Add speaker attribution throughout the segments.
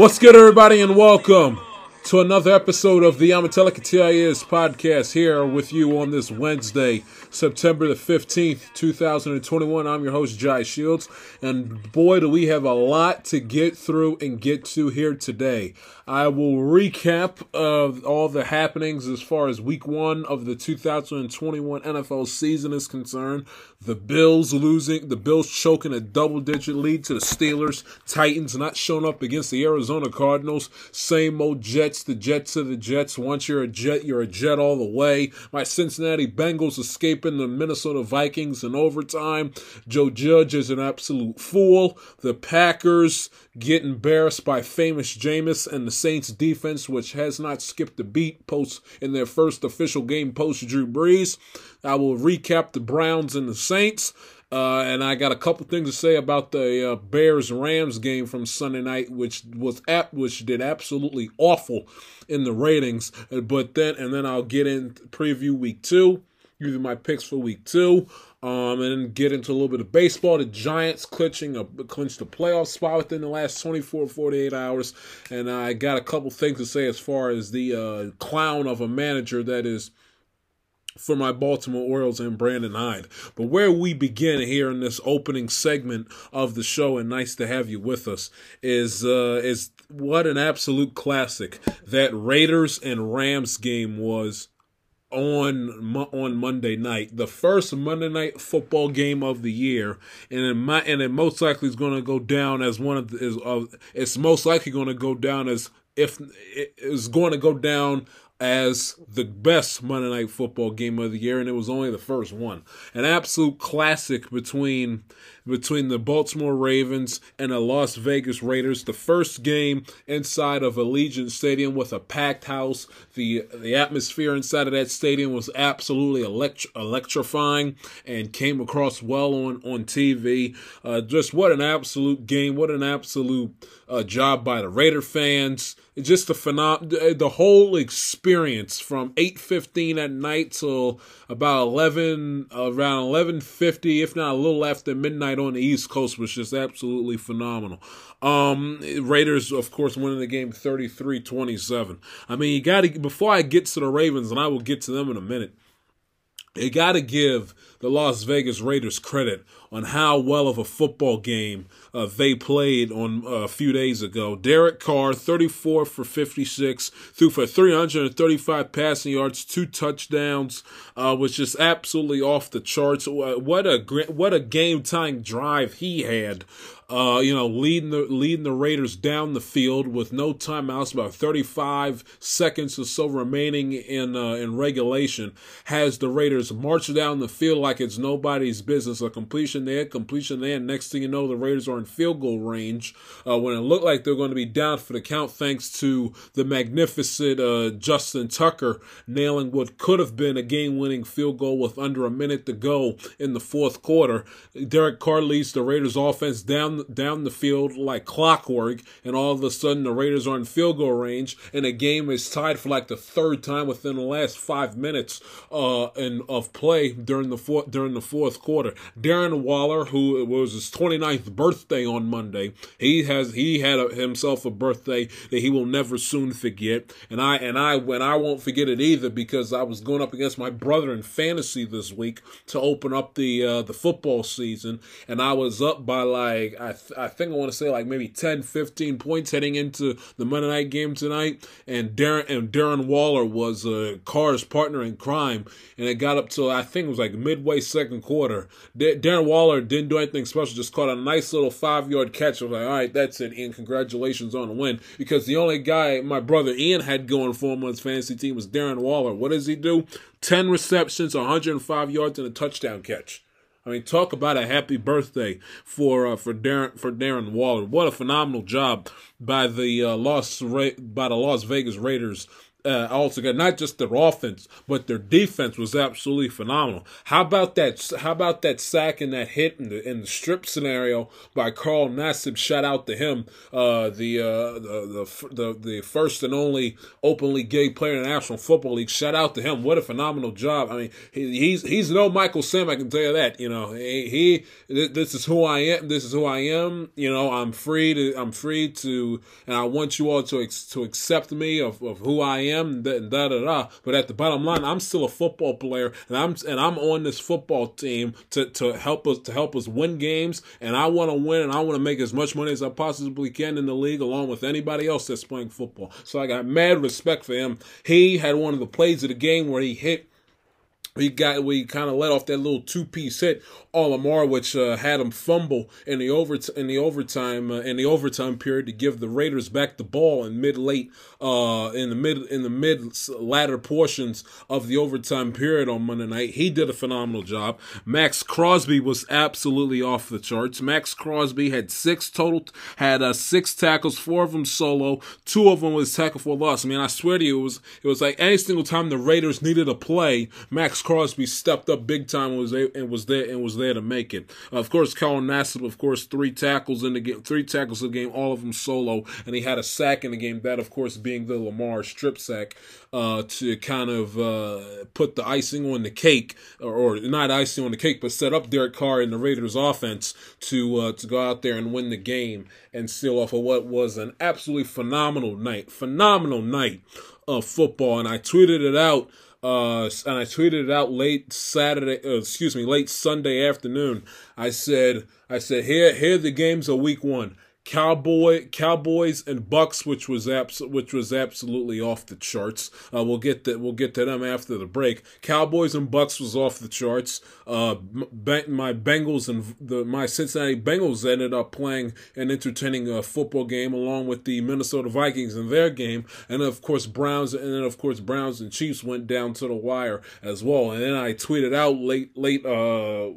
Speaker 1: What's good, everybody, and welcome to another episode of the Amatelica TIS podcast here with you on this Wednesday, September the 15th, 2021. I'm your host, Jai Shields, and boy, do we have a lot to get through and get to here today. I will recap of all the happenings as far as week one of the 2021 NFL season is concerned. The Bills losing, the Bills choking a double digit lead to the Steelers, Titans not showing up against the Arizona Cardinals, same old Jets, the Jets of the Jets. Once you're a Jet, you're a Jet all the way. My Cincinnati Bengals escaping the Minnesota Vikings in overtime. Joe Judge is an absolute fool. The Packers get embarrassed by famous Jameis and the Saints defense, which has not skipped a beat post in their first official game post Drew Brees. I will recap the Browns and the Saints. Uh, and I got a couple things to say about the uh, Bears Rams game from Sunday night, which was ap- which did absolutely awful in the ratings. But then and then I'll get in preview week two, give you my picks for week two, um, and get into a little bit of baseball. The Giants clinching a clinched a playoff spot within the last 24 48 hours, and I got a couple things to say as far as the uh, clown of a manager that is for my Baltimore Orioles and Brandon Hyde. But where we begin here in this opening segment of the show, and nice to have you with us, is uh, is what an absolute classic that Raiders and Rams game was on on Monday night, the first Monday night football game of the year, and it might, and it most likely is going to go down as one of the, is uh, it's most likely going to go down as if it is going to go down as the best Monday Night Football game of the year, and it was only the first one. An absolute classic between between the Baltimore Ravens and the Las Vegas Raiders. The first game inside of Allegiant Stadium with a packed house. The the atmosphere inside of that stadium was absolutely elect- electrifying and came across well on on TV. Uh, just what an absolute game! What an absolute uh, job by the Raider fans. Just the phenom- the whole experience from eight fifteen at night till about eleven around eleven fifty, if not a little after midnight on the East Coast was just absolutely phenomenal. Um, Raiders, of course, winning the game 33-27. I mean, you got to before I get to the Ravens, and I will get to them in a minute. You got to give the Las Vegas Raiders credit on how well of a football game uh, they played on uh, a few days ago. Derek Carr, 34 for 56, threw for 335 passing yards, two touchdowns, uh, was just absolutely off the charts. What a what a game time drive he had. Uh, you know, leading the leading the Raiders down the field with no timeouts, about 35 seconds or so remaining in uh, in regulation, has the Raiders march down the field like it's nobody's business. A completion there, completion there. Next thing you know, the Raiders are in field goal range uh, when it looked like they're going to be down for the count, thanks to the magnificent uh, Justin Tucker nailing what could have been a game-winning field goal with under a minute to go in the fourth quarter. Derek Carr leads the Raiders offense down down the field like clockwork, and all of a sudden the Raiders are in field goal range, and the game is tied for like the third time within the last five minutes uh, in, of play during the fourth during the fourth quarter. Darren Waller, who it was his 29th birthday on Monday, he has he had a, himself a birthday that he will never soon forget, and I and I when I won't forget it either because I was going up against my brother in fantasy this week to open up the uh, the football season, and I was up by like I, th- I think I want to say like maybe 10, 15 points heading into the Monday night game tonight. And Darren and Darren Waller was uh, Carr's partner in crime, and it got up to I think it was like midway second quarter. D- Darren Waller didn't do anything special, just caught a nice little five yard catch. I was like, all right, that's it. Ian, congratulations on the win. Because the only guy my brother Ian had going for him on his fantasy team was Darren Waller. What does he do? 10 receptions, 105 yards, and a touchdown catch. I mean, talk about a happy birthday for uh, for Darren for Darren Waller. What a phenomenal job by the uh, Las Ra- by the Las Vegas Raiders uh, altogether. Not just their offense, but their defense was absolutely phenomenal. How about that? How about that sack and that hit in the in the strip scenario by Carl Nassib? Shout out to him, uh, the, uh, the, the the the first and only openly gay player in the National Football League. Shout out to him. What a phenomenal job. I mean, he, he's he's no Michael Sam. I can tell you that. You know, he, he this is who I am. This is who I am. You know, I'm free to I'm free to, and I want you all to to accept me of, of who I am am, da, da da da. But at the bottom line, I'm still a football player, and I'm and I'm on this football team to, to help us to help us win games. And I want to win, and I want to make as much money as I possibly can in the league, along with anybody else that's playing football. So I got mad respect for him. He had one of the plays of the game where he hit we got we kind of let off that little two piece hit on Lamar, which uh, had him fumble in the over in the overtime uh, in the overtime period to give the Raiders back the ball in mid late uh, in the mid in the mid latter portions of the overtime period on Monday night. He did a phenomenal job. Maxx Crosby was absolutely off the charts. Maxx Crosby had six total had uh, six tackles, four of them solo, two of them was tackle for loss. I mean, I swear to you, it was it was like any single time the Raiders needed a play, Maxx Crosby stepped up big time and was and was there and was there to make it. Of course, Carl Nassib, of course, three tackles in the game, three tackles in the game, all of them solo, and he had a sack in the game. That, of course, being the Lamar strip sack uh, to kind of uh, put the icing on the cake, or, or, not icing on the cake, but set up Derek Carr in the Raiders' offense to uh, to go out there and win the game and seal off of what was an absolutely phenomenal night, phenomenal night of football. And I tweeted it out uh, and I tweeted it out late Saturday, uh, excuse me, late Sunday afternoon. I said, I said, here, here the games of week one. Cowboy, Cowboys and Bucks, which was abs- which was absolutely off the charts. Uh, we'll get that. We'll get to them after the break. Cowboys and Bucks was off the charts. Uh, my Bengals and the my Cincinnati Bengals ended up playing an entertaining uh, football game along with the Minnesota Vikings in their game, and of course Browns, and then of course Browns and Chiefs went down to the wire as well. And then I tweeted out late late uh,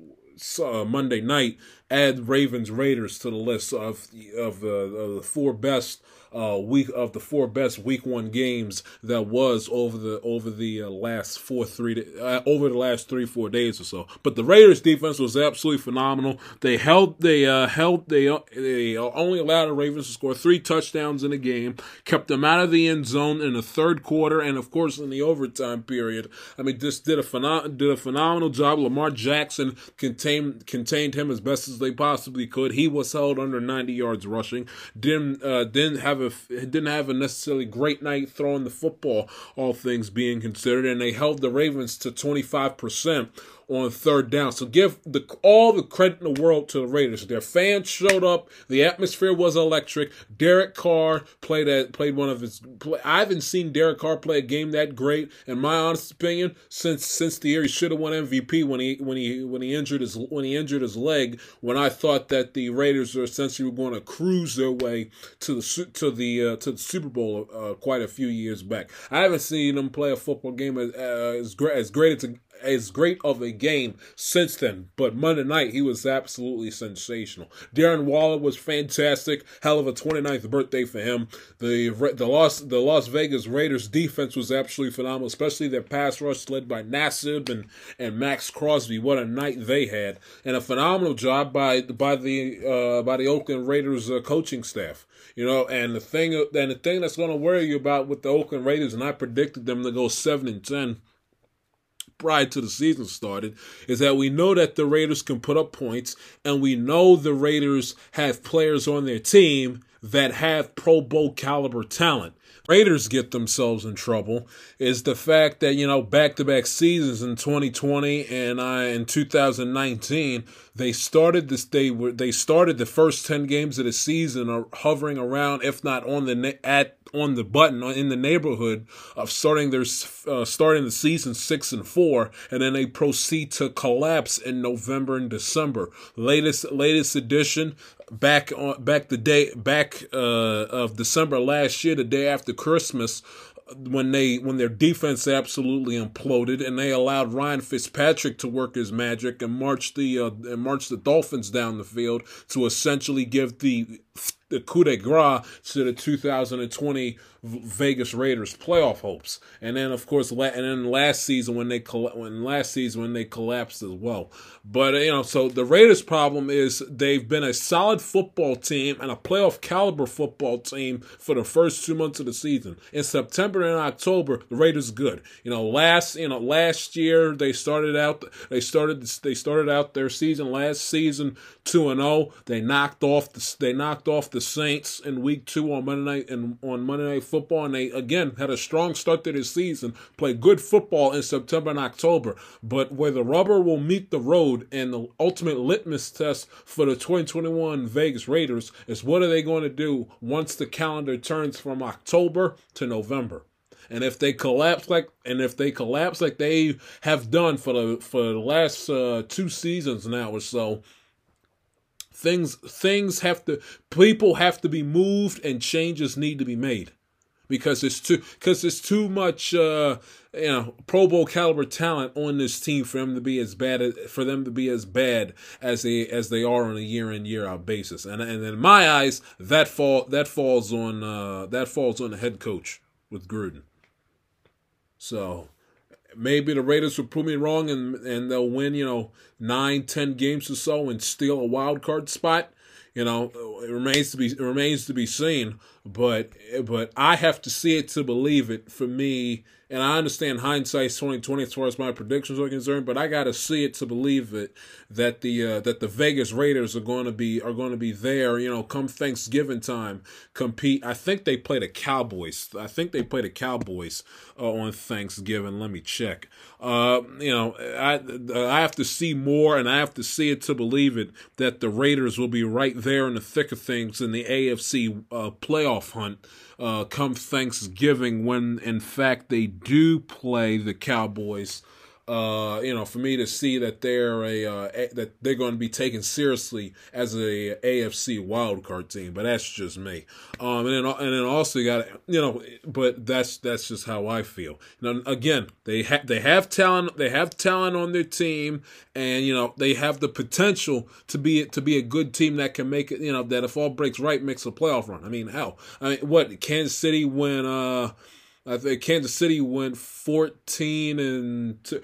Speaker 1: uh Monday night add Ravens Raiders to the list of of, uh, of the four best uh, week of the four best week one games that was over the over the uh, last four three uh, over the last three four days or so. But the Raiders defense was absolutely phenomenal. They held they uh, held they uh, they only allowed the Ravens to score three touchdowns in a game, kept them out of the end zone in the third quarter, and of course in the overtime period. I mean, this did a phenom- did a phenomenal job. Lamar Jackson contained contained him as best as they possibly could. He was held under 90 yards rushing. Didn't uh, didn't have a didn't have a necessarily great night throwing the football, all things being considered, and they held the Ravens to 25 percent on third down. So give the all the credit in the world to the Raiders. Their fans showed up. The atmosphere was electric. Derek Carr played at, played one of his. Play, I haven't seen Derek Carr play a game that great, in my honest opinion, since since the year he should have won MVP when he when he when he injured his when he injured his leg. When I thought that the Raiders were essentially going to cruise their way to the to the uh, to the Super Bowl uh, quite a few years back. I haven't seen them play a football game as uh, as great as great as as great of a game since then. But Monday night, he was absolutely sensational. Darren Waller was fantastic. Hell of a 29th birthday for him. The the Las the Las Vegas Raiders defense was absolutely phenomenal, especially their pass rush led by Nassib and and Maxx Crosby. What a night they had, and a phenomenal job by by the uh, by the Oakland Raiders uh, coaching staff. You know, and the thing and the thing that's going to worry you about with the Oakland Raiders, and I predicted them to go seven and ten prior to the season started is that we know that the Raiders can put up points and we know the Raiders have players on their team that have Pro Bowl caliber talent. Raiders get themselves in trouble is the fact that you know back to back seasons in 2020 and uh, in 2019 they started this they were they started the first 10 games of the season are hovering around if not on the at on the button in the neighborhood of starting their uh, starting the season six and four, and then they proceed to collapse in November and December. Latest latest edition back on back the day back uh, of December last year, the day after Christmas when they when their defense absolutely imploded and they allowed Ryan Fitzpatrick to work his magic and march the uh, and march the Dolphins down the field to essentially give the the coup de grace to the 2020 Vegas Raiders playoff hopes. And then of course, and then last season when they when last season when they collapsed as well. But you know, so the Raiders' problem is they've been a solid football team and a playoff caliber football team for the first two months of the season. In September and October, the Raiders good. You know, last you know last year they started out they started they started out their season last season two and zero. Oh. They knocked off the they knocked off the Saints in week two on Monday night and on Monday night football, and they again had a strong start to the season. Played good football in September and October, but where the rubber will meet the road and the ultimate litmus test for the 2021 Vegas Raiders is what are they going to do once the calendar turns from October to November. And if they collapse like, and if they collapse like they have done for the for the last uh, two seasons now or so, things things have to people have to be moved and changes need to be made because it's too because it's too much uh, you know Pro Bowl caliber talent on this team for them to be as bad as, for them to be as bad as they as they are on a year in year out basis and and in my eyes that fall that falls on uh, that falls on the head coach with Gruden. So maybe the Raiders will prove me wrong and and they'll win, you know, nine, ten games or so and steal a wild card spot. You know, it remains to be it remains to be seen. But but I have to see it to believe it. For me, and I understand hindsight's twenty twenty as far as my predictions are concerned, but I got to see it to believe it that the uh, that the Vegas Raiders are going to be are going to be there. You know, come Thanksgiving time, compete. I think they play the Cowboys. I think they play the Cowboys uh, on Thanksgiving. Let me check. Uh, you know, I I have to see more, and I have to see it to believe it that the Raiders will be right there in the thick of things in the AFC uh, playoff hunt uh, come Thanksgiving when, in fact, they do play the Cowboys uh, you know, for me to see that they're a, uh, a that they're going to be taken seriously as a AFC wildcard team, but that's just me. Um, and then and then also you got you know, but that's that's just how I feel. Now again, they have they have talent, they have talent on their team, and you know they have the potential to be to be a good team that can make it. You know that if all breaks right, makes a playoff run. I mean, hell, I mean, what Kansas City when uh I think Kansas City went 14 and two.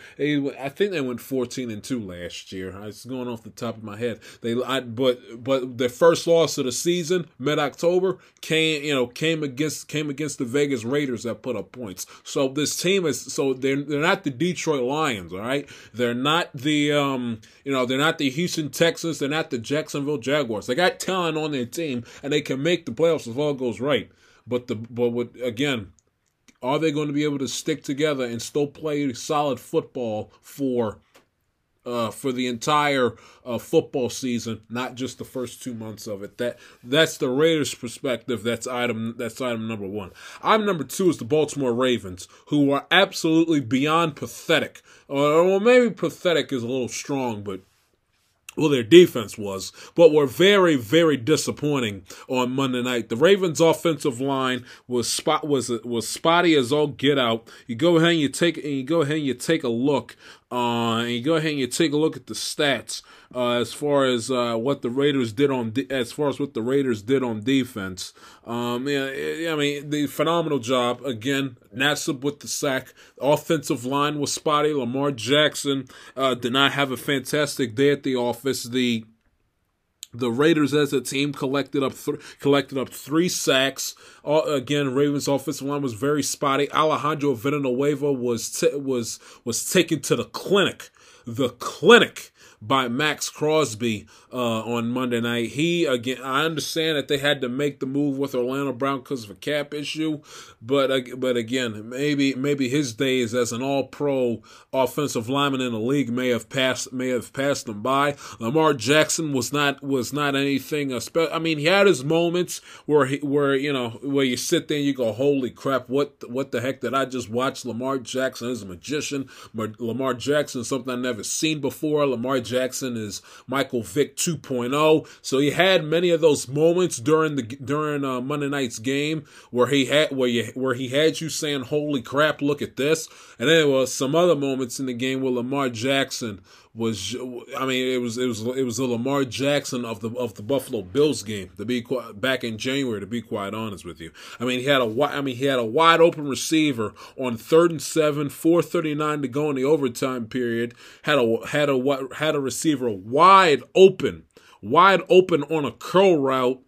Speaker 1: I think they went 14 and 2 last year. It's going off the top of my head. They I, but but their first loss of the season, mid October, came you know came against came against the Vegas Raiders that put up points. So this team is so they're they're not the Detroit Lions, all right? They're not the um you know, they're not the Houston Texans, they're not the Jacksonville Jaguars. They got talent on their team and they can make the playoffs if all goes right. But the but again, are they going to be able to stick together and still play solid football for uh, for the entire uh, football season, not just the first two months of it. That that's the Raiders' perspective. That's item that's item number one. Item number two is the Baltimore Ravens, who are absolutely beyond pathetic. Or well, maybe pathetic is a little strong, but well, their defense was, but were very, very disappointing on Monday night. The Ravens' offensive line was spot was was spotty as all get out. You go ahead and you take and you go ahead and you take a look uh, and you go ahead and you take a look at the stats uh, as far as uh, what the Raiders did on de- as far as what the Raiders did on defense. Um, yeah, I mean, the phenomenal job again. Nassib with the sack. offensive line was spotty. Lamar Jackson uh, did not have a fantastic day at the office. The the Raiders as a team collected up th- collected up three sacks. Uh, again, Ravens offensive line was very spotty. Alejandro Villanueva was t- was was taken to the clinic, the clinic by Maxx Crosby uh, on Monday night. He again, I understand that they had to make the move with Orlando Brown because of a cap issue, but but again, maybe maybe his days as an All Pro offensive lineman in the league may have passed may have passed him by. Lamar Jackson was not was not anything. I mean, he had his moments where he where you know where you sit there and you go, "Holy crap! What what the heck did I just watch?" Lamar Jackson is a magician. Lamar Jackson something I've never seen before. Lamar Jackson is Michael Vick 2.0. So he had many of those moments during the during uh, Monday night's game where he had where you where he had you saying, "Holy crap, look at this!" And then there was some other moments in the game where Lamar Jackson was I mean it was it was it was the Lamar Jackson of the of the Buffalo Bills game to be quite, back in January to be quite honest with you. I mean he had a I mean he had a wide open receiver on third and seven, four thirty nine to go in the overtime period. Had a had a had a receiver wide open wide open on a curl route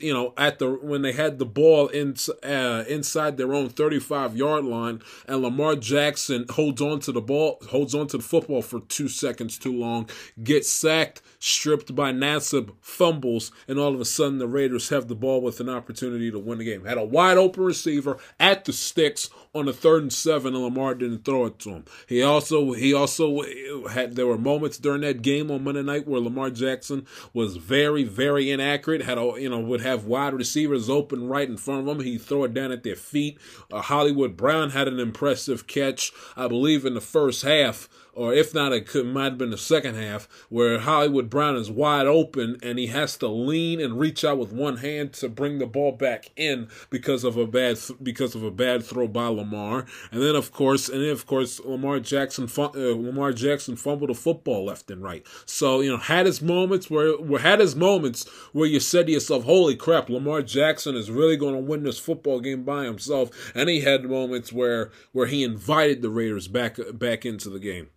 Speaker 1: you know at the when they had the ball in uh, inside their own 35 yard line and Lamar Jackson holds on to the ball holds on to the football for 2 seconds too long gets sacked stripped by Nassib fumbles and all of a sudden the Raiders have the ball with an opportunity to win the game had a wide open receiver at the sticks on the third and seven, and Lamar didn't throw it to him. He also he also had there were moments during that game on Monday night where Lamar Jackson was very very inaccurate. Had a you know would have wide receivers open right in front of him. He'd throw it down at their feet. Uh, Hollywood Brown had an impressive catch, I believe, in the first half or if not, it could might have been the second half where Hollywood Brown is wide open and he has to lean and reach out with one hand to bring the ball back in because of a bad because of a bad throw by Lamar. And then of course, and then of course, Lamar Jackson uh, Lamar Jackson fumbled the football left and right. So you know, had his moments where, where had his moments where you said to yourself, "Holy crap, Lamar Jackson is really going to win this football game by himself." And he had moments where where he invited the Raiders back back into the game.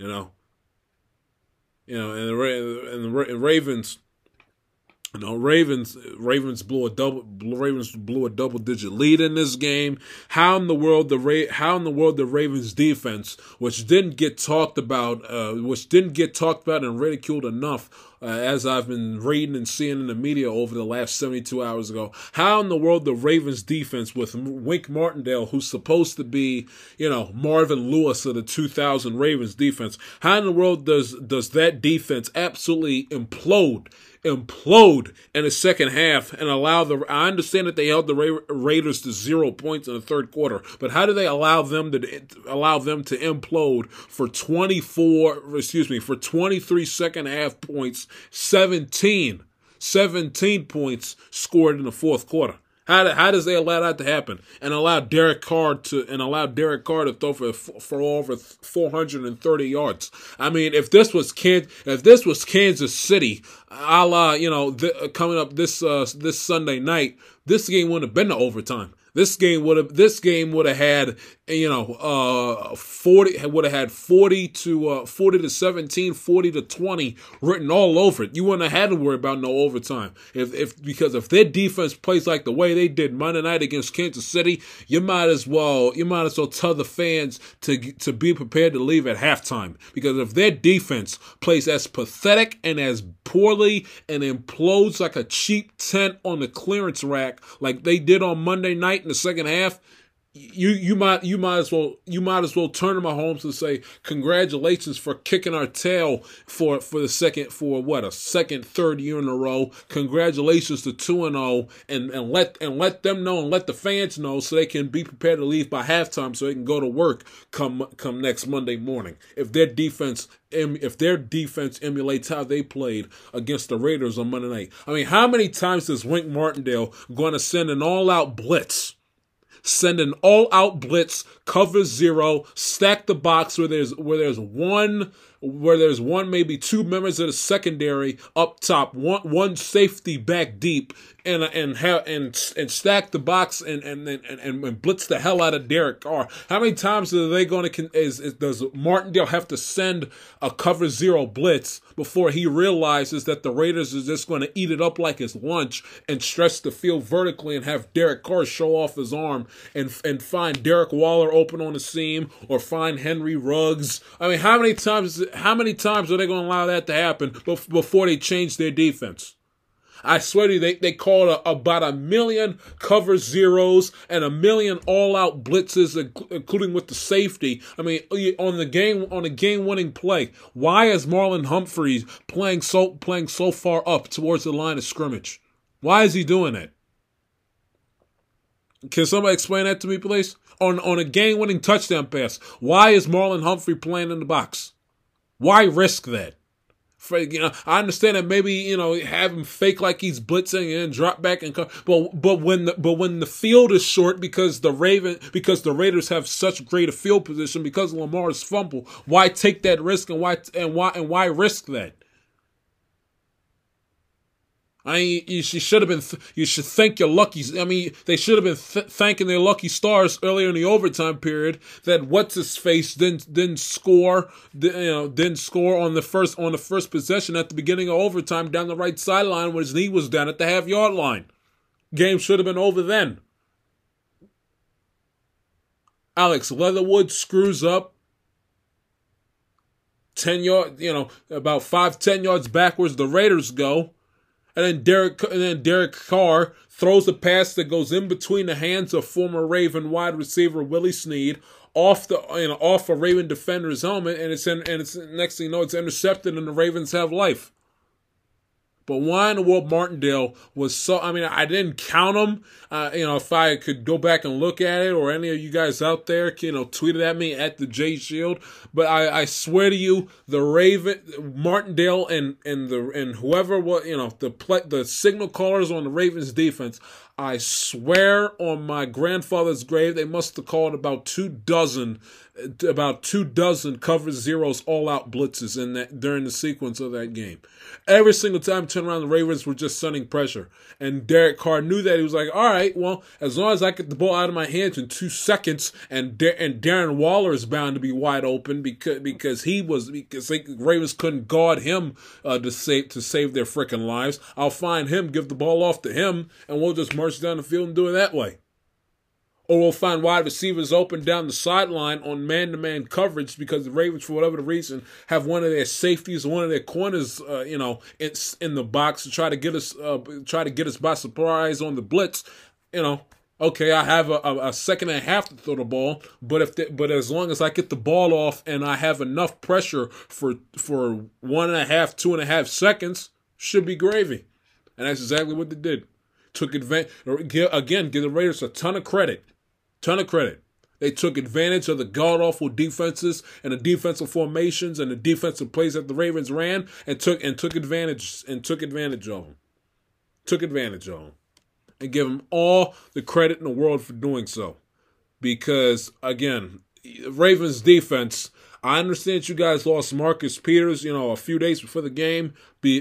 Speaker 1: You know, you know, and the and the Ravens. You know, Ravens Ravens blew a double Ravens blew a double digit lead in this game. How in the world the Ra- how in the world the Ravens defense, which didn't get talked about, uh, which didn't get talked about and ridiculed enough, uh, as I've been reading and seeing in the media over the last 72 hours ago. How in the world the Ravens defense with Wink Martindale, who's supposed to be, you know, Marvin Lewis of the 2000 Ravens defense, how in the world does does that defense absolutely implode implode in the second half and allow the. I understand that they held the Ra- Raiders to zero points in the third quarter, but how do they allow them to allow them to implode for 24? Excuse me, for 23 second half points, 17, 17 points scored in the fourth quarter. How, how does they allow that to happen and allow Derek Carr to and allow Derek Carr to throw for for over 430 yards? I mean, if this was Can if this was Kansas City, a la you know th- coming up this uh, this Sunday night, this game wouldn't have been to overtime. This game would have this game would have had you know uh 40 would have had 40 to uh 40 to 17 40 to 20 written all over it. You wouldn't have had to worry about no overtime. If if because if their defense plays like the way they did monday night against kansas city you might as well you might as well tell the fans to to be prepared to leave at halftime. Because if their defense plays as pathetic and as poorly and implodes like a cheap tent on the clearance rack like they did on monday night in the second half you you might you might as well you might as well turn to Mahomes and say congratulations for kicking our tail for for the second for what a second third year in a row. Congratulations to two and zero oh, and and let and let them know and let the fans know so they can be prepared to leave by halftime so they can go to work come come next Monday morning. If their defense if their defense emulates how they played against the Raiders on Monday night. I mean, how many times is Wink Martindale going to send an all out blitz? Send an all out blitz, cover zero, stack the box where there's where there's one where there's one maybe two members of the secondary up top, one one safety back deep, and and have and and stack the box and and and, and blitz the hell out of Derek Carr. How many times are they going to is, is does Martindale have to send a cover zero blitz before he realizes that the Raiders is just going to eat it up like his lunch and stretch the field vertically and have Derek Carr show off his arm and and find Derek Waller open on the seam or find Henry Ruggs? I mean, how many times how many times are they going to allow that to happen before they change their defense? I swear to you, they, they called a, about a million cover zeros and a million all out blitzes, including with the safety. I mean, on the game on a game winning play, why is Marlon Humphreys playing so playing so far up towards the line of scrimmage? Why is he doing it? Can somebody explain that to me, please? On on a game winning touchdown pass, why is Marlon Humphrey playing in the box? Why risk that? You know, I understand that maybe you know have him fake like he's blitzing and drop back and come, but but when the but when the field is short because the Raven because the Raiders have such great a field position because Lamar's fumble, why take that risk and why and why and why risk that? I you, should have been. Th- you should thank your lucky. I mean, they should have been th- thanking their lucky stars earlier in the overtime period that what's his face didn't didn't score. You know, didn't score on the first on the first possession at the beginning of overtime down the right sideline when his knee was down at the half yard line. Game should have been over then. Alex Leatherwood screws up. 10 yard, you know, about five, 10 yards backwards, the Raiders go and then Derek and then Derek Carr throws a pass that goes in between the hands of former Raven wide receiver Willie Snead off the you know off a Raven defender's helmet, and it's in, and it's next thing you know it's intercepted, and the Ravens have life. But the world Martindale was so? I mean, I didn't count them. Uh, you know, if I could go back and look at it, or any of you guys out there, you know, tweeted at me at the J Shield. But I, I swear to you, the Raven, Martindale, and and the and whoever what you know the play, the signal callers on the Ravens defense. I swear on my grandfather's grave, they must have called about two dozen, about two dozen cover zeros all out blitzes in that during the sequence of that game. Every single time turn around, the Ravens were just sending pressure. And Derek Carr knew that. He was like, all right, well, as long as I get the ball out of my hands in two seconds and da- and Darren Waller is bound to be wide open because because he was because the Ravens couldn't guard him uh, to save to save their freaking lives. I'll find him, give the ball off to him, and we'll just down the field and do it that way or we'll find wide receivers open down the sideline on man-to-man coverage because the Ravens, for whatever the reason, have one of their safeties, one of their corners, uh, you know, it's in the box to try to get us, uh, try to get us by surprise on the blitz. You know, okay, I have a, a, a second and a half to throw the ball, but if the, but as long as I get the ball off and I have enough pressure for for one and a half, two and a half seconds, should be gravy, and that's exactly what they did. Took advantage again. Give the Raiders a ton of credit Ton of credit. They took advantage of the god awful defenses and the defensive formations and the defensive plays that the Ravens ran and took and took advantage and took advantage of them. Took advantage of them. And give them all the credit in the world for doing so. Because again, Ravens defense, I understand you guys lost Marcus Peters, you know, a few days before the game,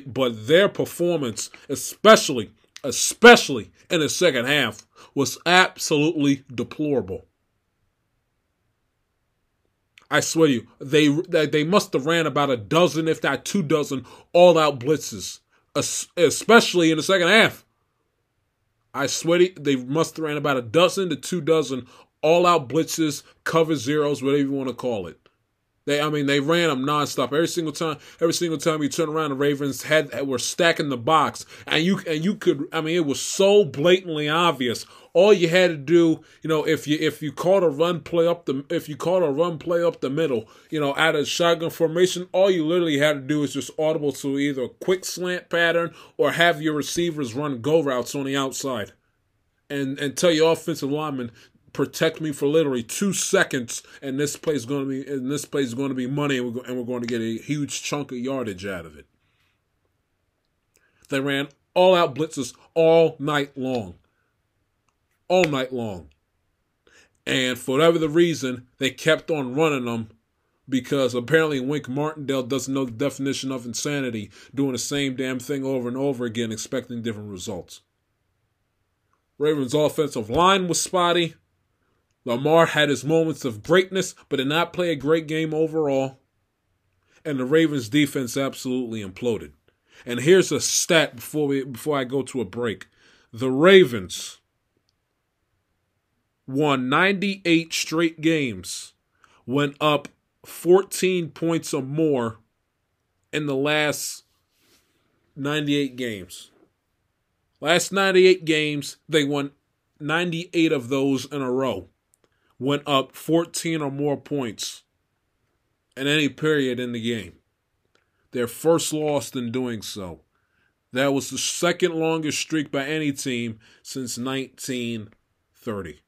Speaker 1: but their performance, especially especially in the second half, was absolutely deplorable. I swear to you, they they must have ran about a dozen, if not two dozen, all-out blitzes, especially in the second half. I swear you, they must have ran about a dozen to two dozen all-out blitzes, cover zeros, whatever you want to call it. They, I mean, they ran them nonstop every single time. Every single time you turn around, the Ravens had were stacking the box, and you and you could. I mean, it was so blatantly obvious. All you had to do, you know, if you if you caught a run play up the if you caught a run play up the middle, you know, out of shotgun formation, all you literally had to do is just audible to either a quick slant pattern or have your receivers run go routes on the outside and and tell your offensive lineman protect me for literally two seconds, and this place is going to be and this place is going to be money, and we're, and we're going to get a huge chunk of yardage out of it. They ran all out blitzes all night long, all night long, and for whatever the reason, they kept on running them because apparently Wink Martindale doesn't know the definition of insanity, doing the same damn thing over and over again, expecting different results. Ravens' offensive line was spotty. Lamar had his moments of greatness, but did not play a great game overall. And the Ravens defense absolutely imploded. And here's a stat before we before I go to a break. The Ravens won 98 straight games, went up 14 points or more in the last 98 games. Last 98 games, they won 98 of those in a row went up 14 or more points in any period in the game. Their first loss in doing so. That was the second longest streak by any team since 1930.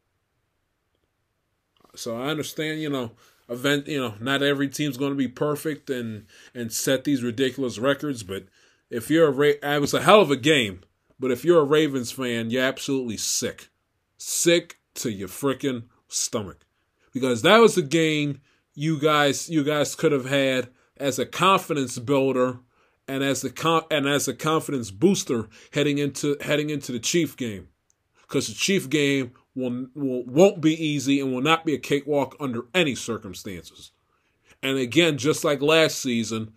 Speaker 1: So I understand, you know, event, you know, not every team's going to be perfect and and set these ridiculous records. But if you're a Ra- it was a hell of a game. But if you're a Ravens fan, you're absolutely sick, sick to your freaking stomach, because that was the game you guys you guys could have had as a confidence builder and as the and as a confidence booster heading into heading into the Chief game, because the Chief game will, will won't be easy and will not be a cakewalk under any circumstances. And again, just like last season,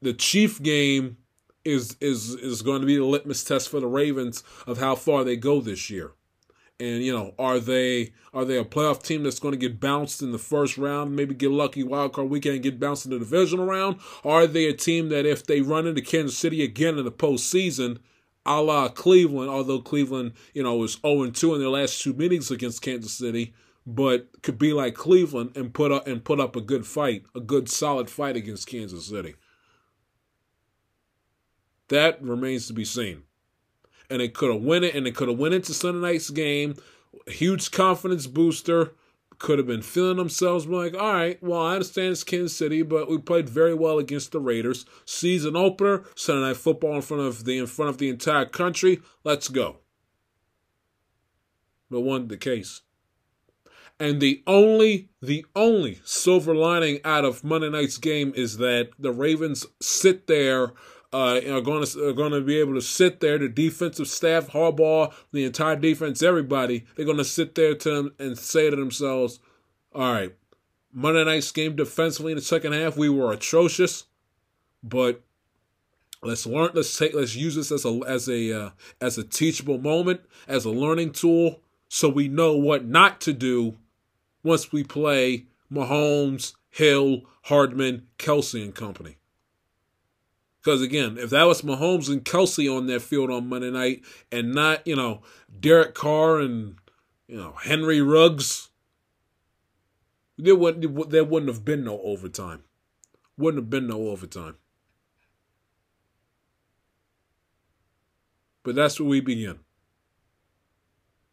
Speaker 1: the Chief game is is is going to be the litmus test for the Ravens of how far they go this year. And you know, are they are they a playoff team that's going to get bounced in the first round, maybe get lucky wild card weekend and get bounced in the divisional round? Are they a team that if they run into Kansas City again in the postseason, a la Cleveland, although Cleveland, you know, was 0 2 in their last two meetings against Kansas City, but could be like Cleveland and put up and put up a good fight, a good solid fight against Kansas City. That remains to be seen and they could have won it, and they could have went into Sunday night's game. Huge confidence booster. Could have been feeling themselves like, all right, well, I understand it's Kansas City, but we played very well against the Raiders. Season opener, Sunday night football in front of the in front of the entire country. Let's go. But wasn't the case. And the only the only silver lining out of Monday night's game is that the Ravens sit there uh, are going to are going to be able to sit there. The defensive staff, Harbaugh, the entire defense, everybody, they're going to sit there to them and say to themselves, "All right, Monday night's game defensively in the second half, we were atrocious, but let's learn. Let's take. Let's use this as a as a uh, as a teachable moment, as a learning tool, so we know what not to do once we play Mahomes, Hill, Hardman, Kelsey, and company." Because again, if that was Mahomes and Kelsey on their field on Monday night, and not you know Derek Carr and you know Henry Ruggs, there wouldn't there wouldn't have been no overtime. Wouldn't have been no overtime. But that's where we begin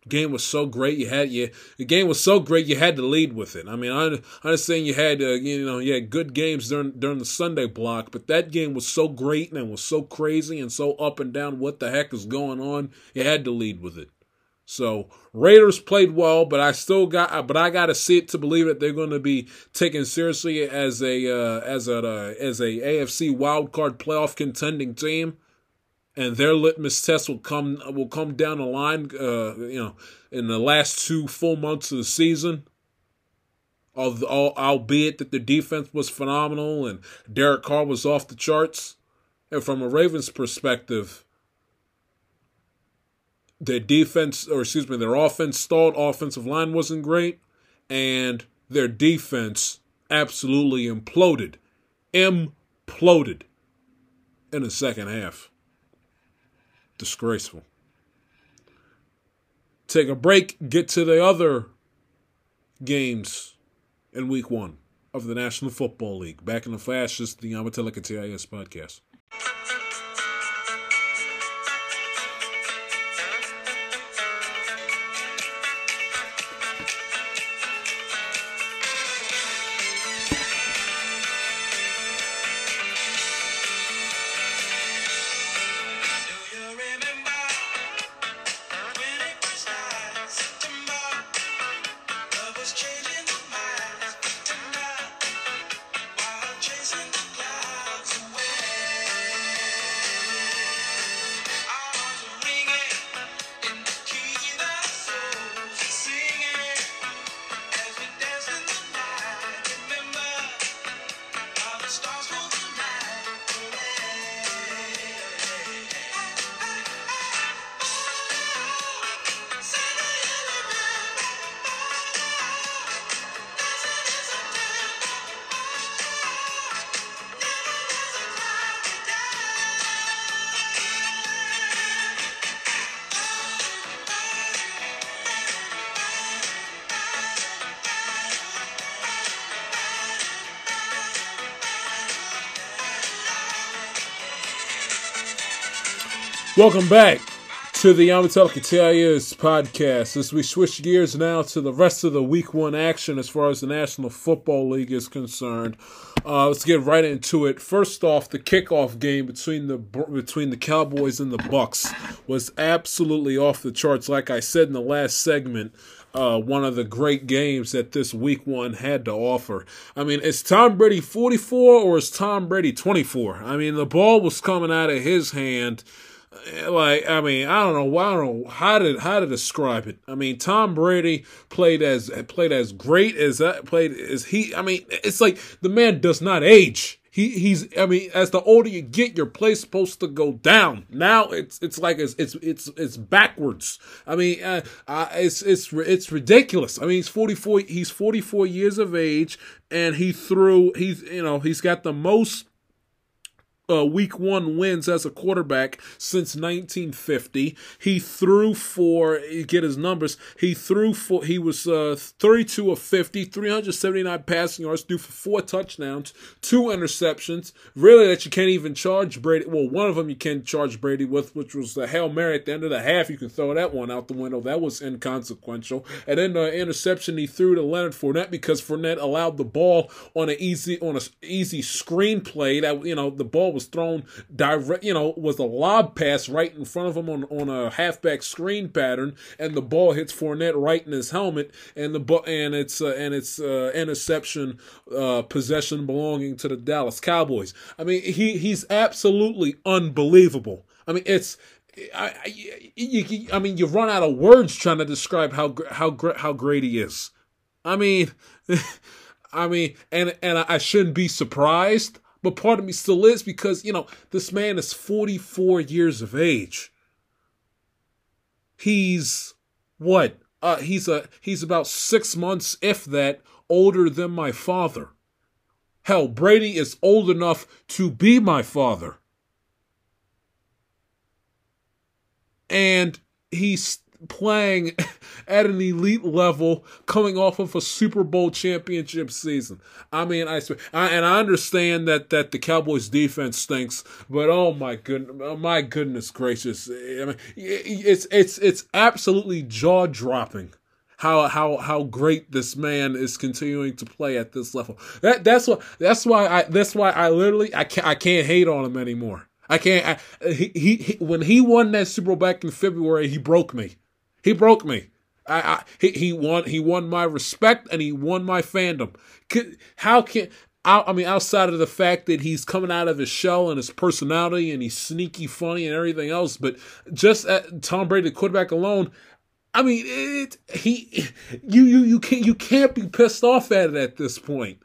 Speaker 1: game was so great you had you the game was so great you had to lead with it. I mean, I, I understand you had uh, you know you had good games during during the Sunday block, but that game was so great and was so crazy and so up and down. What the heck is going on? You had to lead with it. So Raiders played well, but I still got, but I got to see it to believe that they're going to be taken seriously as a uh, as a uh, as a AFC wild card playoff contending team and their litmus test will come will come down the line. Uh, you know, in the last two full months of the season. Albeit that the defense was phenomenal and Derek Carr was off the charts, and from a Ravens perspective, their defense, or excuse me, their offense stalled. Offensive line wasn't great, and their defense absolutely imploded, imploded in the second half. Disgraceful. Take a break, get to the other games in week one of the National Football League. Back in the flash, this is the Amatelica TIS podcast. Welcome back to the Amatelica TIS podcast as we switch gears now to the rest of the week one action as far as the National Football League is concerned. Uh, let's get right into it. First off, the kickoff game between the between the Cowboys and the Bucks was absolutely off the charts. Like I said in the last segment, uh, one of the great games that this week one had to offer. I mean, is Tom Brady 44 or is Tom Brady 24? I mean, the ball was coming out of his hand like I mean I don't know I don't know how to how to describe it. I mean Tom Brady played as played as great as that played as he. I mean it's like the man does not age. He he's I mean as the older you get, your play's supposed to go down. Now it's it's like it's it's it's it's backwards. I mean uh, it's it's it's ridiculous. I mean he's forty four he's forty four years of age and he threw he's you know he's got the most uh, week one wins as a quarterback since 1950. He threw for, get his numbers, he threw for, he was uh, 32 of 50, 379 passing yards, threw for four touchdowns, two interceptions, really that you can't even charge Brady. Well, one of them you can charge Brady with, which was the Hail Mary at the end of the half. You can throw that one out the window. That was inconsequential. And then the interception he threw to Leonard Fournette because Fournette allowed the ball on an easy, on a easy screenplay that, you know, the ball was thrown direct, you know, was a lob pass right in front of him on, on a halfback screen pattern, and the ball hits Fournette right in his helmet, and the and it's uh, and it's uh, interception uh, possession belonging to the Dallas Cowboys. I mean, he he's absolutely unbelievable. I mean, it's I, I, you, I mean, you run out of words trying to describe how how how great he is. I mean, I mean, and and I shouldn't be surprised but part of me still is because, you know, this man is 44 years of age. He's what? Uh, he's a he's about six months, if that, older than my father. Hell, Brady is old enough to be my father. And he's playing at an elite level coming off of a Super Bowl championship season. I mean, I, I and I understand that that the Cowboys defense stinks, but oh my goodness, oh my goodness gracious. I mean, it's it's it's absolutely jaw-dropping how how how great this man is continuing to play at this level. That that's what that's why I that's why I literally I can't I can't hate on him anymore. I can't. I, he, he, he when he won that Super Bowl back in February, he broke me. He broke me. I, I, he, he won he won my respect and he won my fandom. How can I mean outside of the fact that he's coming out of his shell and his personality and he's sneaky funny and everything else, but just at Tom Brady the quarterback alone, I mean it, he you you you can't you can't be pissed off at it at this point.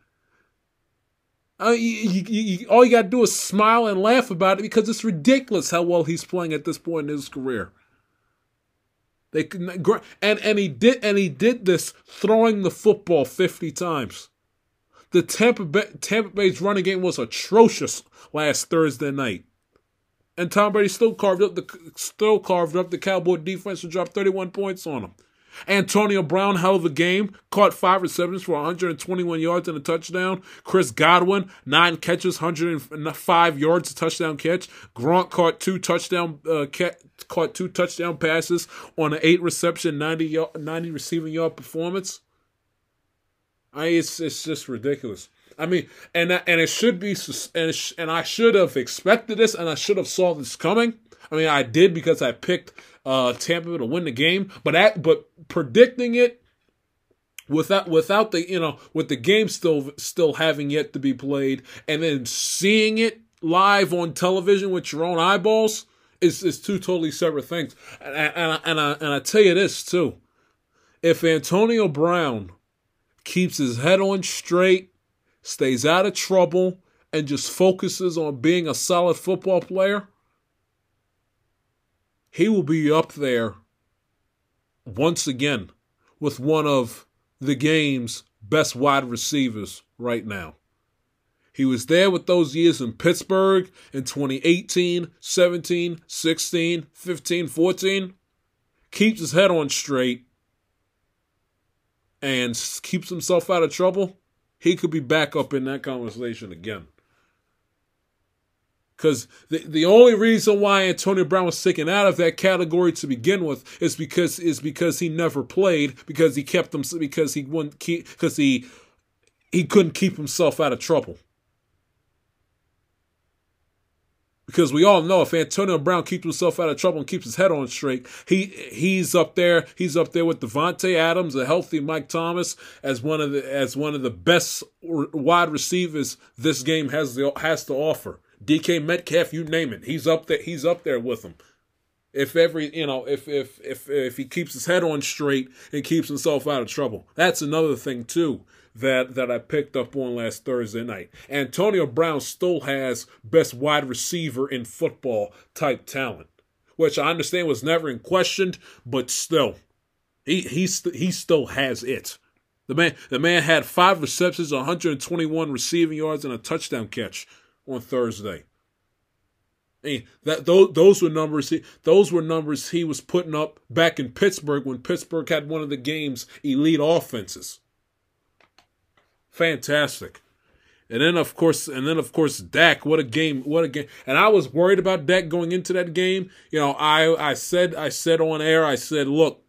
Speaker 1: Uh, I mean, you, you, you, all you got to do is smile and laugh about it because it's ridiculous how well he's playing at this point in his career. They and and he did and he did this throwing the football 50 times. The Tampa Bay, Tampa Bay's running game was atrocious last Thursday night. And Tom Brady still carved up the still carved up the Cowboy defense and dropped 31 points on them. Antonio Brown held the game, caught five receptions for 121 yards and a touchdown. Chris Godwin, nine catches, 105 yards, a touchdown catch. Gronk caught two touchdown uh, ca- caught two touchdown passes on an eight reception, 90, yard, 90 receiving yard performance. I it's it's just ridiculous. I mean, and and it should be, and and I should have expected this, and I should have saw this coming. I mean, I did because I picked uh, Tampa to win the game, but at, but predicting it without without the you know with the game still still having yet to be played, and then seeing it live on television with your own eyeballs is is two totally separate things. And and and I, and I, and I tell you this too, if Antonio Brown keeps his head on straight, stays out of trouble, and just focuses on being a solid football player, he will be up there once again with one of the game's best wide receivers right now. He was there with those years in Pittsburgh in 2018, 17, 16, 15, 14. Keeps his head on straight and keeps himself out of trouble. He could be back up in that conversation again. Because the, the only reason why Antonio Brown was taken out of that category to begin with is because is because he never played because he kept them because he wouldn't keep because he he couldn't keep himself out of trouble. Because we all know if Antonio Brown keeps himself out of trouble and keeps his head on straight, he he's up there. He's up there with Davante Adams, a healthy Mike Thomas, as one of the as one of the best wide receivers this game has the, has to offer. DK Metcalf, you name it, he's up there. He's up there with them. If every you know, if if if if he keeps his head on straight and keeps himself out of trouble, that's another thing too that that I picked up on last Thursday night. Antonio Brown still has best wide receiver in football type talent, which I understand was never in question, but still, he he he still has it. The man the man had five receptions, 121 receiving yards, and a touchdown catch on Thursday. Mean, that those those were numbers he, those were numbers he was putting up back in Pittsburgh when Pittsburgh had one of the game's elite offenses. Fantastic. And then of course, and then of course, Dak. What a game! What a game! And I was worried about Dak going into that game. You know, I I said I said on air, I said, look,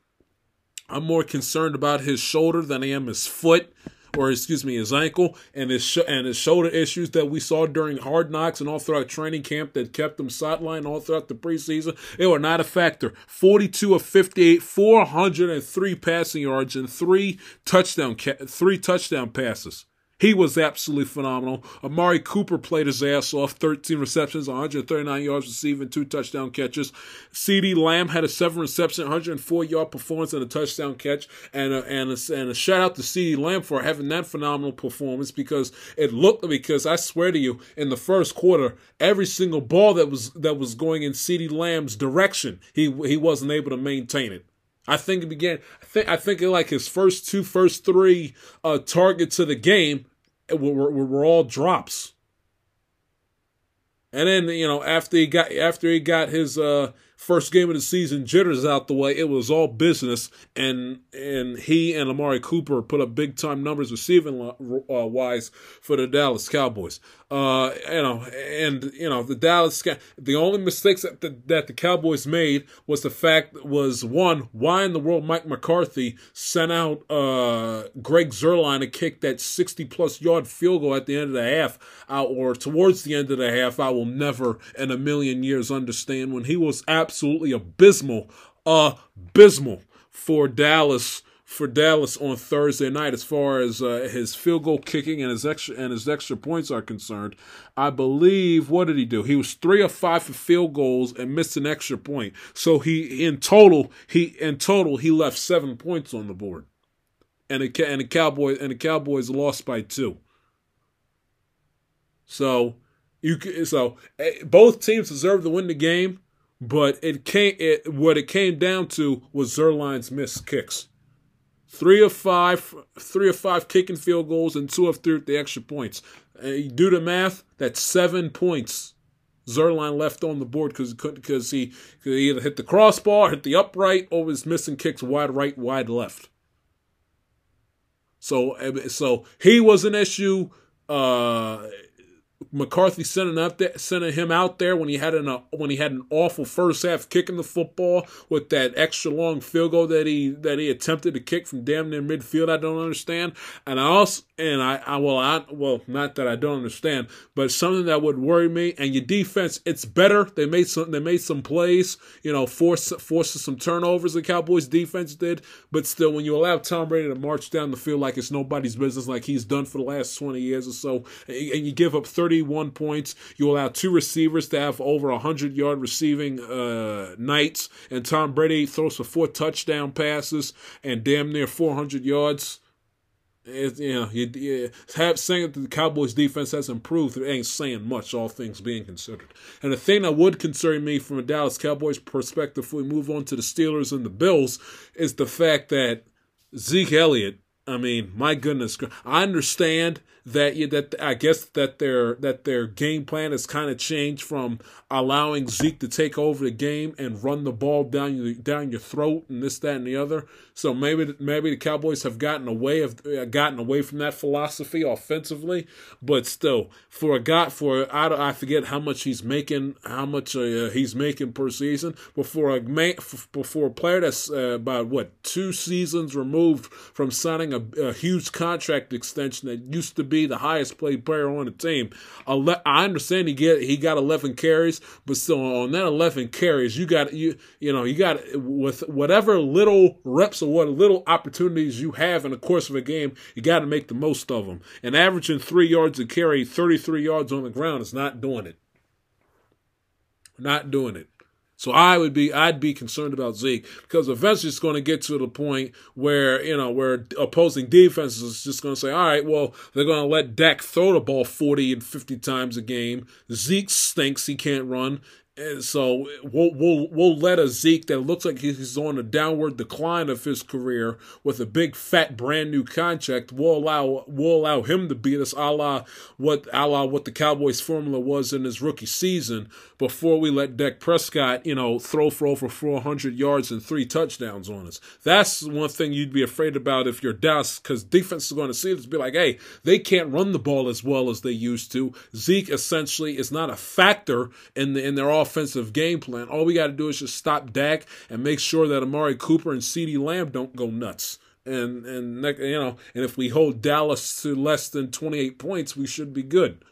Speaker 1: I'm more concerned about his shoulder than I am his foot or excuse me, his ankle and his sh- and his shoulder issues that we saw during Hard Knocks and all throughout training camp that kept him sidelined all throughout the preseason. They were not a factor. 42 of 58, 403 passing yards and three touchdown ca- three touchdown passes. He was absolutely phenomenal. Amari Cooper played his ass off, 13 receptions, 139 yards receiving, two touchdown catches. CeeDee Lamb had a seven reception, 104 yard performance and a touchdown catch. And a, and a, and a shout out to CeeDee Lamb for having that phenomenal performance because it looked because I swear to you, in the first quarter, every single ball that was that was going in CeeDee Lamb's direction, he he wasn't able to maintain it. I think it began. I think I think like his first two, first three uh, targets of the game were, all drops. And then you know after he got after he got his uh, first game of the season jitters out the way, it was all business, and and he and Amari Cooper put up big time numbers receiving uh, wise for the Dallas Cowboys. Uh, you know, and you know the Dallas. The only mistakes that the, that the Cowboys made was the fact was one, why in the world Mike McCarthy sent out uh, Greg Zuerlein to kick that sixty plus yard field goal at the end of the half, uh, or towards the end of the half. I will never in a million years understand when he was absolutely abysmal, abysmal for Dallas for Dallas on Thursday night as far as uh, his field goal kicking and his extra and his extra points are concerned. I believe what did he do? He was 3 of 5 for field goals and missed an extra point. So he in total he in total he left 7 points on the board. And the and the Cowboys and the Cowboys lost by 2. So you so eh, both teams deserve to win the game, but it came it what it came down to was Zuerlein's missed kicks. Three of five, three of five kicking field goals, and two of three at the extra points. Uh, do the math. That's seven points. Zuerlein left on the board because because he, he either hit the crossbar, hit the upright, or was missing kicks wide right, wide left. So uh, so he was an issue. Uh, McCarthy sending up there, sending him out there when he had an uh, when he had an awful first half kicking the football with that extra long field goal that he that he attempted to kick from damn near midfield. I don't understand, and I also and I, I well I well not that I don't understand, but something that would worry me. And your defense, it's better. They made some they made some plays, you know, force forces some turnovers. The Cowboys defense did, but still, when you allow Tom Brady to march down the field like it's nobody's business, like he's done for the last twenty years or so, and you give up thirty 31 points. You allow two receivers to have over 100 yard receiving uh, nights, and Tom Brady throws for four touchdown passes and damn near 400 yards. It, you know, you, you have saying that the Cowboys defense has improved. It ain't saying much, all things being considered. And the thing that would concern me from a Dallas Cowboys perspective, if we move on to the Steelers and the Bills, is the fact that Zeke Elliott I mean, my goodness, I understand that that I guess that their that their game plan has kind of changed from allowing Zeke to take over the game and run the ball down your down your throat and this that and the other. So maybe maybe the Cowboys have gotten away of uh, gotten away from that philosophy offensively, but still, for a guy for I, I forget how much he's making, how much uh, he's making per season, but for a man, before a player that's uh, about what two seasons removed from signing a, a, huge contract extension that used to be the highest paid player on the team, I understand he get he got 11 carries, but still on that 11 carries, you got you you know you got with whatever little reps or what little opportunities you have in the course of a game, you got to make the most of them. And averaging three yards a carry, 33 yards on the ground is not doing it. Not doing it. So I would be I'd be concerned about Zeke because eventually it's going to get to the point where you know where opposing defenses is just going to say, all right, well they're going to let Dak throw the ball forty and fifty times a game. Zeke stinks; he can't run, and so we'll we'll we'll let a Zeke that looks like he's on a downward decline of his career with a big fat brand new contract. We'll allow we'll allow him to beat us, a la what a la what the Cowboys formula was in his rookie season before we let Dak Prescott, you know, throw for over 400 yards and three touchdowns on us. That's one thing you'd be afraid about if you're Dallas, because defense is going to see this be like, hey, they can't run the ball as well as they used to. Zeke essentially is not a factor in the in their offensive game plan. All we got to do is just stop Dak and make sure that Amari Cooper and CeeDee Lamb don't go nuts. And and you know, and if we hold Dallas to less than 28 points, we should be good.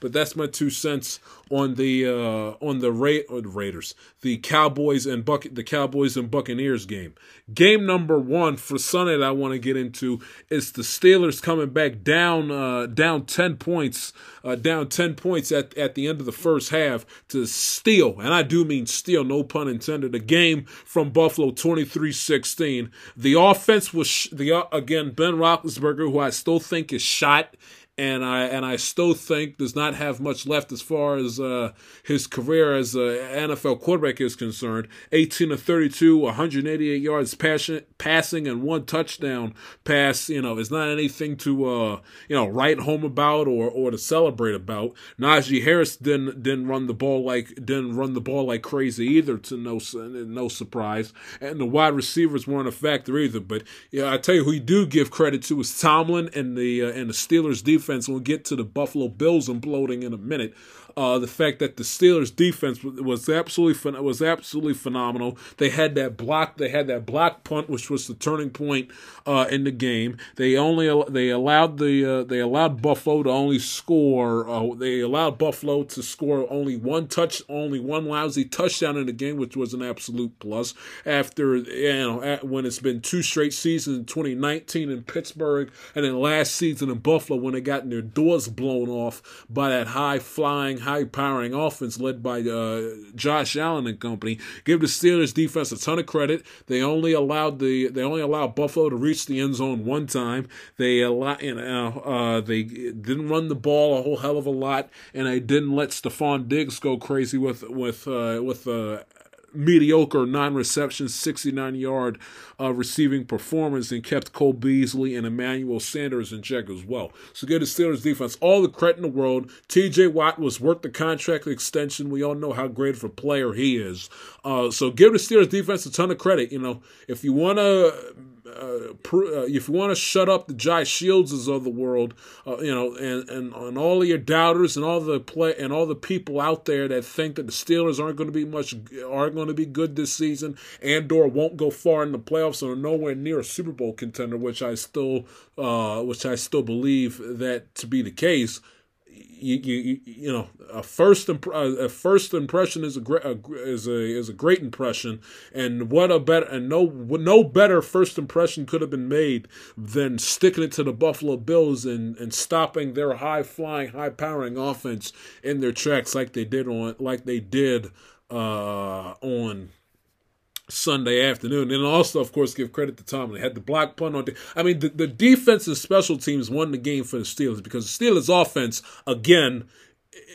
Speaker 1: But that's my two cents on the uh, on the Ra- or the Raiders, the Cowboys and Buck the Cowboys and Buccaneers game. Game number one for Sunday that I want to get into is the Steelers coming back down uh, down ten points uh, down ten points at at the end of the first half to steal, and I do mean steal, no pun intended. A game from Buffalo 23-16. The offense was sh- the uh, again Ben Roethlisberger, who I still think is shot and I and I still think does not have much left as far as uh, his career as an NFL quarterback is concerned. 18 to 32, 188 yards passing, passing, and one touchdown pass. You know, is not anything to uh, you know write home about or or to celebrate about. Najee Harris didn't didn't run the ball like didn't run the ball like crazy either. To no no surprise, and the wide receivers weren't a factor either. But yeah, I tell you, who you do give credit to is Tomlin and the uh, and the Steelers defense defense. We'll get to the Buffalo Bills imploding in a minute. Uh, the fact that the Steelers defense was absolutely was absolutely phenomenal. They had that block, they had that block punt, which was the turning point uh, in the game. They only they allowed the uh, they allowed Buffalo to only score. Uh, they allowed Buffalo to score only one touch, only one lousy touchdown in the game, which was an absolute plus. After you know when it's been two straight seasons in 2019 in Pittsburgh and then last season in Buffalo when they got their doors blown off by that high flying powering offense led by uh, Josh Allen and company. Give the Steelers defense a ton of credit. They only allowed the they only allowed Buffalo to reach the end zone one time. They allow, you know, uh, they didn't run the ball a whole hell of a lot, and they didn't let Stefon Diggs go crazy with with uh, with uh, mediocre non reception 69 yard uh, receiving performance and kept Cole Beasley and Emmanuel Sanders in check as well. So give the Steelers defense all the credit in the world. TJ Watt was worth the contract extension. We all know how great of a player he is. Uh, so give the Steelers defense a ton of credit. You know, if you want to uh, uh, if you want to shut up the Jai Shieldses of the world, uh, you know, and, and and all your doubters and all the play and all the people out there that think that the Steelers aren't going to be much aren't going to be good this season, and or won't go far in the playoffs or nowhere near a Super Bowl contender, which I still uh, which I still believe that to be the case you, you, you know a first imp- a first impression is a great is a is a great impression and what a better and no no better first impression could have been made than sticking it to the Buffalo Bills and and stopping their high flying high powering offense in their tracks like they did on like they did uh, on Sunday afternoon. And also, of course, give credit to Tom. They had the block punt on. I mean, the, the defense and special teams won the game for the Steelers because the Steelers' offense, again,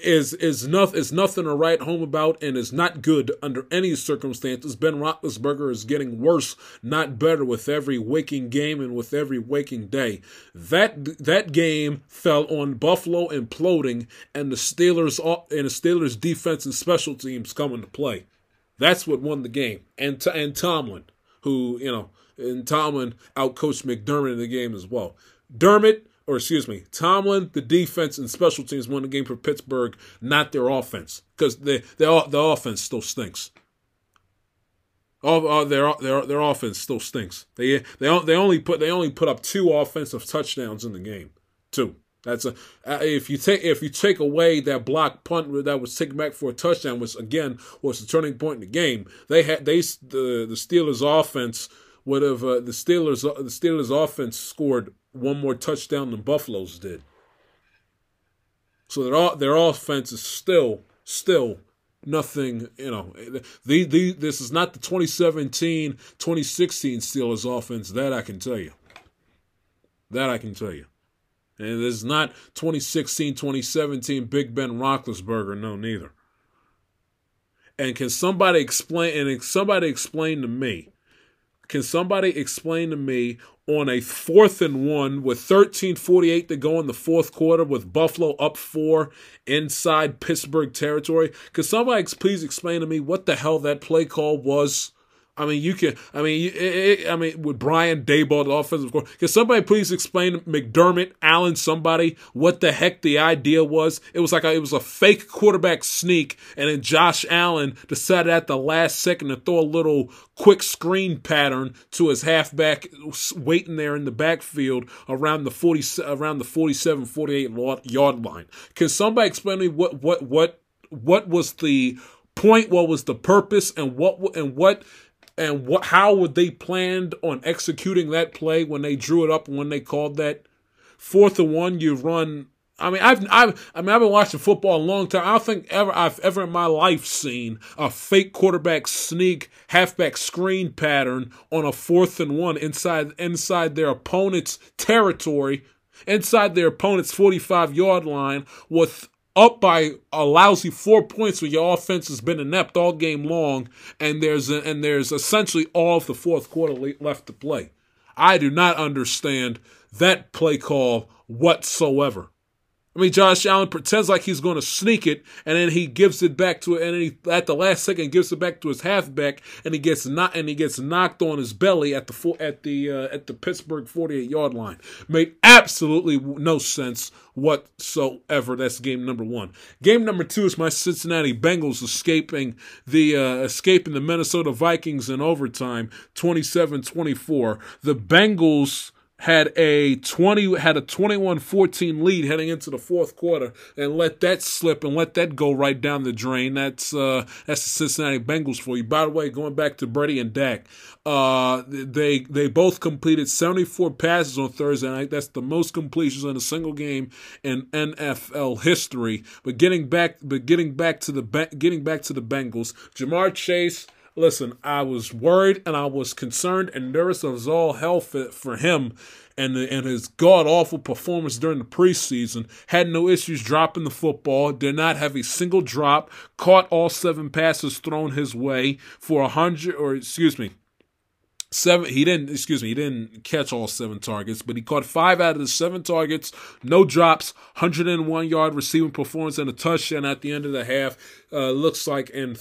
Speaker 1: is is nothing is nothing to write home about and is not good under any circumstances. Ben Roethlisberger is getting worse, not better, with every waking game and with every waking day. That that game fell on Buffalo imploding and the Steelers and the Steelers defense and special teams coming to play. That's what won the game. And and Tomlin, who you know, and Tomlin outcoached McDermott in the game as well. Dermott, or excuse me, Tomlin, the defense and special teams won the game for Pittsburgh, not their offense, because the the offense still stinks. All, all their their their offense still stinks. They they they only put they only put up two offensive touchdowns in the game. Two. That's a uh, if you take if you take away that block punt that was taken back for a touchdown, which again was the turning point in the game. They had they the the Steelers offense would have uh, the Steelers the Steelers offense scored one more touchdown than Buffalo's did. So their their offense is still still nothing, you know. The, the, this is not the 2017 2016 Steelers offense, that I can tell you. That I can tell you. And it's not 2016 2017 Big Ben Roethlisberger, no, neither. And can somebody explain? And somebody explain to me? Can somebody explain to me on a fourth and one with 13:48 to go in the fourth quarter with Buffalo up four inside Pittsburgh territory? Can somebody please explain to me what the hell that play call was? I mean, you can. I mean, it, it, I mean, with Brian Daboll, the offensive coordinator, can somebody please explain McDermott, Allen, somebody what the heck the idea was? It was like a, it was a fake quarterback sneak, and then Josh Allen decided at the last second to throw a little quick screen pattern to his halfback waiting there in the backfield around the 40 around the 47 48 yard line. Can somebody explain to me what what what what was the point, what was the purpose, and what and what and what how would they planned on executing that play when they drew it up when they called that fourth and one you run I mean I've I've I mean I've been watching football a long time. I don't think ever I've ever in my life seen a fake quarterback sneak halfback screen pattern on a fourth and one inside inside their opponent's territory, inside their opponent's 45 yard line with up by a lousy four points when your offense has been inept all game long, and there's a, and there's essentially all of the fourth quarter left to play. I do not understand that play call whatsoever. I mean, Josh Allen pretends like he's going to sneak it, and then he gives it back to, it, and he at the last second gives it back to his halfback, and he gets not, and he gets knocked on his belly at the at the uh, at the Pittsburgh forty eight yard line. Made absolutely no sense whatsoever. That's game number one. Game number two is my Cincinnati Bengals escaping the uh, escaping the Minnesota Vikings in overtime, 27-24. The Bengals had a 20 had a 21-14 lead heading into the fourth quarter and let that slip and let that go right down the drain. That's uh that's the Cincinnati Bengals for you. By the way going back to Brady and Dak uh they they both completed 74 passes on Thursday night. That's the most completions in a single game in NFL history. But getting back but getting back to the getting back to the Bengals Ja'Marr Chase Listen, I was worried and I was concerned and nervous of all health for him and and his god awful performance during the preseason. Had no issues dropping the football. Did not have a single drop. Caught all seven passes thrown his way for a hundred or excuse me seven he didn't excuse me he didn't catch all seven targets but he caught five out of the seven targets no drops 101 yard receiving performance and a touchdown at the end of the half uh, looks like and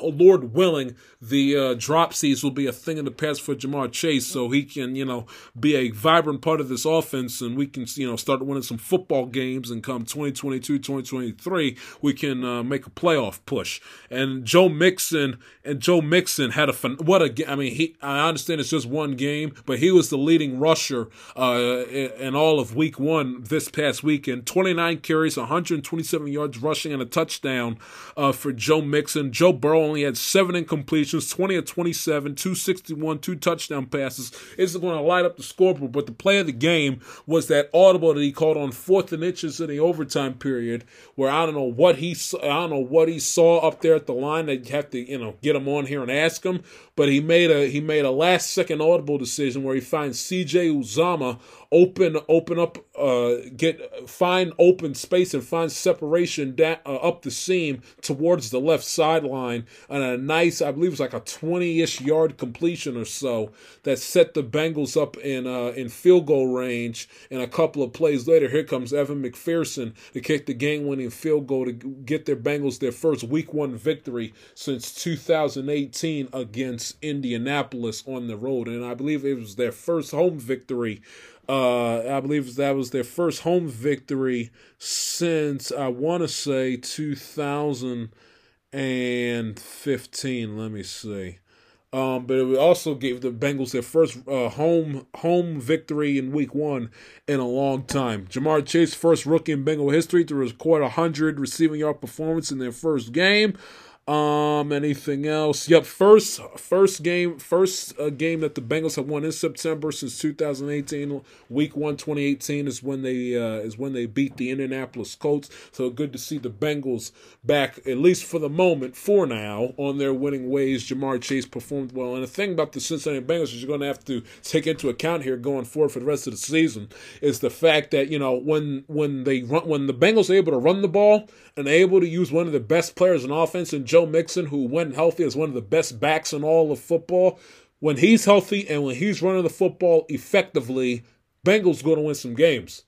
Speaker 1: lord willing the uh, drop seas will be a thing in the past for Ja'Marr Chase so he can you know be a vibrant part of this offense and we can you know start winning some football games and come 2022 2023 we can uh, make a playoff push and Joe Mixon and Joe Mixon had a fun, what a I mean he I understand understand it's just one game, but he was the leading rusher uh, in all of week one this past weekend. 29 carries, 127 yards rushing, and a touchdown uh, for Joe Mixon. Joe Burrow only had seven incompletions, 20 of 27, 261, two touchdown passes. Isn't going to light up the scoreboard, but the play of the game was that audible that he called on fourth and inches in the overtime period, where I don't know what he I don't know what he saw up there at the line you have to you know get him on here and ask him, but he made a he made a last second audible decision where he finds CJ Uzomah open open up uh, get find open space and find separation da- uh, up the seam towards the left sideline and a nice, I believe it was like a 20-ish yard completion or so that set the Bengals up in uh, in field goal range. And a couple of plays later, here comes Evan McPherson to kick the game-winning field goal to get their Bengals their first Week One victory since 2018 against Indianapolis on the road, and I believe it was their first home victory uh, I believe that was their first home victory since I want to say 2015. Let me see. Um, but it also gave the Bengals their first uh, home home victory in Week One in a long time. Ja'Marr Chase, first rookie in Bengal history to record a hundred receiving yard performance in their first game. Um, anything else? Yep, first first game first uh, game that the Bengals have won in September since 2018. Week one, 2018 is when they uh, is when they beat the Indianapolis Colts. So good to see the Bengals back at least for the moment, for now, on their winning ways. Ja'Marr Chase performed well, and the thing about the Cincinnati Bengals is you're going to have to take into account here going forward for the rest of the season is the fact that you know when when they run when the Bengals are able to run the ball and able to use one of the best players in offense and Joe Mixon, who when healthy is one of the best backs in all of football. When he's healthy and when he's running the football effectively, Bengals going to win some games.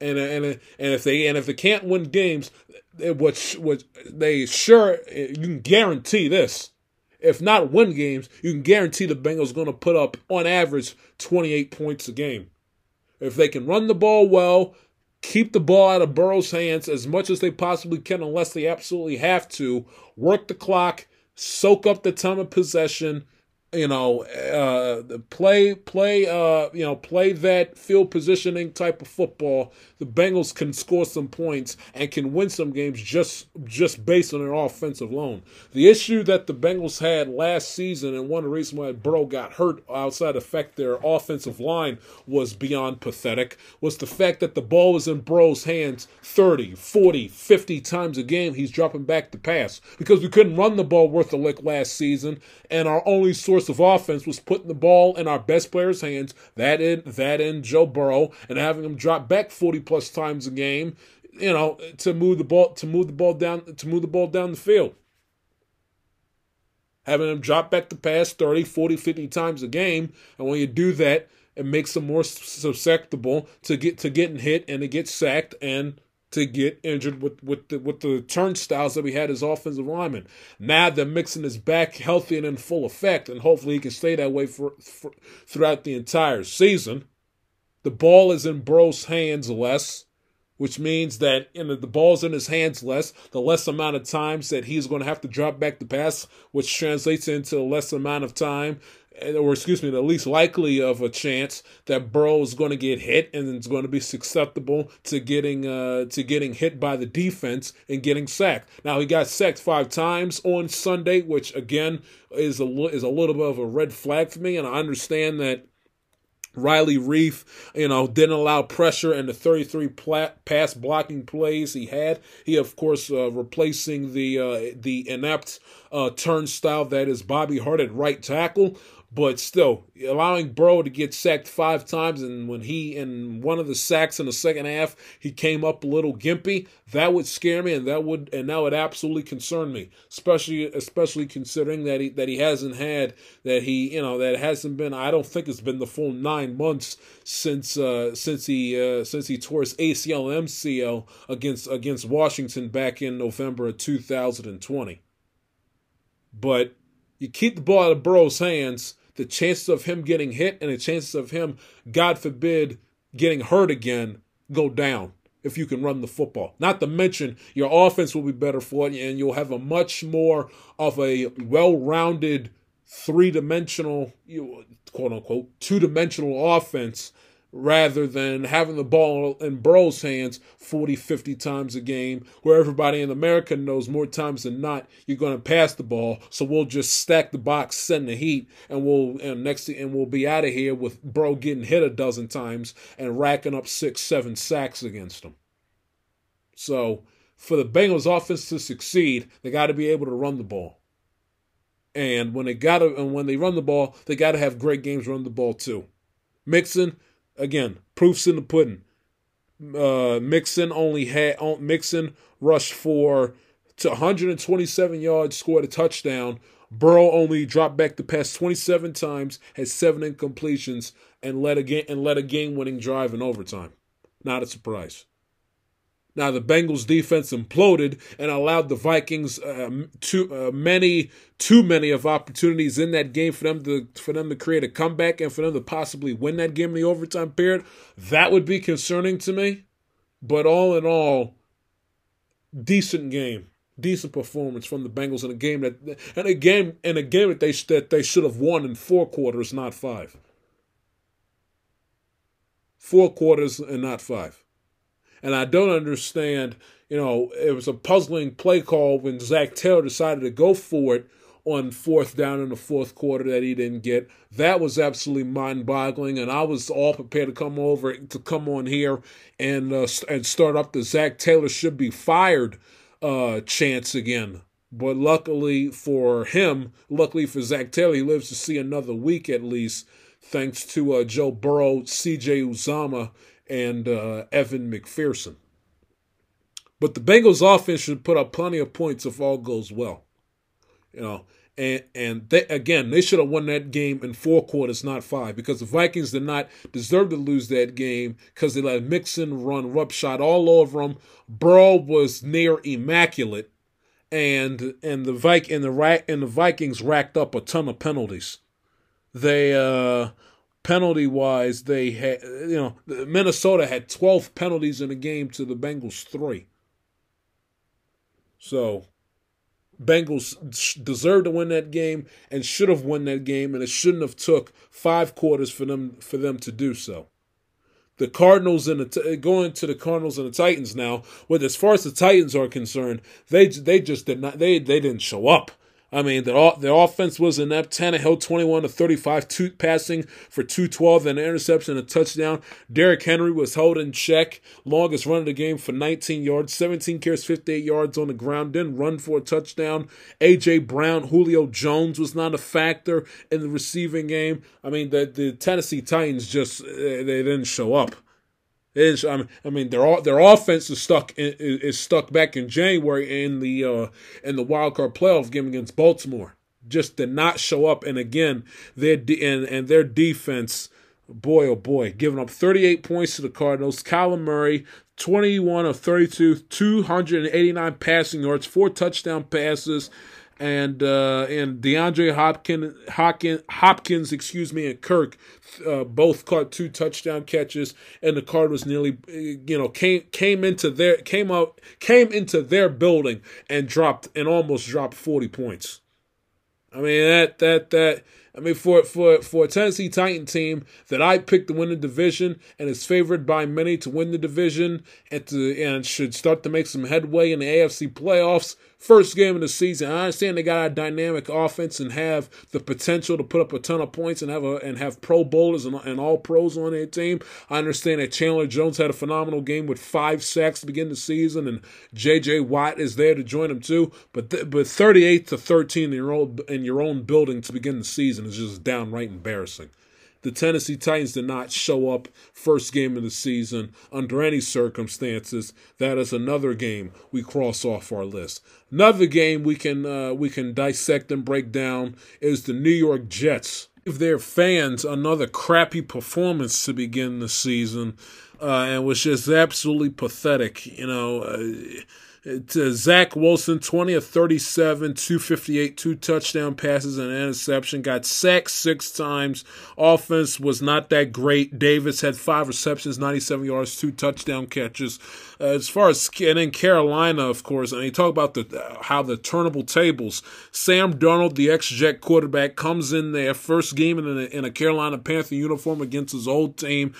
Speaker 1: And and and if they and if they can't win games, eh, what what they sure eh, you can guarantee this. If not win games, you can guarantee the Bengals going to put up on average 28 points a game. If they can run the ball well, keep the ball out of Burrow's hands as much as they possibly can, unless they absolutely have to. Work the clock, soak up the time of possession, you know, uh, play play uh, you know play that field positioning type of football. The Bengals can score some points and can win some games just just based on their offensive loan. The issue that the Bengals had last season and one of the reasons why Burrow got hurt outside fact their offensive line was beyond pathetic was the fact that the ball was in Burrow's hands 30, 40, 50 times a game. He's dropping back to pass because we couldn't run the ball worth a lick last season, and our only source of offense was putting the ball in our best players' hands, that in that in Joe Burrow, and having him drop back 40 plus times a game, you know, to move the ball to move the ball down to move the ball down the field. Having him drop back the pass 30, 40, 50 times a game, and when you do that, it makes them more susceptible to get to getting hit and to get sacked and to get injured with with the, with the turnstiles that we had as offensive linemen. Now that Mixon is back healthy and in full effect, and hopefully he can stay that way for, for throughout the entire season. The ball is in Burrow's hands less, which means that you know, the ball's in his hands less, the less amount of times that he's going to have to drop back the pass, which translates into less amount of time or excuse me, the least likely of a chance that Burrow is going to get hit and is going to be susceptible to getting uh, to getting hit by the defense and getting sacked. Now he got sacked five times on Sunday, which again is a is a little bit of a red flag for me, and I understand that. Riley Reiff, you know, didn't allow pressure in the 33 pass blocking plays he had. He, of course, uh, replacing the uh, the inept uh, turnstile that is Bobby Hart at right tackle. But still, allowing Burrow to get sacked five times, and when he in one of the sacks in the second half, he came up a little gimpy. That would scare me, and that would and that would absolutely concern me, especially especially considering that he that he hasn't had that he you know that hasn't been. I don't think it's been the full nine months since uh, since he uh, since he tore his ACL MCL against against Washington back in November of 2020. But you keep the ball out of Burrow's hands the chances of him getting hit and the chances of him, God forbid, getting hurt again go down if you can run the football. Not to mention your offense will be better for it and you'll have a much more of a well-rounded three-dimensional, quote unquote, two-dimensional offense rather than having the ball in Burrow's hands 40, 50 times a game, where everybody in America knows more times than not you're going to pass the ball. So we'll just stack the box, send the heat, and we'll and next and we'll be out of here with Bro getting hit a dozen times and racking up six, seven sacks against them. So for the Bengals offense to succeed, they got to be able to run the ball. And when they got to, and when they run the ball, they got to have great games run the ball too. Mixon, Again, proof's in the pudding. Uh, Mixon only had Mixon rushed for to 127 yards, scored a touchdown. Burrow only dropped back the pass 27 times, had seven incompletions, and led a game and led a game-winning drive in overtime. Not a surprise. Now the Bengals defense imploded and allowed the Vikings uh, too uh, many too many of opportunities in that game for them to for them to create a comeback and for them to possibly win that game in the overtime period. That would be concerning to me. But all in all, decent game, decent performance from the Bengals in a game that and a game in a game that they that they should have won in four quarters, not five. Four quarters and not five. And I don't understand, you know, it was a puzzling play call when Zach Taylor decided to go for it on fourth down in the fourth quarter that he didn't get. That was absolutely mind-boggling, and I was all prepared to come over to come on here and uh, and start up the Zach Taylor should be fired uh, chance again. But luckily for him, luckily for Zach Taylor, he lives to see another week at least, thanks to uh, Joe Burrow, C.J. Uzomah, and uh, Evan McPherson. But the Bengals offense should put up plenty of points if all goes well. You know, and and they, again, they should have won that game in four quarters, not five, because the Vikings did not deserve to lose that game because they let Mixon run roughshod all over them. Burrow was near immaculate, and and the Vik and the and the Vikings racked up a ton of penalties. They uh penalty wise, they had you know Minnesota had 12 penalties in a game to the Bengals three. So Bengals deserved to win that game and should have won that game, and it shouldn't have took five quarters for them for them to do so. The Cardinals and the going to the Cardinals and the Titans now. With as far as the Titans are concerned, they they just did not they they didn't show up. I mean, the, their offense was inept. Tannehill 21 to 35, two, passing for 212 and an interception and a touchdown. Derrick Henry was held in check. Longest run of the game for 19 yards, 17 carries, 58 yards on the ground. Didn't run for a touchdown. A.J. Brown, Julio Jones was not a factor in the receiving game. I mean, the, the Tennessee Titans just, uh, they didn't show up is I mean, I mean their their offense is stuck is stuck back in January in the uh, in the wild card playoff game against Baltimore. Just did not show up, and again, their de- and and their defense, boy oh boy, giving up 38 points to the Cardinals. Kyler Murray, 21 of 32, 289 passing yards, four touchdown passes and uh, and DeAndre Hopkins, Hopkins, Hopkins, excuse me, and Kirk uh, both caught two touchdown catches, and the Cardinals nearly, you know, came came into their came out came into their building and dropped and almost dropped forty points. I mean that that that I mean, for for for a Tennessee Titan team that I picked to win the division and is favored by many to win the division and to and should start to make some headway in the AFC playoffs. First game of the season. I understand they got a dynamic offense and have the potential to put up a ton of points and have a and have Pro Bowlers and, and all pros on their team. I understand that Chandler Jones had a phenomenal game with five sacks to begin the season, and J.J. Watt is there to join him too. But th- but 38 to 13 in your own in your own building to begin the season is just downright embarrassing. The Tennessee Titans did not show up first game of the season under any circumstances. That is another game we cross off our list. Another game we can uh, we can dissect and break down is the New York Jets. Give their fans another crappy performance to begin the season, uh, and was just absolutely pathetic. You know. Uh, to Zach Wilson, 20 of 37, 258, two touchdown passes and an interception. Got sacked six times. Offense was not that great. Davis had five receptions, 97 yards, two touchdown catches. Uh, as far as and in Carolina, of course, and you talk about the uh, how the turnable tables. Sam Darnold, the ex-Jet quarterback, comes in there first game in a, in a Carolina Panther uniform against his old team.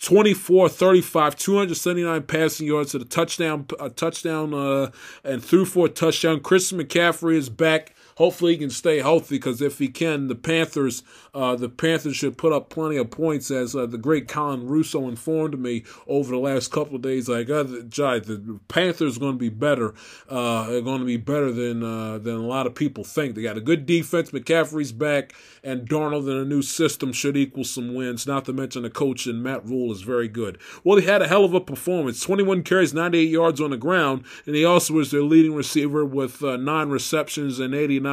Speaker 1: 24 35 279 passing yards to the touchdown a touchdown uh, and threw for a touchdown. Chris McCaffrey is back hopefully he can stay healthy because if he can, the Panthers, uh, the Panthers should put up plenty of points, as uh, the great Colin Russo informed me over the last couple of days. Like, uh, Jai, the Panthers are going to be better. Uh, are going to be better than uh, than a lot of people think. They got a good defense. McCaffrey's back, and Darnold in a new system should equal some wins. Not to mention the coach and Matt Rhule is very good. Well, he had a hell of a performance. 21 carries, 98 yards on the ground, and he also was their leading receiver with uh, nine receptions and 89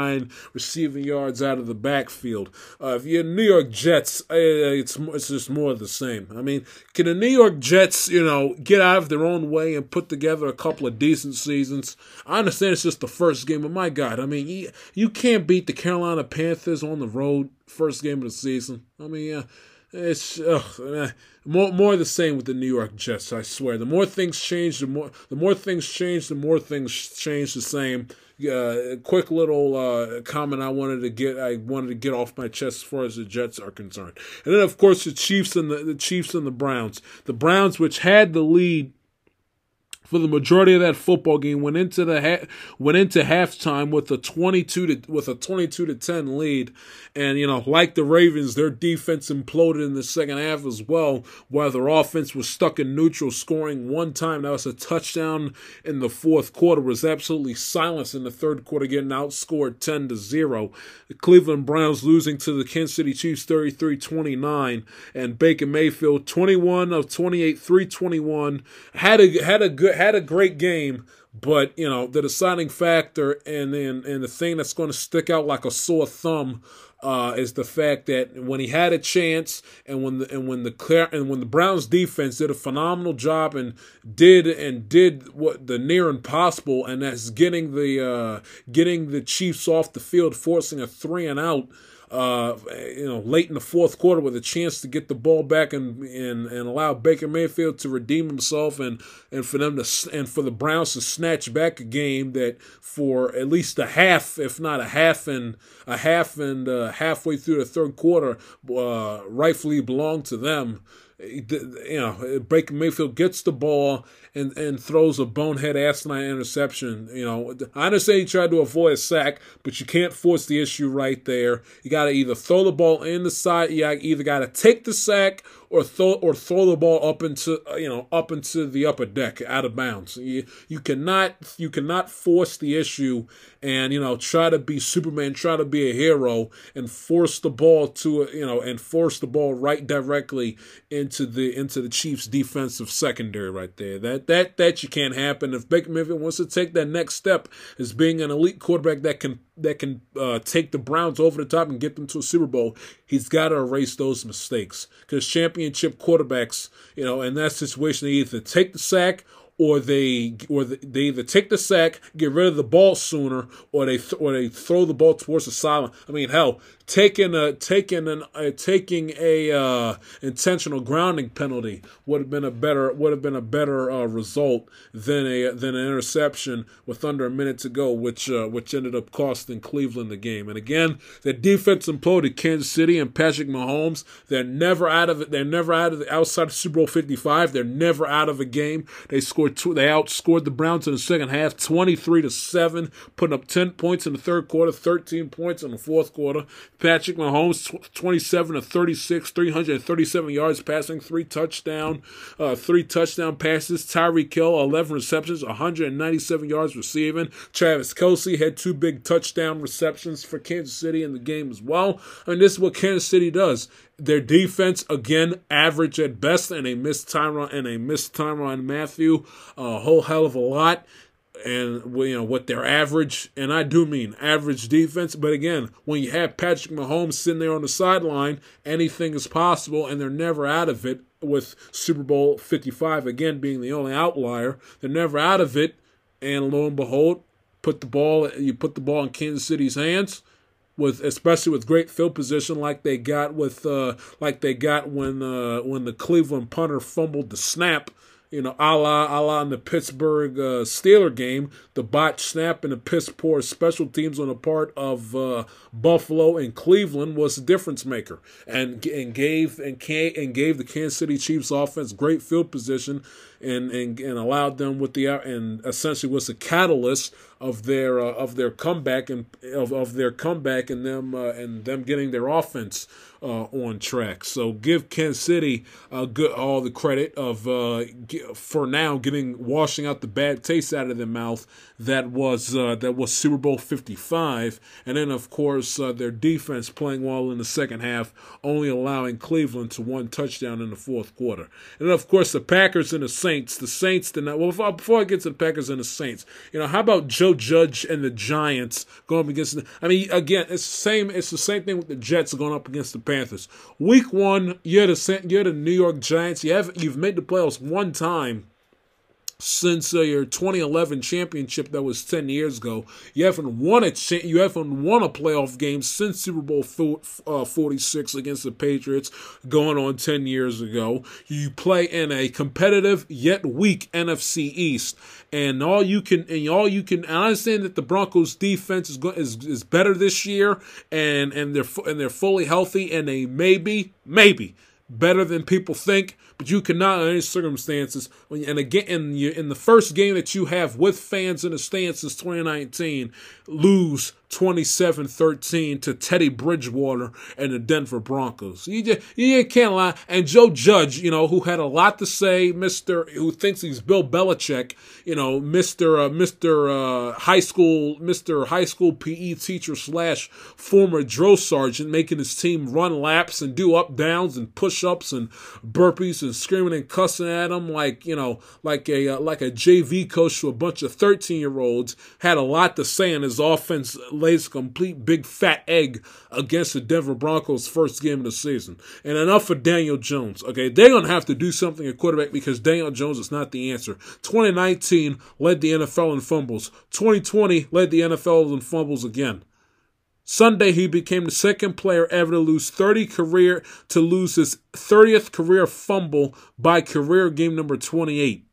Speaker 1: receiving yards out of the backfield. Uh, if you're New York Jets, uh, it's it's just more of the same. I mean, can the New York Jets, you know, get out of their own way and put together a couple of decent seasons? I understand it's just the first game, but my God, I mean, you, you can't beat the Carolina Panthers on the road first game of the season. I mean, yeah. It's ugh, more more the same with the New York Jets. I swear. The more things change, the more the more things change, the more things change the same. Uh, quick little uh, comment I wanted to get I wanted to get off my chest as far as the Jets are concerned, and then of course the Chiefs and the, the Chiefs and the Browns. The Browns, which had the lead for the majority of that football game went into the ha- went into halftime with a 22 to with a 22 to 10 lead. And you know like the Ravens their defense imploded in the second half as well while their offense was stuck in neutral scoring one time. That was a touchdown in the fourth quarter. Was absolutely silenced in the third quarter getting outscored 10 to 0 the Cleveland Browns losing to the Kansas City Chiefs 33-29 and Baker Mayfield 21 of 28 321 had a had a good had a great game, but you know the deciding factor and and, and the thing that's going to stick out like a sore thumb uh, is the fact that when he had a chance and when the and when the and when the Browns defense did a phenomenal job and did and did what the near impossible and that's getting the uh, getting the Chiefs off the field, forcing a three and out uh, you know, late in the fourth quarter with a chance to get the ball back and and, and allow Baker Mayfield to redeem himself and and for them to and for the Browns to snatch back a game that for at least a half, if not a half and a half and uh, halfway through the third quarter, uh, rightfully belonged to them you know, Baker Mayfield gets the ball and, and throws a bonehead asinine interception. You know, I understand he tried to avoid a sack, but you can't force the issue right there. You got to either throw the ball in the side, you either got to take the sack or throw or throw the ball up into uh, you know up into the upper deck out of bounds. You you cannot you cannot force the issue and you know try to be Superman, try to be a hero and force the ball to you know and force the ball right directly into the into the Chiefs defensive secondary right there. That that that you can't happen if Baker Mayfield wants to take that next step as being an elite quarterback that can that can uh, take the Browns over the top and get them to a Super Bowl, he's got to erase those mistakes. Because championship quarterbacks, you know, in that situation, they either take the sack or they or they either take the sack, get rid of the ball sooner, or they th- or they throw the ball towards the sideline. I mean, hell, taking a taking an uh, taking a uh, intentional grounding penalty would have been a better would have been a better uh, result than a than an interception with under a minute to go, which uh, which ended up costing Cleveland the game. And again, the defense imploded Kansas City and Patrick Mahomes. They're never out of it. They're never out of the outside of Super Bowl Fifty Five. They're never out of a game. They scored They outscored the Browns in the second half, twenty three to seven, putting up ten points in the third quarter, thirteen points in the fourth quarter. Patrick Mahomes, twenty seven to thirty six, three hundred and thirty seven yards passing, three touchdown, uh, three touchdown passes. Tyreek Hill eleven receptions, one hundred and ninety seven yards receiving. Travis Kelce had two big touchdown receptions for Kansas City in the game as well. I mean, this is what Kansas City does. Their defense again average at best, and they missed Tyron and they missed Tyrann Mathieu a whole hell of a lot. And you know what their average, and I do mean average defense. But again, when you have Patrick Mahomes sitting there on the sideline, anything is possible, and they're never out of it. With Super Bowl 55 again being the only outlier, they're never out of it. And lo and behold, put the ball you put the ball in Kansas City's hands with especially with great field position like they got with uh, like they got when uh, when the Cleveland punter fumbled the snap. you know, a la, a la in the Pittsburgh uh, Steeler game, the botch snap and the piss poor special teams on the part of uh, Buffalo and Cleveland was the difference maker, and and gave and can and gave the Kansas City Chiefs offense great field position and and, and allowed them with the and essentially was the catalyst of their uh, of their comeback and of, of their comeback and them uh, and them getting their offense uh, on track. So give Kansas City good, all the credit of uh, for now getting washing out the bad taste out of their mouth that was uh, that was Super Bowl 55, and then of course uh, their defense playing well in the second half, only allowing Cleveland to one touchdown in the fourth quarter. And of course the Packers and the Saints. The Saints did not. Well, before I get to the Packers and the Saints, you know how about Joe Judge and the Giants going against? I mean, again, it's the same. It's the same thing with the Jets going up against the Panthers. Week one, you're the you're the New York Giants. You have you've made the playoffs one time since uh, your 2011 championship that was 10 years ago. You haven't won a cha- you haven't won a playoff game since Super Bowl uh, 46 against the Patriots going on 10 years ago. You play in a competitive yet weak NFC East and all you can and all you can I understand that the Broncos defense is is, is better this year and and they're and they're fully healthy and they maybe maybe better than people think, but you cannot, in any circumstances, and again, in, in the first game that you have with fans in the stands since 2019, lose 27-13 to Teddy Bridgewater and the Denver Broncos. You just, you can't lie. And Joe Judge, you know, who had a lot to say, Mister, who thinks he's Bill Belichick, you know, Mister, uh, Mister uh, High School, Mister High School PE teacher slash former drill sergeant, making his team run laps and do up downs and push ups and burpees and screaming and cussing at him like you know, like a uh, like a JV coach to a bunch of thirteen year olds. Had a lot to say in his offense lays a complete big fat egg against the Denver Broncos first game of the season. And enough for Daniel Jones. Okay, they're gonna have to do something at quarterback because Daniel Jones is not the answer. 2019 led the NFL in fumbles. 2020 led the NFL in fumbles again. Sunday, he became the second player ever to lose 30 career to lose his 30th career fumble by career game number 28.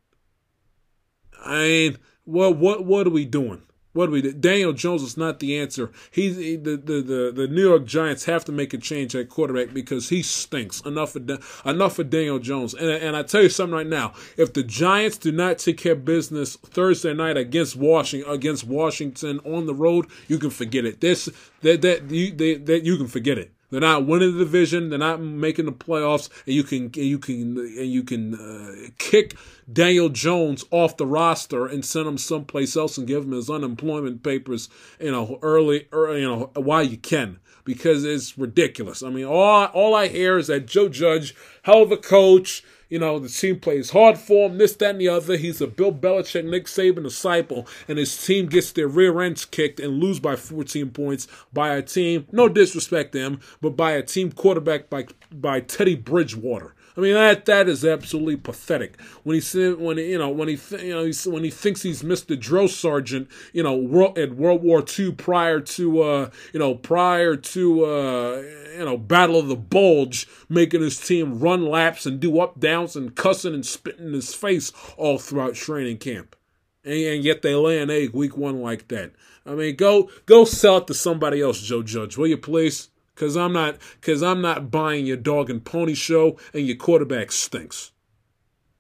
Speaker 1: I mean, what what what are we doing? What do we do? Daniel Jones is not the answer. He's he, the, the, the the New York Giants have to make a change at quarterback because he stinks. Enough of enough of Daniel Jones. And and I tell you something right now. If the Giants do not take care of business Thursday night against Washington against Washington on the road, you can forget it. This that that you they, that you can forget it. They're not winning the division. They're not making the playoffs, and you can and you can and you can uh, kick Daniel Jones off the roster and send him someplace else and give him his unemployment papers, you know, early, early you know, while you can because it's ridiculous. I mean, all all I hear is that Joe Judge, hell of a coach you know, the team plays hard for him, this, that, and the other. He's a Bill Belichick, Nick Saban disciple, and his team gets their rear ends kicked and lose by 14 points by a team, no disrespect to him, but by a team quarterback by, by Teddy Bridgewater. I mean that that is absolutely pathetic. When he when he, you know when he you know when he thinks he's Mr. Drill Sergeant, you know world, at World War II prior to uh, you know prior to uh, you know Battle of the Bulge, making his team run laps and do up downs and cussing and spitting in his face all throughout training camp, and, and yet they lay an egg week one like that. I mean, go go sell it to somebody else, Joe Judge, will you please? Cause I'm not cause I'm not buying your dog and pony show and your quarterback stinks.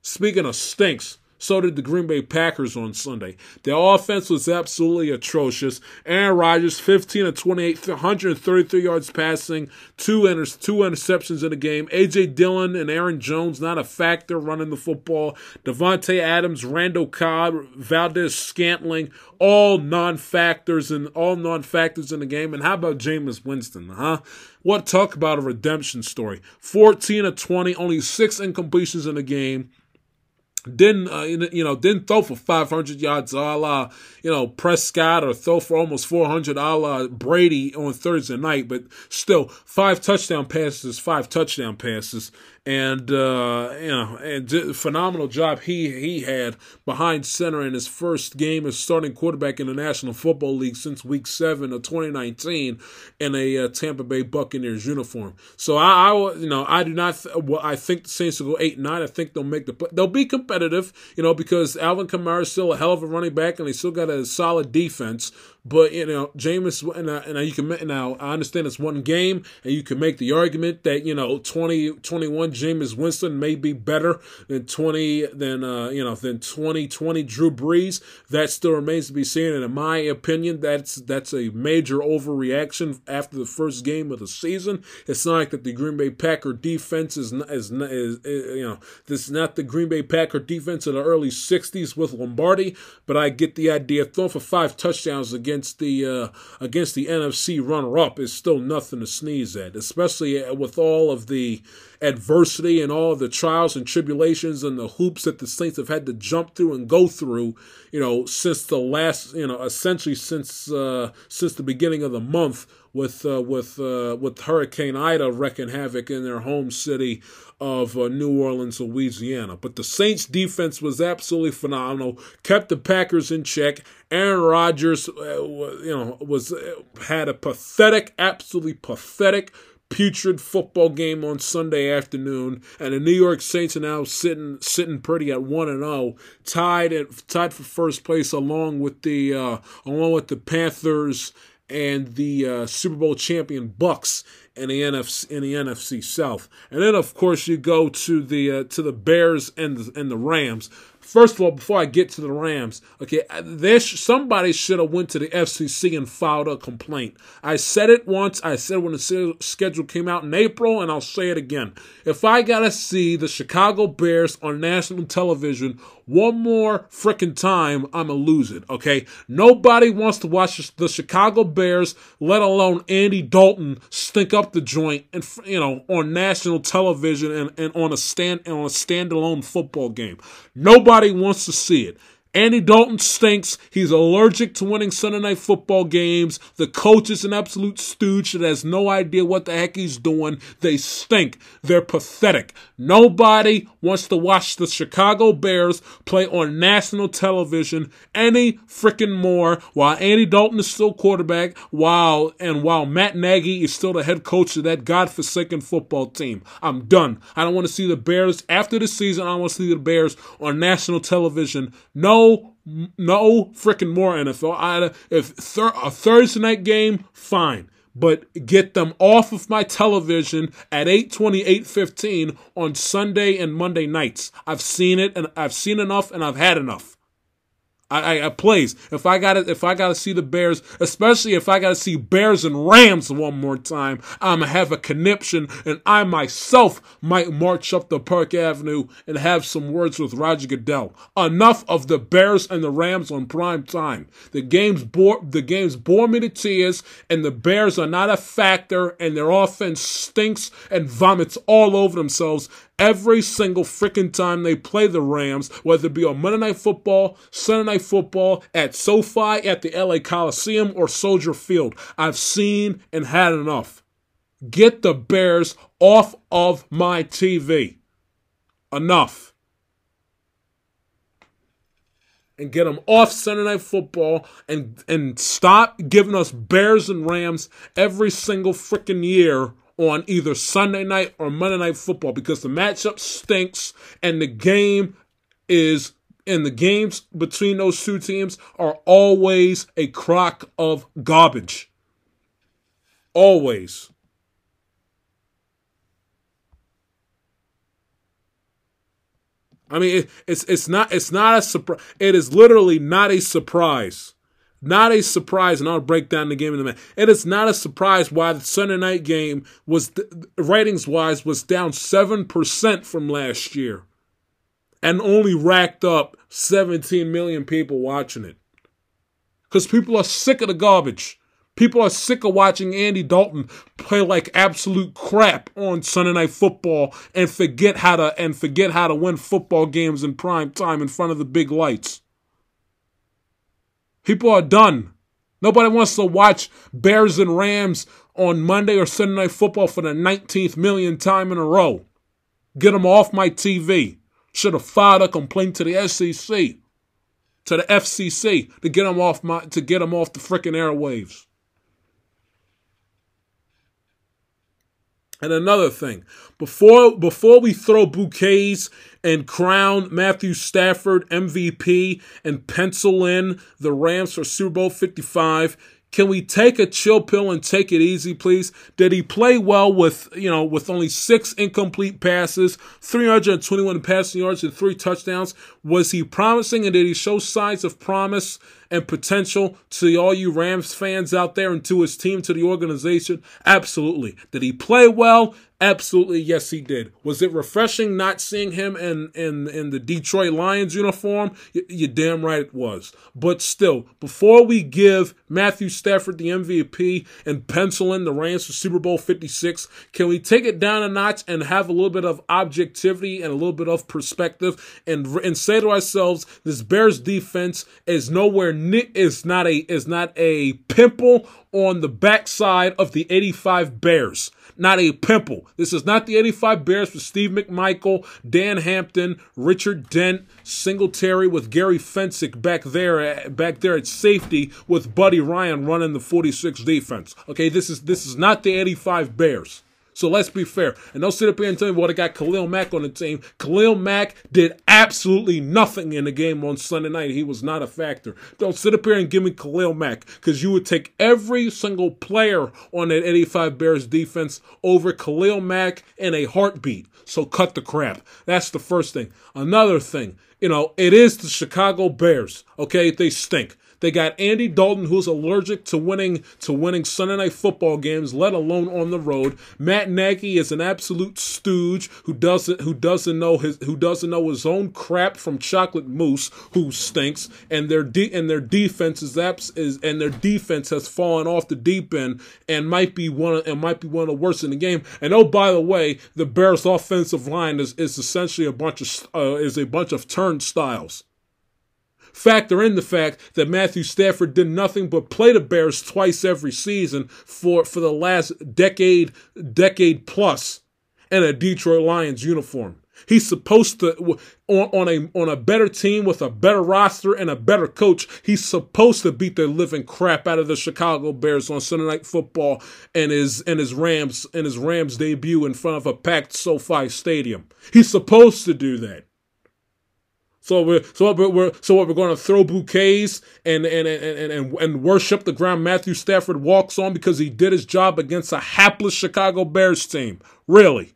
Speaker 1: Speaking of stinks, so did the Green Bay Packers on Sunday. Their offense was absolutely atrocious. Aaron Rodgers, 15 of 28, 133 yards passing, two, inter- two interceptions in the game. A.J. Dillon and Aaron Jones, not a factor running the football. Davante Adams, Randall Cobb, Valdes-Scantling, all non-factors and all non-factors in the game. And how about Jameis Winston, huh? What talk about a redemption story? 14 of 20, only six incompletions in the game didn't uh, you know didn't throw for 500 yards a la you know Prescott or throw for almost 400 a la Brady on Thursday night, but still five touchdown passes, five touchdown passes, and uh, you know, and phenomenal job he he had behind center in his first game as starting quarterback in the National Football League since Week Seven of 2019 in a uh, Tampa Bay Buccaneers uniform. So I, I you know, I do not. Th- well, I think the Saints will go eight nine. I think they'll make the. They'll be competitive, you know, because Alvin Kamara is still a hell of a running back, and they still got a solid defense. But you know, Jameis, and, uh, and you can now I understand it's one game, and you can make the argument that you know 20, 21 Jameis Winston may be better than twenty than uh, you know than twenty twenty Drew Brees. That still remains to be seen, and in my opinion, that's that's a major overreaction after the first game of the season. It's not like that the Green Bay Packer defense is is, is, is you know this is not the Green Bay Packer defense of the early '60s with Lombardi, but I get the idea. Throwing for five touchdowns against against the uh, against the NFC runner-up is still nothing to sneeze at, especially with all of the adversity and all the trials and tribulations and the hoops that the Saints have had to jump through and go through, you know, since the last, you know, essentially since uh, since the beginning of the month with uh, with uh, with Hurricane Ida wreaking havoc in their home city of uh, New Orleans, Louisiana. But the Saints defense was absolutely phenomenal, kept the Packers in check. Aaron Rodgers, uh, you know, was uh, had a pathetic, absolutely pathetic putrid football game on Sunday afternoon, and the New York Saints are now sitting sitting pretty at one and zero, oh, tied at tied for first place along with the uh, along with the Panthers and the uh, Super Bowl champion Bucks in the NFC in the NFC South. And then of course you go to the uh, to the Bears and the, and the Rams. First of all, before I get to the Rams, okay, there somebody should have went to the FCC and filed a complaint. I said it once. I said when the schedule came out in April, and I'll say it again. If I gotta see the Chicago Bears on national television one more freaking time, I'ma lose it. Okay, nobody wants to watch the Chicago Bears, let alone Andy Dalton, stink up the joint and you know on national television and, and on a stand on a standalone football game. Nobody wants to see it. Andy Dalton stinks. He's allergic to winning Sunday night football games. The coach is an absolute stooge that has no idea what the heck he's doing. They stink. They're pathetic. Nobody wants to watch the Chicago Bears play on national television any freaking more while Andy Dalton is still quarterback, while and while Matt Nagy is still the head coach of that godforsaken football team. I'm done. I don't want to see the Bears after the season. I want to see the Bears on national television. No no, freaking more NFL. I, if thir- a Thursday night game, fine. But get them off of my television at 8:20, 8:15 on Sunday and Monday nights. I've seen it and I've seen enough and I've had enough. I, I, I plays. If I got if I got to see the Bears, especially if I got to see Bears and Rams one more time, I'm gonna have a conniption, and I myself might march up the Park Avenue and have some words with Roger Goodell. Enough of the Bears and the Rams on prime time. The games bore the games bore me to tears, and the Bears are not a factor, and their offense stinks and vomits all over themselves every single freaking time they play the Rams, whether it be on Monday Night Football, Sunday Night Football, at SoFi, at the LA Coliseum, or Soldier Field. I've seen and had enough. Get the Bears off of my TV. Enough. And get them off Sunday Night Football and, and stop giving us Bears and Rams every single freaking year on either Sunday night or Monday night football because the matchup stinks and the game is and the games between those two teams are always a crock of garbage. Always. I mean, it, it's it's not it's not a surprise. It is literally not a surprise not a surprise, and I'll break down the game in a minute. It is not a surprise why the Sunday night game was ratings wise was down seven percent from last year, and only racked up 17 million people watching it. Because people are sick of the garbage. People are sick of watching Andy Dalton play like absolute crap on Sunday Night Football and forget how to and forget how to win football games in prime time in front of the big lights. People are done. Nobody wants to watch Bears and Rams on Monday or Sunday Night Football for the 19th million time in a row. Get them off my TV. Should have filed a complaint to the SEC, to the FCC to get them off my to get him off the freaking airwaves. And another thing, before before we throw bouquets and crown Matthew Stafford MVP and pencil in the Rams for Super Bowl 55, can we take a chill pill and take it easy, please? Did he play well with, you know, with only six incomplete passes, 321 passing yards, and three touchdowns? Was he promising and did he show signs of promise and potential to all you Rams fans out there and to his team, to the organization? Absolutely. Did he play well? Absolutely, yes, he did. Was it refreshing not seeing him in in, in the Detroit Lions uniform? You, you're damn right it was. But still, before we give Matthew Stafford the MVP and pencil in the Rams for Super Bowl 56, can we take it down a notch and have a little bit of objectivity and a little bit of perspective and and say to ourselves, this Bears defense is nowhere near is not a is not a pimple on the backside of the 85 Bears. Not a pimple. This is not the 85 Bears with Steve McMichael, Dan Hampton, Richard Dent, Singletary with Gary Fencik back there, uh, back there at safety with Buddy Ryan running the 46 defense. Okay, this is this is not the 85 Bears. So let's be fair. And don't sit up here and tell me, well, they got Khalil Mack on the team. Khalil Mack did absolutely nothing in the game on Sunday night. He was not a factor. Don't sit up here and give me Khalil Mack because you would take every single player on that 85 Bears defense over Khalil Mack in a heartbeat. So cut the crap. That's the first thing. Another thing, you know, it is the Chicago Bears. Okay, they stink. They got Andy Dalton, who's allergic to winning to winning Sunday night football games, let alone on the road. Matt Nagy is an absolute stooge who doesn't who doesn't know his who doesn't know his own crap from chocolate mousse, who stinks, and their de- and their defense is, is and their defense has fallen off the deep end and might be one of, and might be one of the worst in the game. And oh, by the way, the Bears' offensive line is is essentially a bunch of uh, is a bunch of turnstiles. Factor in the fact that Matthew Stafford did nothing but play the Bears twice every season for, for the last decade, decade plus in a Detroit Lions uniform. He's supposed to on, on a on a better team with a better roster and a better coach. He's supposed to beat the living crap out of the Chicago Bears on Sunday Night Football and his and his Rams and his Rams debut in front of a packed SoFi Stadium. He's supposed to do that. So we're so what we're so we're going to throw bouquets and and, and and and worship the ground Matthew Stafford walks on because he did his job against a hapless Chicago Bears team. Really?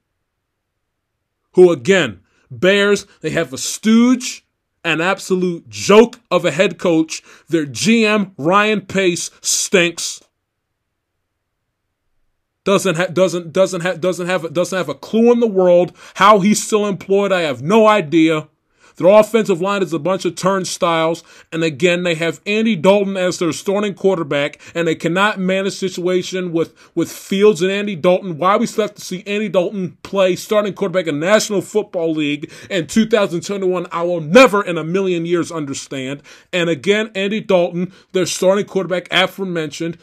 Speaker 1: Who again, Bears, they have a stooge, an absolute joke of a head coach. Their GM Ryan Pace stinks. Doesn't ha- doesn't doesn't have doesn't have doesn't have a clue in the world how he's still employed. I have no idea. Their offensive line is a bunch of turnstiles. And again, they have Andy Dalton as their starting quarterback, and they cannot manage situation with, with Fields and Andy Dalton. Why we still have to see Andy Dalton play starting quarterback in National Football League in 2021, I will never in a million years understand. And again, Andy Dalton, their starting quarterback, aforementioned,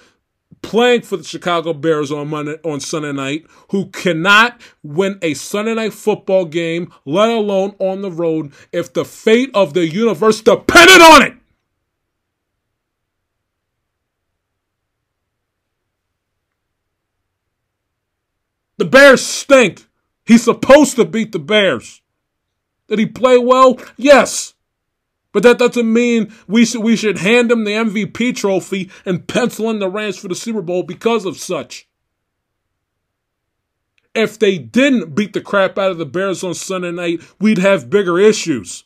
Speaker 1: playing for the Chicago Bears on Monday on Sunday night who cannot win a Sunday night football game, let alone on the road, if the fate of the universe depended on it. The Bears stink. He's supposed to beat the Bears. Did he play well? Yes. But that doesn't mean we should we should hand him the MVP trophy and pencil in the Rams for the Super Bowl because of such. If they didn't beat the crap out of the Bears on Sunday night, we'd have bigger issues.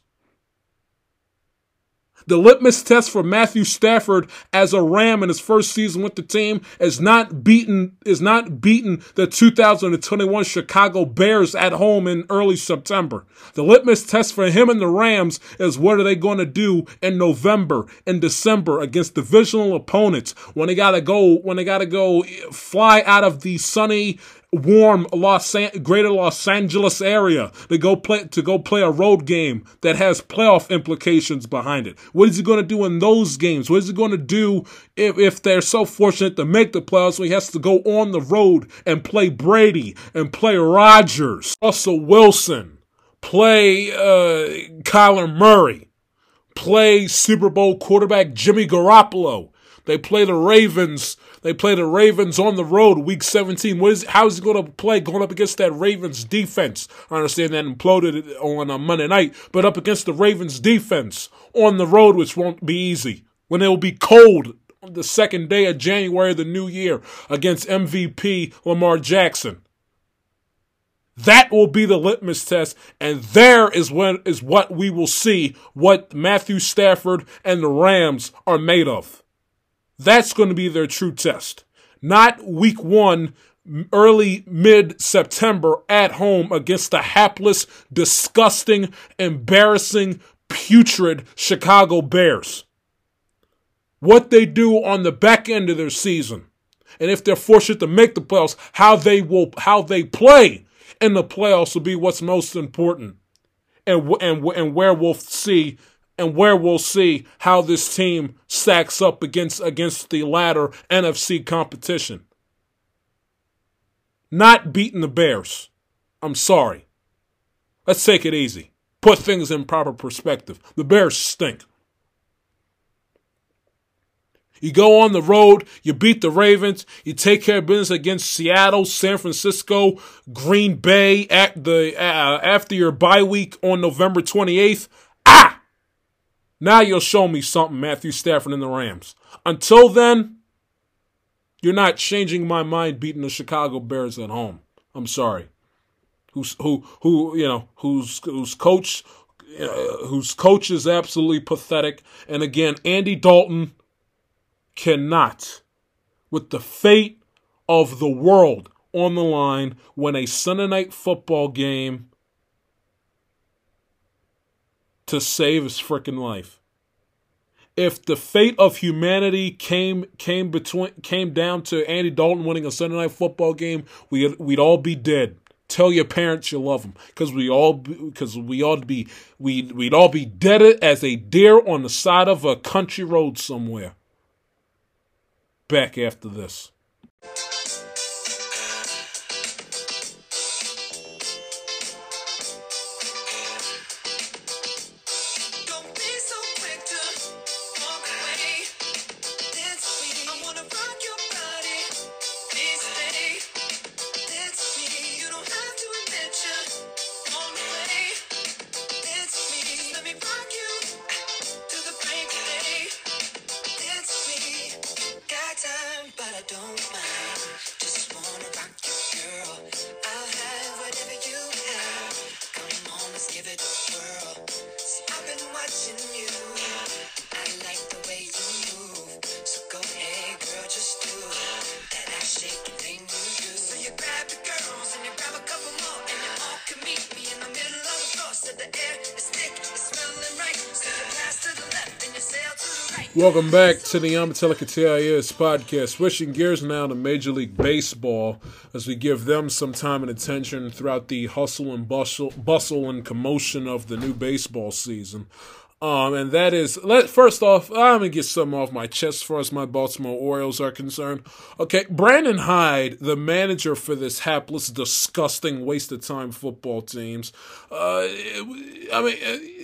Speaker 1: The litmus test for Matthew Stafford as a Ram in his first season with the team is not beaten is not beaten the 2021 Chicago Bears at home in early September. The litmus test for him and the Rams is what are they going to do in November and December against divisional opponents when they got to go when they got to go fly out of the sunny warm Los An- greater Los Angeles area to go play to go play a road game that has playoff implications behind it. What is he going to do in those games? What is he going to do if, if they're so fortunate to make the playoffs? So he has to go on the road and play Brady and play Rodgers, Russell Wilson, play uh, Kyler Murray, play Super Bowl quarterback Jimmy Garoppolo. They play the Ravens they play the Ravens on the road week 17. What is how is he going to play going up against that Ravens defense? I understand that imploded on a Monday night, but up against the Ravens defense on the road, which won't be easy. When it will be cold the second day of January of the new year against MVP Lamar Jackson. That will be the litmus test, and there is when is what we will see what Matthew Stafford and the Rams are made of. That's going to be their true test. Not week one, early mid September at home against the hapless, disgusting, embarrassing, putrid Chicago Bears. What they do on the back end of their season, and if they're fortunate to make the playoffs, how they will, how they play in the playoffs will be what's most important, and and and where we'll see and where we'll see how this team stacks up against against the latter NFC competition. Not beating the Bears. I'm sorry. Let's take it easy. Put things in proper perspective. The Bears stink. You go on the road, you beat the Ravens, you take care of business against Seattle, San Francisco, Green Bay at the uh, after your bye week on November 28th. Ah! Now you'll show me something, Matthew Stafford and the Rams. Until then, you're not changing my mind beating the Chicago Bears at home. I'm sorry. Who's who who you know whose whose coach uh, whose coach is absolutely pathetic. And again, Andy Dalton cannot, with the fate of the world on the line, win a Sunday night football game to save his freaking life. If the fate of humanity came came between came down to Andy Dalton winning a Sunday night football game, we we'd all be dead. Tell your parents you love them, because we all because we ought be we we'd all be dead as a deer on the side of a country road somewhere. Back after this. Welcome back to the Amatelica TIS podcast. Switching gears now to Major League Baseball as we give them some time and attention throughout the hustle and bustle, bustle and commotion of the new baseball season. Um, and that is let first off, I'm gonna get some off my chest as far as my Baltimore Orioles are concerned. Okay, Brandon Hyde, the manager for this hapless, disgusting, waste of time football teams. Uh, I mean,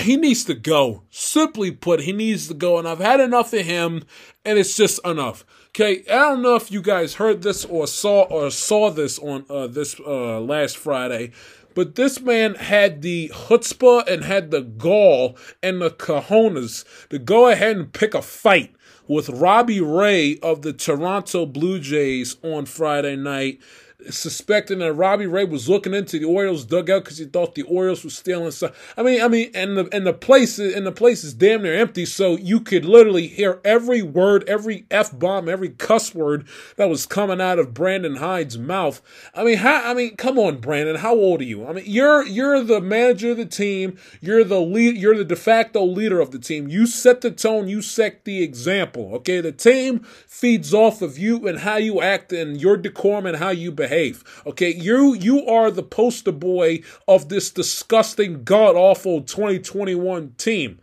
Speaker 1: he needs to go. Simply put, he needs to go. And I've had enough of him, and it's just enough. Okay, I don't know if you guys heard this or saw or saw this on uh, this uh, last Friday, but this man had the chutzpah and had the gall and the cojones to go ahead and pick a fight with Robbie Ray of the Toronto Blue Jays on Friday night suspecting that Robbie Ray was looking into the Orioles dugout because he thought the Orioles were stealing stuff. I mean, I mean, and the and the place and the place is damn near empty, so you could literally hear every word, every f bomb, every cuss word that was coming out of Brandon Hyde's mouth. I mean, how? I mean, come on, Brandon, how old are you? I mean, you're you're the manager of the team. You're the lead. You're the de facto leader of the team. You set the tone. You set the example. Okay, the team feeds off of you and how you act and your decorum and how you behave. Okay, you you are the poster boy of this disgusting, god awful 2021 team.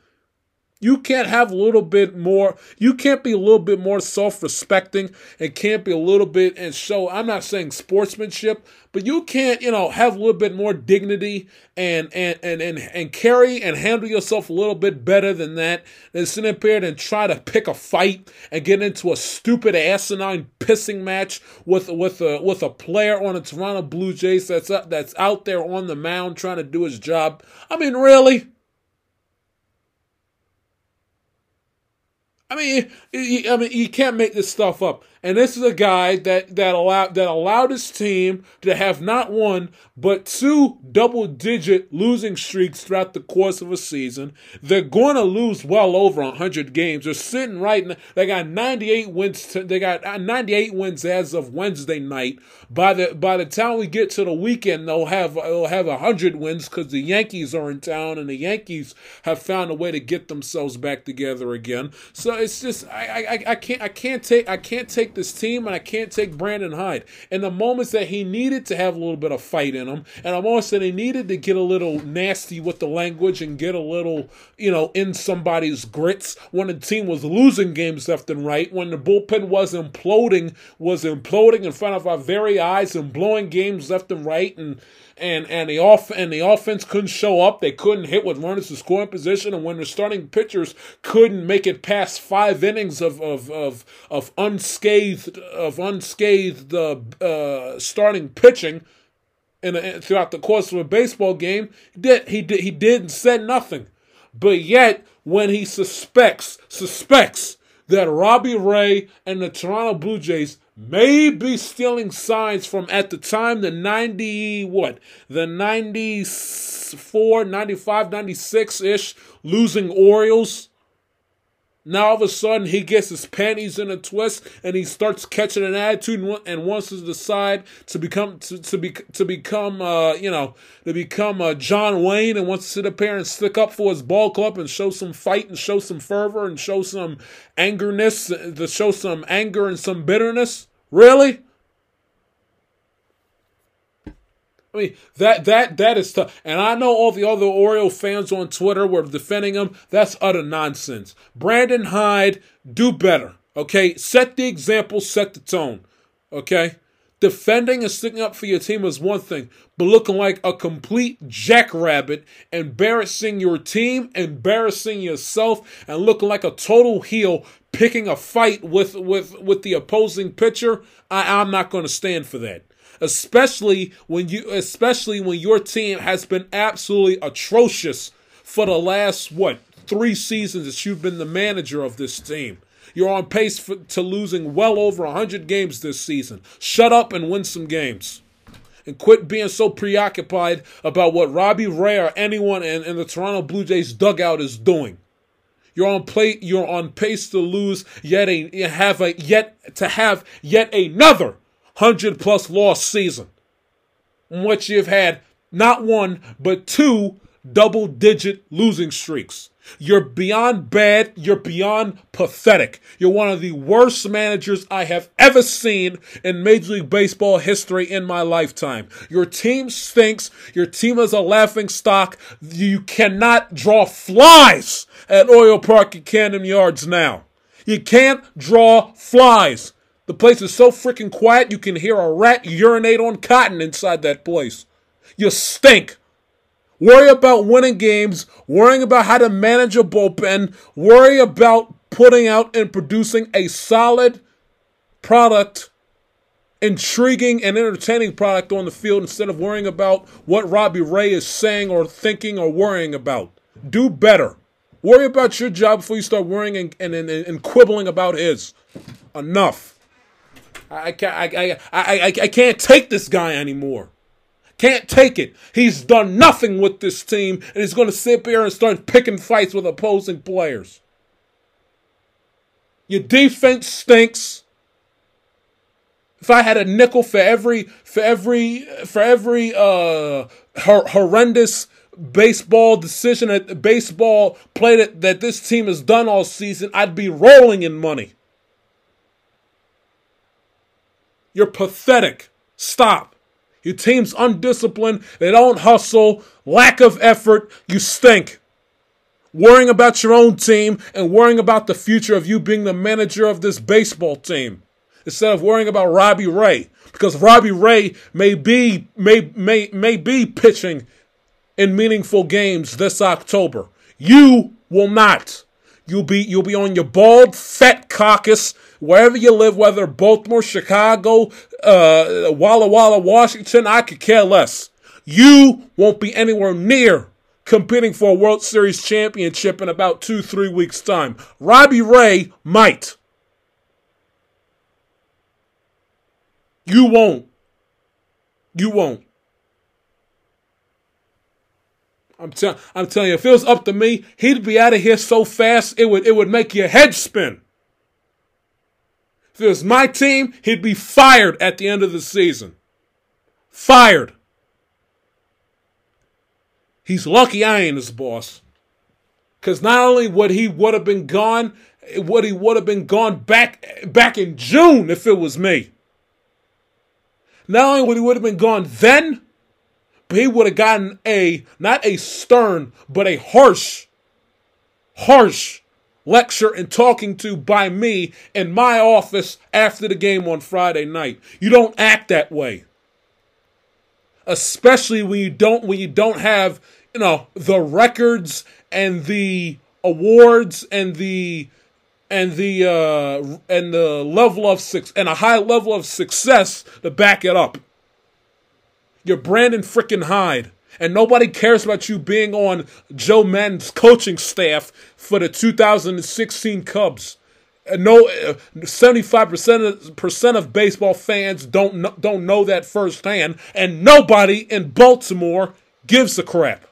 Speaker 1: You can't have a little bit more, you can't be a little bit more self respecting and can't be a little bit and show, I'm not saying sportsmanship, but you can't, you know, have a little bit more dignity and, and, and, and, and carry and handle yourself a little bit better than that than sit up here and try to pick a fight and get into a stupid asinine pissing match with, with a, with a player on the Toronto Blue Jays that's, that's out there on the mound trying to do his job. I mean, really? I mean, I mean, you can't make this stuff up. And this is a guy that that allowed that allowed his team to have not one but two double-digit losing streaks throughout the course of a season. They're going to lose well over 100 games. They're sitting right now. They got 98 wins. To, they got uh, 98 wins as of Wednesday night. By the by the time we get to the weekend, they'll have they'll have 100 wins because the Yankees are in town and the Yankees have found a way to get themselves back together again. So it's just I I, I can't I can't take I can't take take this team and I can't take Brandon Hyde. In the moments that he needed to have a little bit of fight in him, and I'm also saying he needed to get a little nasty with the language and get a little, you know, in somebody's grits when the team was losing games left and right, when the bullpen was imploding, was imploding in front of our very eyes and blowing games left and right and and and the off and the offense couldn't show up. They couldn't hit with runners in scoring position, and when the starting pitchers couldn't make it past five innings of of of, of unscathed of unscathed uh, uh, starting pitching. In a, throughout the course of a baseball game, did he did he did and said nothing, but yet when he suspects suspects that Robbie Ray and the Toronto Blue Jays may be stealing signs from at the time the 90 what? The 94 95 96 ish losing orioles now all of a sudden he gets his panties in a twist and he starts catching an attitude and wants to decide to become to, to be to become uh you know to become uh, John Wayne and wants to sit up here and stick up for his ball club and show some fight and show some fervor and show some angerness to show some anger and some bitterness? Really I mean that that that is tough, and I know all the other Oriole fans on Twitter were defending him. That's utter nonsense. Brandon Hyde, do better. Okay, set the example, set the tone. Okay, defending and sticking up for your team is one thing, but looking like a complete jackrabbit, embarrassing your team, embarrassing yourself, and looking like a total heel, picking a fight with with with the opposing pitcher. I, I'm not going to stand for that especially when you especially when your team has been absolutely atrocious for the last what three seasons that you've been the manager of this team. You're on pace for, to losing well over 100 games this season. Shut up and win some games. And quit being so preoccupied about what Robbie Ray or anyone in, in the Toronto Blue Jays dugout is doing. You're on play. You're on pace to lose yet a have a yet to have yet another 100 plus loss season, in which you've had not one, but two double digit losing streaks. You're beyond bad. You're beyond pathetic. You're one of the worst managers I have ever seen in Major League Baseball history in my lifetime. Your team stinks. Your team is a laughing stock. You cannot draw flies at Oriole Park and Camden Yards now. You can't draw flies. The place is so freaking quiet you can hear a rat urinate on cotton inside that place. You stink. Worry about winning games, worrying about how to manage a bullpen, worry about putting out and producing a solid product, intriguing and entertaining product on the field instead of worrying about what Robbie Ray is saying or thinking or worrying about. Do better. Worry about your job before you start worrying and, and, and, and quibbling about his. Enough. I can't, I, I, I, I can't take this guy anymore. Can't take it. He's done nothing with this team, and he's going to sit here and start picking fights with opposing players. Your defense stinks. If I had a nickel for every for every for every uh hor- horrendous baseball decision at baseball play that, that this team has done all season, I'd be rolling in money. You're pathetic. Stop. Your team's undisciplined. They don't hustle. Lack of effort. You stink. Worrying about your own team and worrying about the future of you being the manager of this baseball team instead of worrying about Robbie Ray because Robbie Ray may be may may may be pitching in meaningful games this October. You will not. You'll be you'll be on your bald fat caucus wherever you live, whether Baltimore, Chicago, uh, Walla Walla, Washington. I could care less. You won't be anywhere near competing for a World Series championship in about two three weeks time. Robbie Ray might. You won't. You won't. I'm, tell- I'm telling you, if it was up to me, he'd be out of here so fast it would it would make your head spin. If it was my team, he'd be fired at the end of the season. Fired. He's lucky I ain't his boss. Cause not only would he would have been gone, would he would have been gone back back in June if it was me. Not only would he would have been gone then, but he would have gotten a not a stern, but a harsh, harsh lecture and talking to by me in my office after the game on Friday night. You don't act that way. Especially when you don't when you don't have, you know, the records and the awards and the and the uh and the level of six and a high level of success to back it up. You're Brandon frickin' Hyde. And nobody cares about you being on Joe Madden's coaching staff for the 2016 Cubs. Uh, no, uh, 75% of baseball fans don't don't know that firsthand, and nobody in Baltimore gives a crap.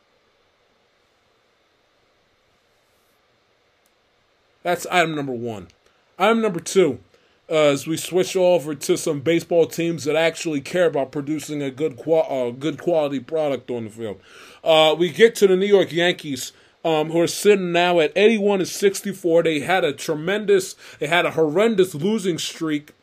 Speaker 1: That's item number one. Item number two uh, as we switch over to some baseball teams that actually care about producing a good uh, good quality product on the field. Uh, we get to the New York Yankees. Um, who are sitting now at 81 and 64. They had a tremendous, they had a horrendous losing streak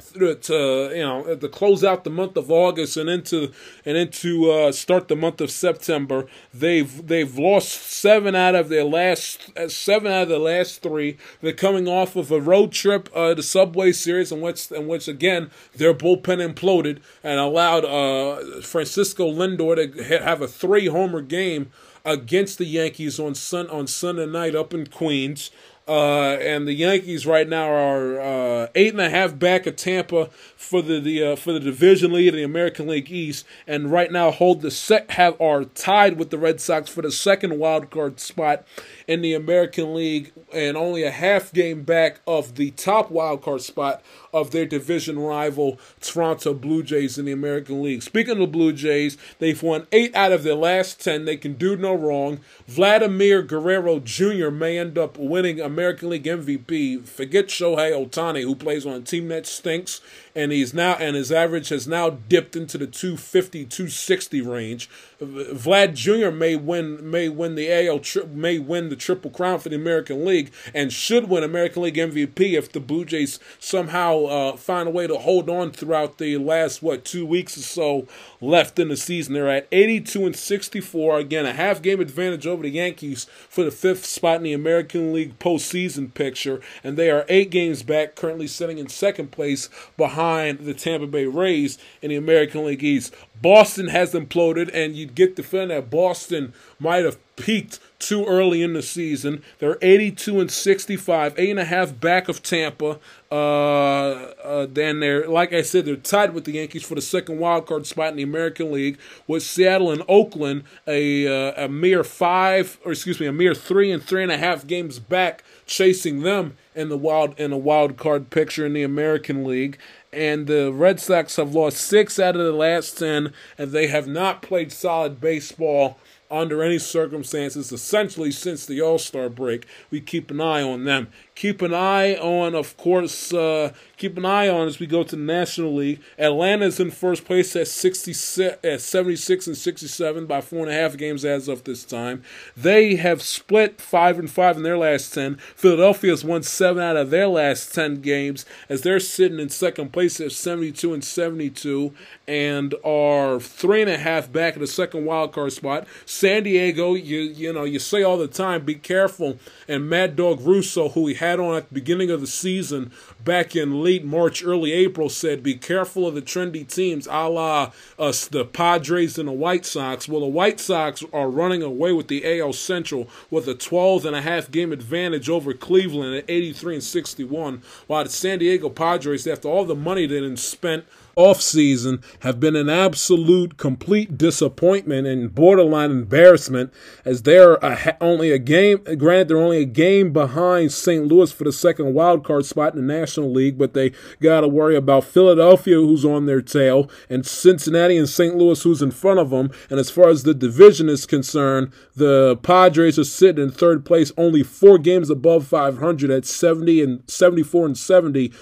Speaker 1: to you know to close out the month of August and into and into uh, start the month of September. They've they've lost seven out of their last uh, seven out of the last three. They're coming off of a road trip, uh, the Subway Series, in which in which again their bullpen imploded and allowed uh, Francisco Lindor to have a three homer game against the Yankees on sun on Sunday night up in Queens. Uh, and the Yankees right now are uh, eight and a half back of Tampa for the, the uh, for the division lead in the American League East, and right now hold the set have are tied with the Red Sox for the second wild card spot in the American League, and only a half game back of the top wild card spot of their division rival Toronto Blue Jays in the American League. Speaking of the Blue Jays, they've won eight out of their last ten. They can do no wrong. Vladimir Guerrero Jr. may end up winning American League MVP. Forget Shohei Ohtani, who plays on a team that stinks and he's now and his average has now dipped into the 250 260 range. Vlad Jr. may win may win the AL tri- may win the triple crown for the American League and should win American League MVP if the Blue Jays somehow uh, find a way to hold on throughout the last what two weeks or so left in the season. They're at 82 and 64 again, a half game advantage over the Yankees for the fifth spot in the American League postseason picture, and they are eight games back, currently sitting in second place behind the Tampa Bay Rays in the American League East. Boston has imploded, and you'd get the feeling that Boston might have peaked too early in the season. They're 82 and 65, eight and a half back of Tampa. Uh, uh, then they're like I said, they're tied with the Yankees for the second wild card spot in the American League. With Seattle and Oakland, a uh, a mere five, or excuse me, a mere three and three and a half games back, chasing them in the wild in a wild card picture in the American League. And the Red Sox have lost six out of the last 10, and they have not played solid baseball under any circumstances, essentially since the All Star break. We keep an eye on them. Keep an eye on, of course, uh, keep an eye on as we go to the National League. Atlanta's in first place at 66, at 76 and 67 by four and a half games as of this time. They have split five and five in their last 10. Philadelphia's won seven out of their last 10 games as they're sitting in second place at 72 and 72 and are three and a half back in the second wild card spot. San Diego, you you know, you say all the time, be careful. And Mad Dog Russo, who he had on at the beginning of the season back in late March, early April, said, be careful of the trendy teams, a la us, the Padres and the White Sox. Well, the White Sox are running away with the AL Central with a 12 and a half game advantage over Cleveland at 83 and 61, while the San Diego Padres, after all the money they spent offseason have been an absolute complete disappointment and borderline embarrassment as they're a, only a game granted they're only a game behind St. Louis for the second wild card spot in the National League but they got to worry about Philadelphia who's on their tail and Cincinnati and St. Louis who's in front of them and as far as the division is concerned the Padres are sitting in third place only 4 games above 500 at 70 and 74 and 70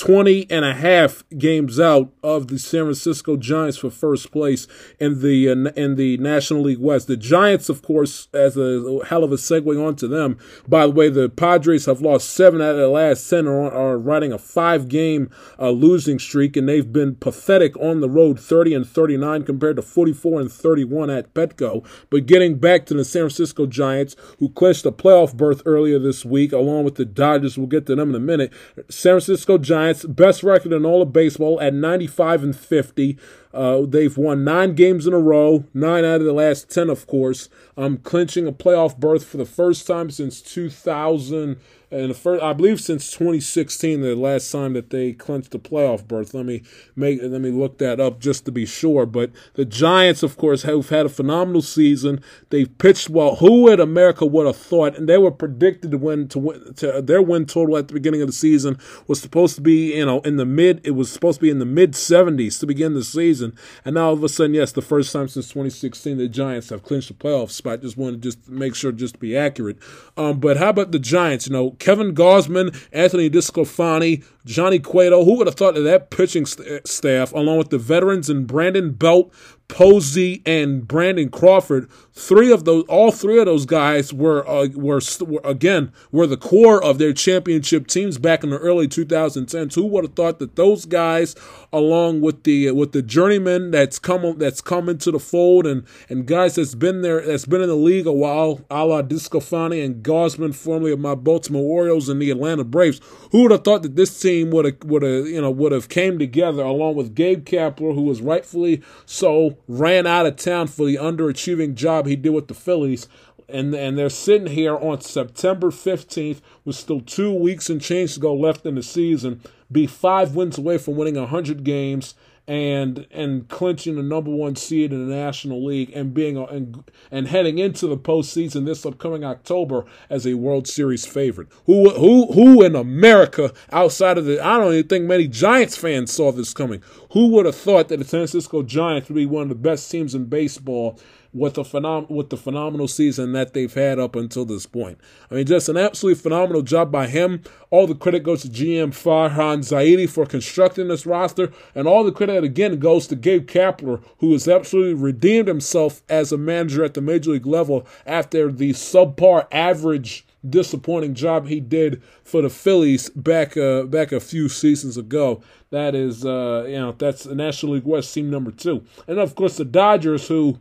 Speaker 1: 20 and a half games out of the San Francisco Giants for first place in the uh, in the National League West. The Giants, of course, as a hell of a segue onto them. By the way, the Padres have lost seven out of the last ten, are, are riding a five game uh, losing streak, and they've been pathetic on the road, 30 and 39 compared to 44 and 31 at Petco. But getting back to the San Francisco Giants, who clinched a playoff berth earlier this week, along with the Dodgers, we'll get to them in a minute. San Francisco Giants Best record in all of baseball at 95 and 50. Uh, they've won nine games in a row, nine out of the last 10, of course. Um, clinching a playoff berth for the first time since 2000 and the first, I believe since 2016, the last time that they clinched the playoff berth. Let me make, let me look that up just to be sure. But the Giants, of course, have had a phenomenal season. They've pitched well. Who in America would have thought? And they were predicted to win to win. To, their win total at the beginning of the season was supposed to be, you know, in the mid. It was supposed to be in the mid 70s to begin the season. And now all of a sudden, yes, the first time since 2016, the Giants have clinched a playoff spot. Just wanted to just make sure, just to be accurate. Um, but how about the Giants? You know, Kevin Gausman, Anthony DeSclafani, Johnny Cueto. Who would have thought that that pitching st- staff, along with the veterans and Brandon Belt, Posey and Brandon Crawford, three of those, all three of those guys were, uh, were, were again were the core of their championship teams back in the early 2010s. Who would have thought that those guys, along with the with the journeyman that's come that's come into the fold and and guys that's been there that's been in the league a while, a la DeSclafani and Gausman, formerly of my Baltimore Orioles and the Atlanta Braves. Who would have thought that this team would have would have you know would have came together along with Gabe Kapler, who was rightfully so ran out of town for the underachieving job he did with the Phillies. And, and they're sitting here on September 15th with still two weeks and change to go left in the season, be five wins away from winning 100 games and and clinching the number one seed in the National League and being and and heading into the postseason this upcoming October as a World Series favorite. Who who who in America outside of the I don't even think many Giants fans saw this coming. Who would have thought that the San Francisco Giants would be one of the best teams in baseball with the phenom- with the phenomenal season that they've had up until this point. I mean, just an absolutely phenomenal job by him. All the credit goes to GM Farhan Zaidi for constructing this roster, and all the credit again goes to Gabe Kapler, who has absolutely redeemed himself as a manager at the major league level after the subpar average disappointing job he did for the Phillies back uh, back a few seasons ago. That is, uh, you know, that's National League West team number two, and of course the Dodgers, who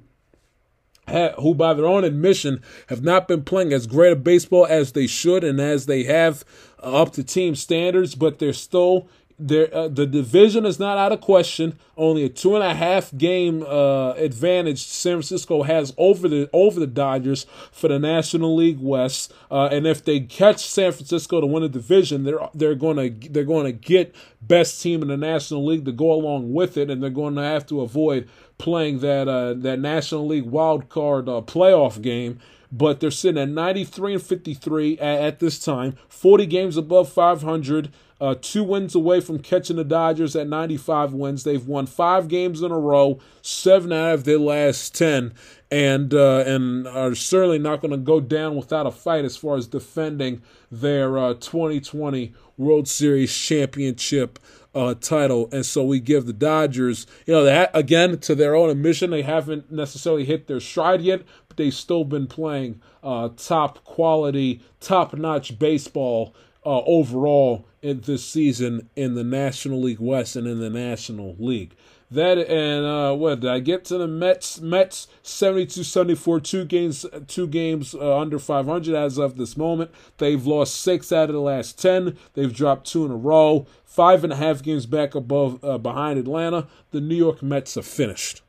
Speaker 1: who, by their own admission, have not been playing as great a baseball as they should and as they have uh, up to team standards, but they're still. Uh, the division is not out of question. Only a two and a half game uh, advantage San Francisco has over the over the Dodgers for the National League West. Uh, and if they catch San Francisco to win the division, they're they're going to they're going to get best team in the National League to go along with it, and they're going to have to avoid playing that uh, that National League wild card uh, playoff game. But they're sitting at 93 and 53 at, at this time, 40 games above 500. uh, two wins away from catching the Dodgers at 95 wins. They've won five games in a row, seven out of their last 10, and uh, and are certainly not going to go down without a fight as far as defending their uh, 2020 World Series championship uh, title. And so we give the Dodgers, you know, that again to their own admission, they haven't necessarily hit their stride yet, but they've still been playing uh, top quality, top notch baseball uh, overall in this season in the National League West and in the National League. That and uh, what did I get to the Mets? Mets 72-74, two games, two games uh, under 500 as of this moment. They've lost six out of the last ten. They've dropped two in a row. Five and a half games back above uh, behind Atlanta. The New York Mets are finished.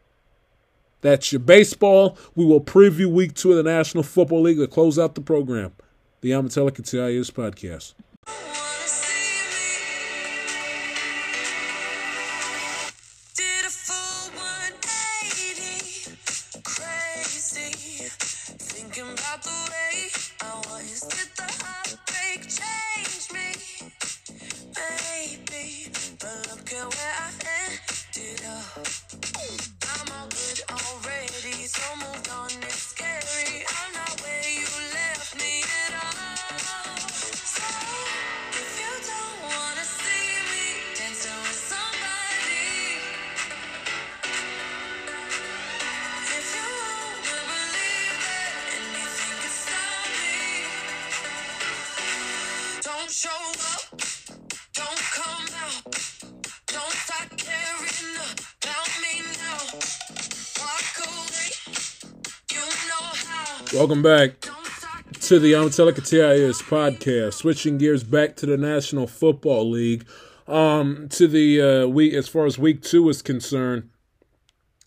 Speaker 1: That's your baseball. We will preview week two of the National Football League to close out the program. The Amatelica TIS podcast. Welcome back to the Amatelica TIS podcast. Switching gears back to the National Football League. Um, to the uh, week, as far as week two is concerned,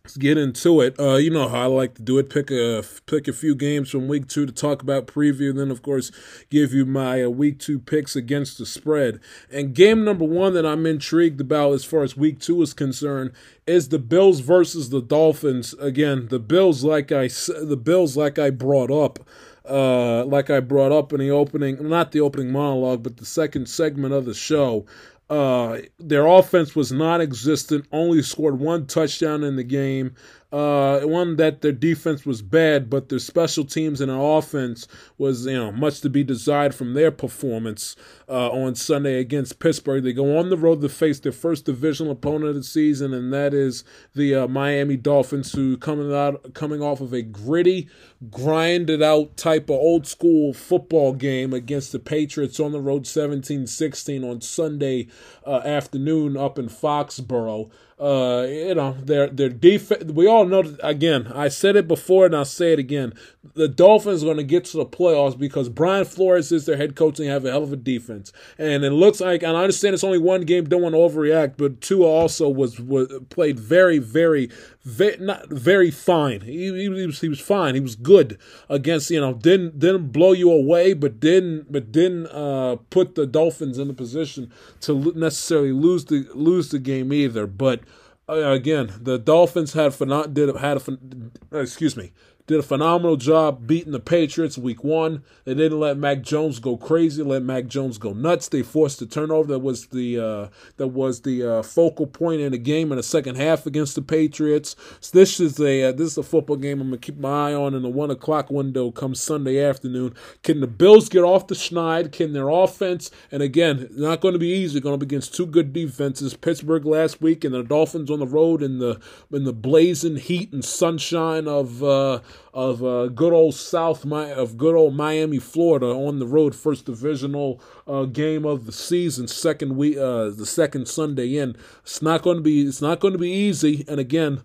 Speaker 1: let's get into it. Uh, you know how I like to do it. Pick a pick a few games from week two to talk about preview. And then, of course, give you my uh, week two picks against the spread. And game number one that I'm intrigued about as far as week two is concerned is the Bills versus the Dolphins. Again, the Bills, like I the Bills, like I brought up. Uh, like I brought up in the opening, not the opening monologue, but the second segment of the show, uh, their offense was non-existent. Only scored one touchdown in the game. Uh, one that their defense was bad, but their special teams and their offense was you know much to be desired from their performance uh, on Sunday against Pittsburgh. They go on the road to face their first divisional opponent of the season, and that is the uh, Miami Dolphins, who coming out coming off of a gritty, grinded out type of old school football game against the Patriots on the road 17-16 on Sunday uh, afternoon up in Foxborough. Uh, you know, their their defense. We all know. Again, I said it before, and I'll say it again. The Dolphins are going to get to the playoffs because Brian Flores is their head coach and they have a hell of a defense. And it looks like, and I understand it's only one game. Don't want to overreact, but Tua also was was played very, very, very not very fine. He, he, was he was fine. He was good against you know didn't didn't blow you away, but didn't but didn't uh, put the Dolphins in the position to necessarily lose the lose the game either. But uh, again, the Dolphins had for not did had a, excuse me did a phenomenal job beating the Patriots week one. They didn't let Mac Jones go crazy, let Mac Jones go nuts. They forced the turnover that was the uh, that was the uh, focal point in the game in the second half against the Patriots. So this is a uh, this is a football game I'm gonna keep my eye on in the one o'clock window come Sunday afternoon. Can the Bills get off the schneid? Can their offense? And again, not going to be easy. Going be against two good defenses. Pittsburgh last week and the Dolphins on the road in the in the blazing heat and sunshine of uh, of uh, good old South of good old Miami, Florida, on the road, first divisional uh, game of the season, second week, uh, the second Sunday in. It's not going to be it's not going to be easy, and again.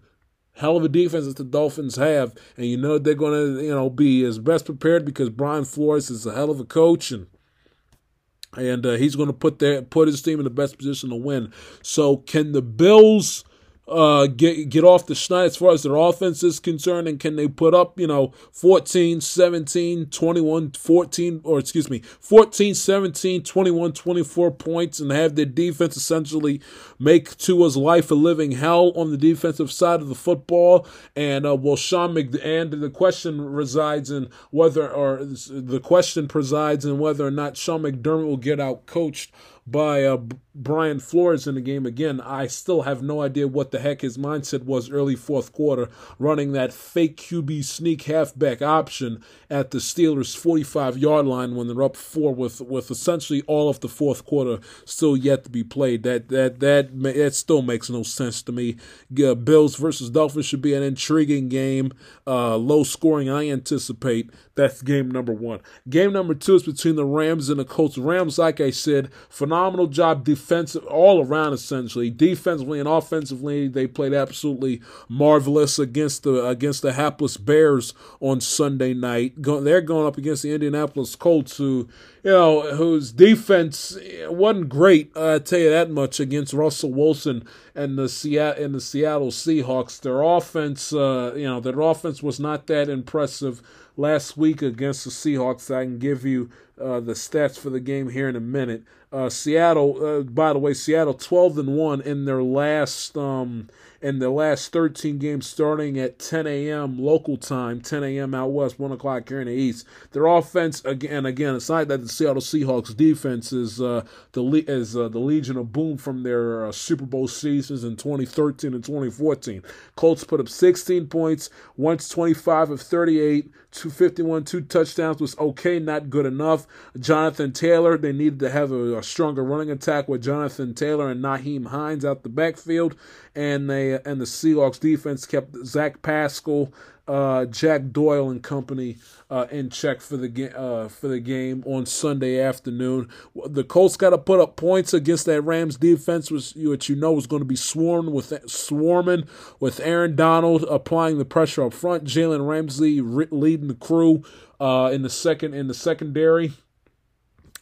Speaker 1: Hell of a defense that the Dolphins have, and you know they're going to, you know, be as best prepared because Brian Flores is a hell of a coach, and and uh, he's going to put their put his team in the best position to win. So, can the Bills uh, get get off the schneid as far as their offense is concerned and can they put up you know 14 17 21 14 or excuse me 14 17 21 24 points and have their defense essentially make Tua's life a living hell on the defensive side of the football? And uh, will Sean McD- and the question resides in whether or the question presides in whether or not Sean McDermott will get out coached by uh, Brian Flores in the game again. I still have no idea what the heck his mindset was early fourth quarter, running that fake QB sneak halfback option at the Steelers' 45 yard line when they're up four with with essentially all of the fourth quarter still yet to be played. That that that that still makes no sense to me. Uh, Bills versus Dolphins should be an intriguing game, uh, low scoring. I anticipate that's game number one. Game number two is between the Rams and the Colts. Rams, like I said, phenomenal job defensive all around essentially, defensively and offensively. They played absolutely marvelous against the against the hapless Bears on Sunday night. Go, they're going up against the Indianapolis Colts, who you know whose defense wasn't great. I tell you that much against Russell Wilson and the Seattle and the Seattle Seahawks. Their offense, uh, you know, their offense was not that impressive last week against the Seahawks. I can give you uh, the stats for the game here in a minute. Uh, Seattle, uh, by the way, Seattle 12 and one in their last um, in the last 13 games starting at 10 a.m. local time, 10 a.m. out west, 1 o'clock here in the east. Their offense, again, again, aside that the Seattle Seahawks defense is uh, the is uh, the Legion of Boom from their uh, Super Bowl seasons in 2013 and 2014. Colts put up 16 points, Wentz 25 of 38, 251, two touchdowns was okay, not good enough. Jonathan Taylor, they needed to have a, a stronger running attack with Jonathan Taylor and Nyheim Hines out the backfield and they and the Seahawks defense kept Zach Pascal, uh, Jack Doyle and company uh, in check for the game uh, for the game on Sunday afternoon. The Colts got to put up points against that Rams defense, which, which you know is going to be swarming with swarming with Aaron Donald applying the pressure up front, Jalen Ramsey leading the crew uh, in the second in the secondary.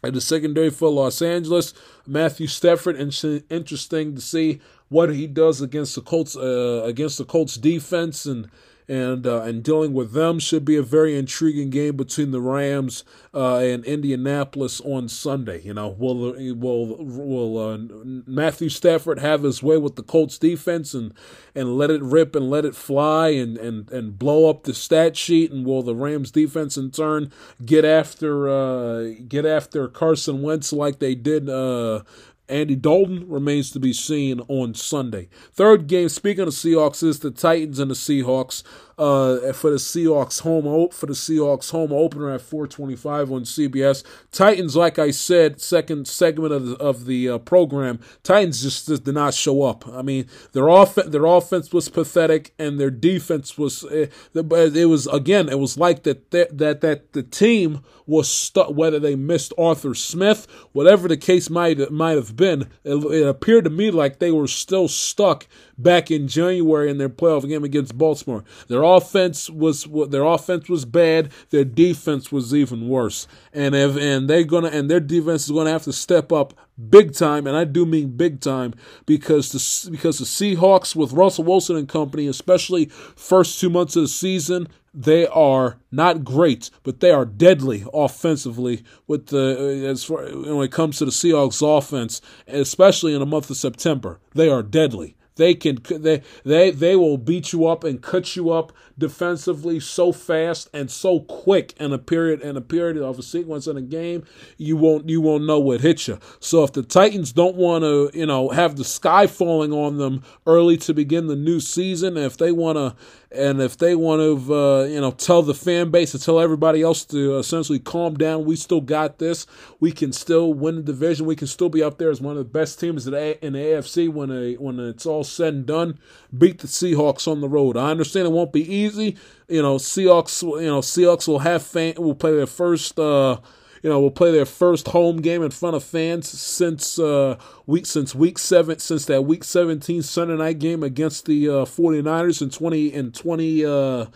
Speaker 1: In the secondary for Los Angeles, Matthew Stafford, interesting to see what he does against the Colts uh, against the Colts defense and and uh, and dealing with them should be a very intriguing game between the Rams uh, and Indianapolis on Sunday. You know, will will will uh, Matthew Stafford have his way with the Colts defense and and let it rip and let it fly and and and blow up the stat sheet? And will the Rams defense in turn get after uh, get after Carson Wentz like they did uh, Andy Dalton remains to be seen on Sunday. Third game, speaking of Seahawks, is the Titans and the Seahawks uh, for the Seahawks home for the Seahawks home opener at 425 on CBS. Titans, like I said, second segment of the, of the uh, program, Titans just, just, did not show up. I mean, their off their offense was pathetic and their defense was uh, it was again it was like that that that, that the team was stuck whether they missed Arthur Smith, whatever the case might might have been. It, it appeared to me like they were still stuck back in January in their playoff game against Baltimore. Their offense was their offense was bad. Their defense was even worse. And if and they're gonna and their defense is gonna have to step up big time, and I do mean big time because the because the Seahawks with Russell Wilson and company, especially first two months of the season, they are not great, but they are deadly offensively. With the uh, as far when it comes to the Seahawks offense, especially in the month of September, they are deadly. They can they they they will beat you up and cut you up defensively so fast and so quick in a period in a period of a sequence in a game. You won't you won't know what hit you. So if the Titans don't want to you know have the sky falling on them early to begin the new season, if they want to and if they want to, uh, you know, tell the fan base and tell everybody else to essentially calm down, we still got this. We can still win the division. We can still be up there as one of the best teams in the AFC when a, when it's all said and done. Beat the Seahawks on the road. I understand it won't be easy. You know, Seahawks. You know, Seahawks will have fan. Will play their first. Uh, you know, will play their first home game in front of fans since uh, week since week seven since that week 17 Sunday night game against the uh, 49ers in 20 in 20 uh,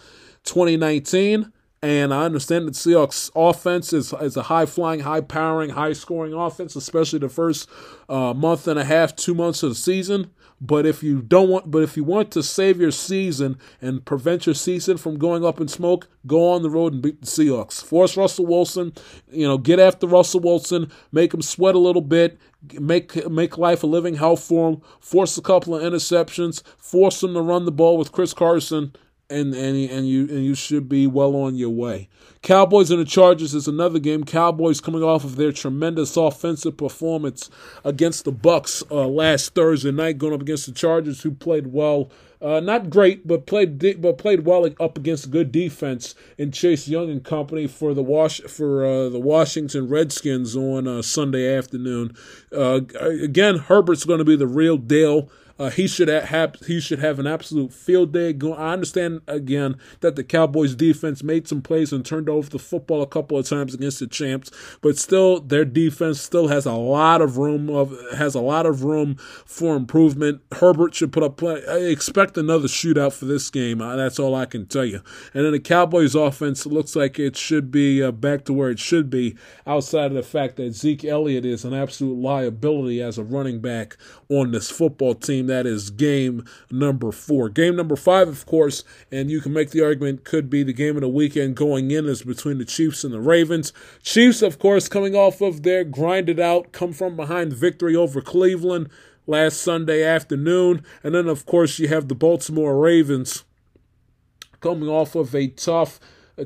Speaker 1: 2019. And I understand that Seahawks offense is, is a high flying, high powering, high scoring offense, especially the first uh, month and a half, two months of the season. But if you don't want, but if you want to save your season and prevent your season from going up in smoke, go on the road and beat the Seahawks. Force Russell Wilson, you know, get after Russell Wilson, make him sweat a little bit, make make life a living hell for him. Force a couple of interceptions, force him to run the ball with Chris Carson, and and and you and you should be well on your way. Cowboys and the Chargers is another game. Cowboys coming off of their tremendous offensive performance against the Bucks uh, last Thursday night, going up against the Chargers, who played well. Uh, not great, but played but played well up against good defense in Chase Young and company for the wash for uh, the Washington Redskins on uh, Sunday afternoon. Uh, again, Herbert's going to be the real deal. Uh, he should have he should have an absolute field day. I understand again that the Cowboys defense made some plays and turned over the football a couple of times against the champs, but still their defense still has a lot of room of has a lot of room for improvement. Herbert should put up play. I expect another shootout for this game. Uh, that's all I can tell you. And then the Cowboys offense looks like it should be uh, back to where it should be, outside of the fact that Zeke Elliott is an absolute liability as a running back on this football team that is game number four. Game number five, of course, and you can make the argument could be the game of the weekend going in is between the Chiefs and the Ravens. Chiefs, of course, coming off of their grinded out, come from behind victory over Cleveland last Sunday afternoon. And then, of course, you have the Baltimore Ravens coming off of a tough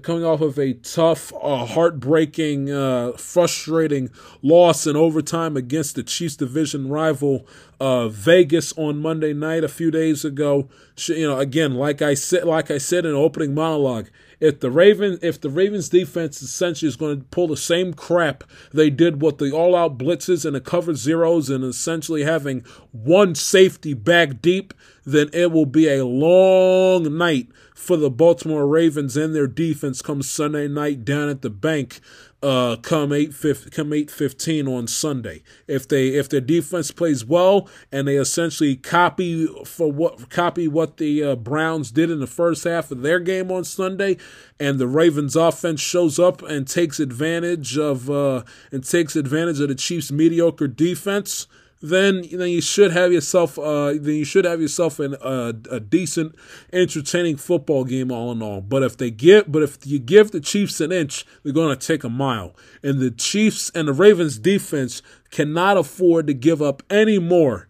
Speaker 1: coming off of a tough, uh, heartbreaking, uh, frustrating loss in overtime against the Chiefs division rival uh, Vegas on Monday night a few days ago. You know, again, like I said, like I said in opening monologue, if the Ravens, if the Ravens defense essentially is going to pull the same crap they did with the all-out blitzes and the cover zeros and essentially having one safety back deep, then it will be a long night for the Baltimore Ravens and their defense come Sunday night down at the bank. Uh, come eight come eight fifteen on Sunday. If they if their defense plays well and they essentially copy for what copy what the uh, Browns did in the first half of their game on Sunday, and the Ravens offense shows up and takes advantage of uh, and takes advantage of the Chiefs' mediocre defense then then you should have yourself uh, then you should have yourself an, uh, a decent, entertaining football game all in all. But if they get but if you give the Chiefs an inch, they're going to take a mile. And the Chiefs and the Ravens defense cannot afford to give up any more,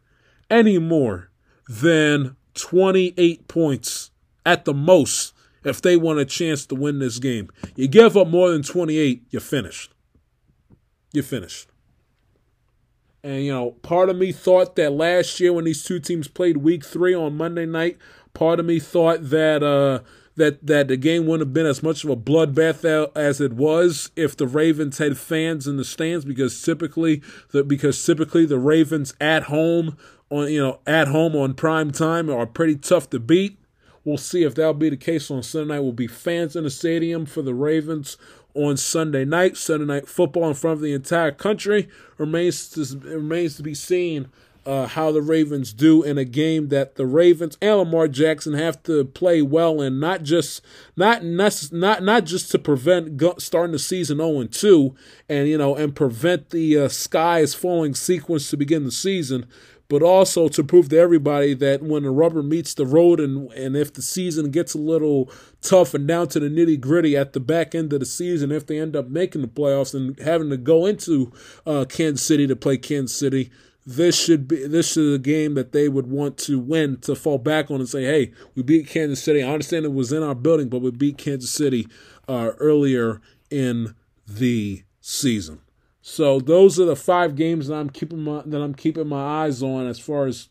Speaker 1: any more than 28 points at the most if they want a chance to win this game. You give up more than 28, you're finished. You're finished. And, you know, part of me thought that last year when these two teams played week three on Monday night, part of me thought that, uh, that that the game wouldn't have been as much of a bloodbath as it was if the Ravens had fans in the stands because typically the because typically the Ravens at home on you know at home on prime time are pretty tough to beat. We'll see if that'll be the case on Sunday night. Will be fans in the stadium for the Ravens on Sunday night. Sunday night football in front of the entire country remains to, remains to be seen. Uh, how the Ravens do in a game that the Ravens and Lamar Jackson have to play well in, not just not not not, not just to prevent go, starting the season 0 and 2 and you know and prevent the uh, skies falling sequence to begin the season, but also to prove to everybody that when the rubber meets the road and and if the season gets a little tough and down to the nitty gritty at the back end of the season, if they end up making the playoffs and having to go into uh, Kansas City to play Kansas City, this should be this is a game that they would want to win to fall back on and say, hey, we beat Kansas City. I understand it was in our building, but we beat Kansas City uh, earlier in the season. So those are the five games that I'm keeping my that I'm keeping my eyes on as far as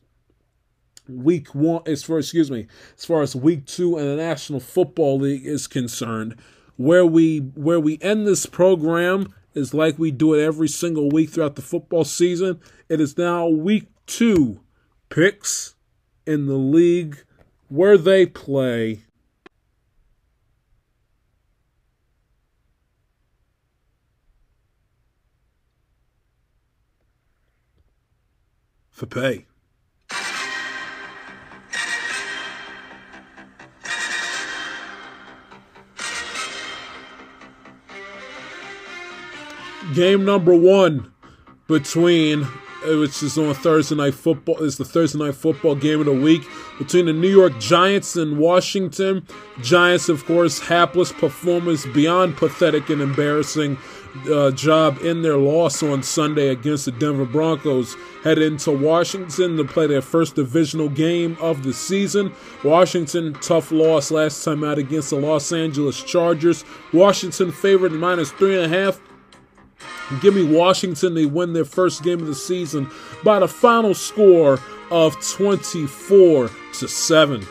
Speaker 1: week one as far excuse me as far as week two in the National Football League is concerned. Where we where we end this program is like we do it every single week throughout the football season. It is now week two picks in the league where they play for pay. Game number one between uh, which is on Thursday night football. Is the Thursday night football game of the week between the New York Giants and Washington. Giants, of course, hapless performance beyond pathetic and embarrassing uh, job in their loss on Sunday against the Denver Broncos. Head into Washington to play their first divisional game of the season. Washington, tough loss last time out against the Los Angeles Chargers. Washington favored minus three and a half. Give me Washington. They win their first game of the season by the final score of 24 to 7.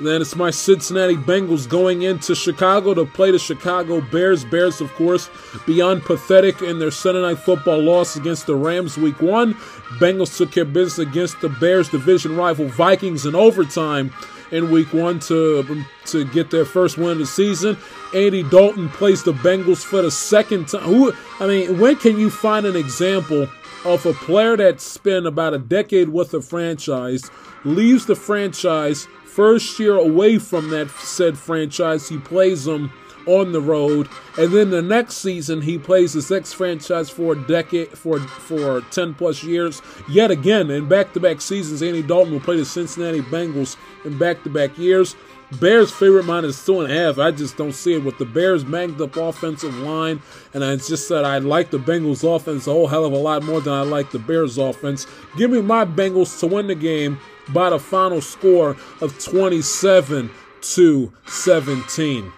Speaker 1: Then it's my Cincinnati Bengals going into Chicago to play the Chicago Bears. Bears, of course, beyond pathetic in their Sunday night football loss against the Rams week one. Bengals took care of business against the Bears division rival Vikings in overtime in week one to, to get their first win of the season. Andy Dalton plays the Bengals for the second time. Who I mean, when can you find an example of a player that spent about a decade with a franchise, leaves the franchise first year away from that said franchise, he plays them on the road, and then the next season he plays his ex franchise for a decade for for ten plus years. Yet again, in back to back seasons, Andy Dalton will play the Cincinnati Bengals in back to back years. Bears favorite minus two and a half. I just don't see it with the Bears banged up offensive line, and I just said I like the Bengals offense a whole hell of a lot more than I like the Bears offense. Give me my Bengals to win the game by the final score of 27 to 17.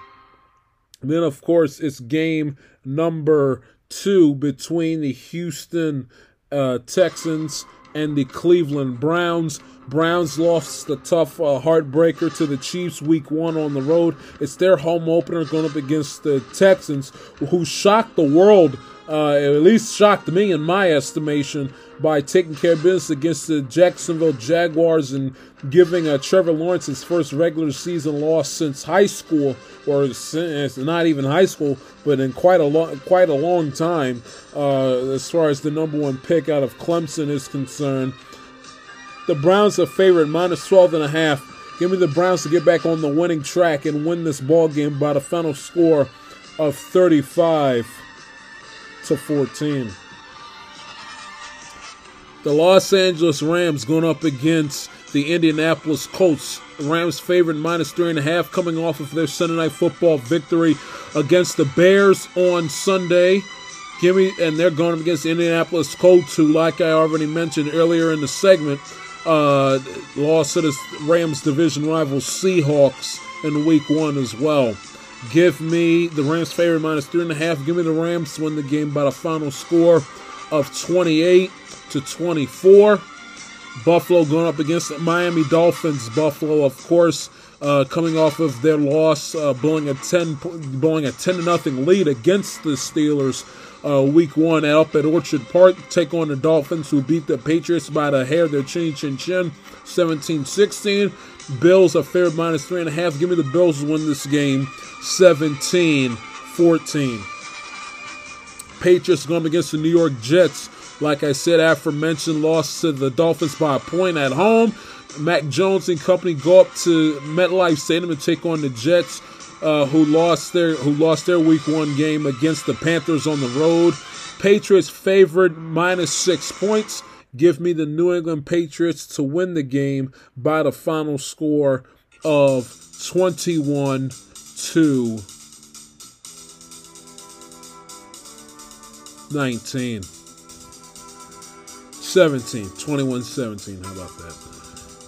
Speaker 1: then, of course, it's game number two between the Houston uh, Texans and the Cleveland Browns. Browns lost the tough uh, heartbreaker to the Chiefs week one on the road. It's their home opener going up against the Texans, who shocked the world, uh, at least shocked me in my estimation, by taking care of business against the Jacksonville Jaguars and giving uh, Trevor Lawrence his first regular season loss since high school, or since not even high school, but in quite a long quite a long time, uh, as far as the number one pick out of Clemson is concerned. The Browns are favorite minus 12 and a half. Give me the Browns to get back on the winning track and win this ball game by the final score of 35 to 14. The Los Angeles Rams going up against the Indianapolis Colts. Rams favored minus three and a half, coming off of their Sunday night football victory against the Bears on Sunday. Give me, and they're going up against the Indianapolis Colts, who, like I already mentioned earlier in the segment, uh, lost to the Rams division rival Seahawks in week one as well. Give me the Rams favorite minus three and a half. Give me the Rams win the game by the final score of 28 to 24. Buffalo going up against the Miami Dolphins. Buffalo, of course, uh, coming off of their loss, uh, blowing a 10 blowing a 10 to nothing lead against the Steelers. Uh, week one up at Orchard Park, take on the Dolphins, who beat the Patriots by the hair their chin chin chin, 17 16. Bills are fair minus three and a half. Give me the Bills to win this game, 17 14. Patriots going against the New York Jets. Like I said, aforementioned loss to the Dolphins by a point at home. Mac Jones and company go up to MetLife Stadium and take on the Jets, uh, who lost their who lost their Week One game against the Panthers on the road. Patriots favored minus six points. Give me the New England Patriots to win the game by the final score of 21 to 19. 17. 21 17. How about that?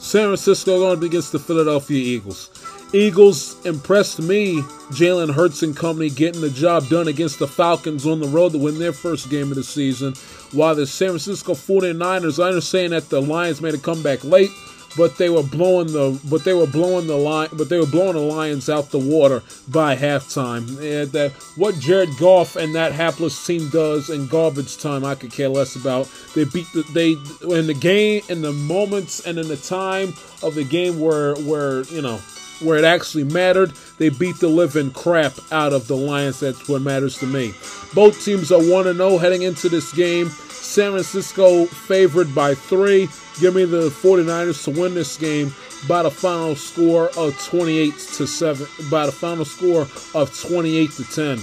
Speaker 1: San Francisco going against the Philadelphia Eagles. Eagles impressed me. Jalen Hurts and company getting the job done against the Falcons on the road to win their first game of the season. While the San Francisco 49ers, I understand that the Lions made a comeback late, but they were blowing the but they were blowing the line but they were blowing the Lions out the water by halftime. And that what Jared Goff and that hapless team does in garbage time, I could care less about. They beat the, they in the game in the moments and in the time of the game where where you know where it actually mattered, they beat the living crap out of the Lions. That's what matters to me. Both teams are 1 0 heading into this game. San Francisco favored by three. Give me the 49ers to win this game by the final score of 28 to 7 by the final score of 28 to 10.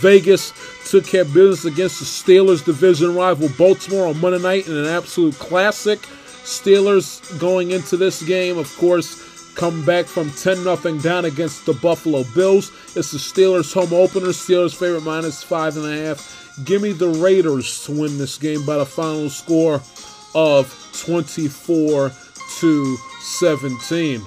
Speaker 1: Vegas took care of business against the Steelers division rival Baltimore on Monday night in an absolute classic. Steelers going into this game, of course, come back from 10 0 down against the Buffalo Bills. It's the Steelers home opener. Steelers favorite minus five and a half. Give me the Raiders to win this game by the final score of 24 to 17.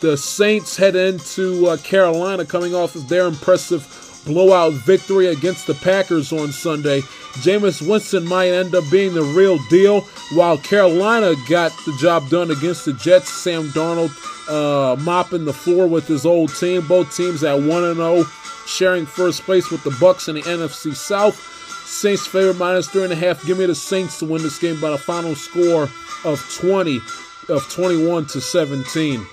Speaker 1: The Saints head into uh, Carolina coming off of their impressive blowout victory against the Packers on Sunday. Jameis Winston might end up being the real deal, while Carolina got the job done against the Jets. Sam Darnold uh, mopping the floor with his old team. Both teams at 1 0, sharing first place with the Bucks in the NFC South. Saints favorite minus three and a half. Give me the Saints to win this game by the final score of 20 of 21 to 17.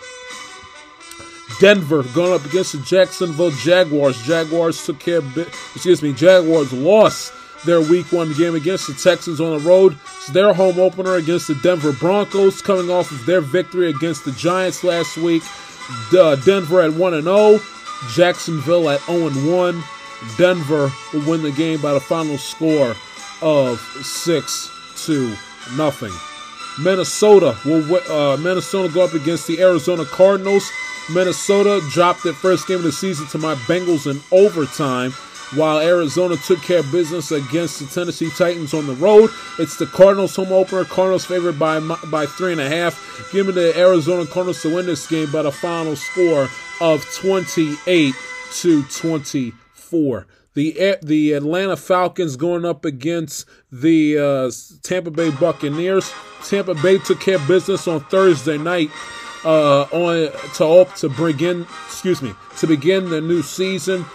Speaker 1: Denver going up against the Jacksonville Jaguars. Jaguars took care of, excuse me, Jaguars lost their week one game against the Texans on the road. It's their home opener against the Denver Broncos, coming off of their victory against the Giants last week. Denver at 1 0, Jacksonville at 0 1. Denver will win the game by the final score of 6 to nothing. Minnesota will uh, Minnesota go up against the Arizona Cardinals. Minnesota dropped their first game of the season to my Bengals in overtime, while Arizona took care of business against the Tennessee Titans on the road. It's the Cardinals home opener. Cardinals favored by by three and a half. Give me the Arizona Cardinals to win this game by the final score of 28 to 24 the the Atlanta Falcons going up against the uh, Tampa Bay Buccaneers. Tampa Bay took care of business on Thursday night uh, on to to begin excuse me to begin the new season.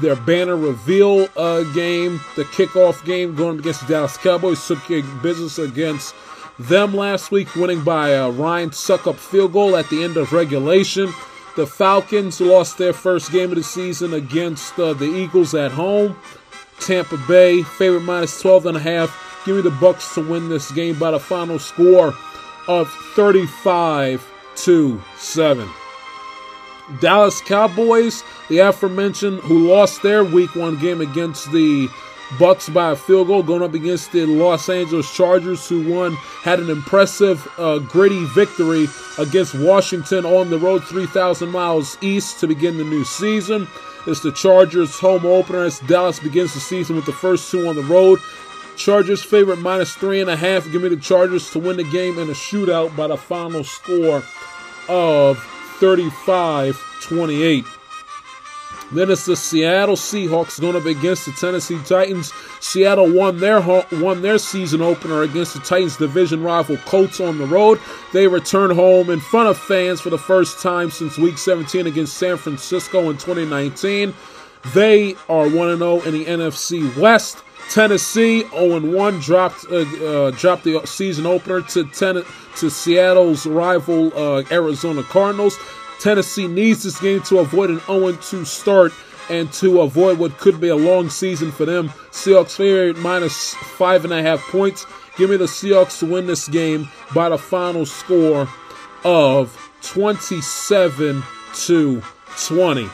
Speaker 1: Their banner reveal uh, game, the kickoff game going against the Dallas Cowboys took business against them last week, winning by a Ryan Succop field goal at the end of regulation. The Falcons lost their first game of the season against uh, the Eagles at home. Tampa Bay favorite minus 12 and a half. Give me the Bucks to win this game by the final score of 35 to 7. Dallas Cowboys, the aforementioned, who lost their week one game against the Bucks by a field goal, going up against the Los Angeles Chargers, who won, had an impressive, uh, gritty victory against Washington on the road 3,000 miles east to begin the new season. It's the Chargers' home opener as Dallas begins the season with the first two on the road. Chargers favorite minus three and a half. Give me the Chargers to win the game in a shootout by the final score of 35 28. Then it's the Seattle Seahawks going up against the Tennessee Titans. Seattle won their won their season opener against the Titans division rival Colts on the road. They return home in front of fans for the first time since Week 17 against San Francisco in 2019. They are 1 0 in the NFC West. Tennessee 0-1 dropped uh, uh, dropped the season opener to ten- to Seattle's rival uh, Arizona Cardinals. Tennessee needs this game to avoid an 0-2 start and to avoid what could be a long season for them. Seahawks favorite minus five and a half points. Give me the Seahawks to win this game by the final score of 27 to 20.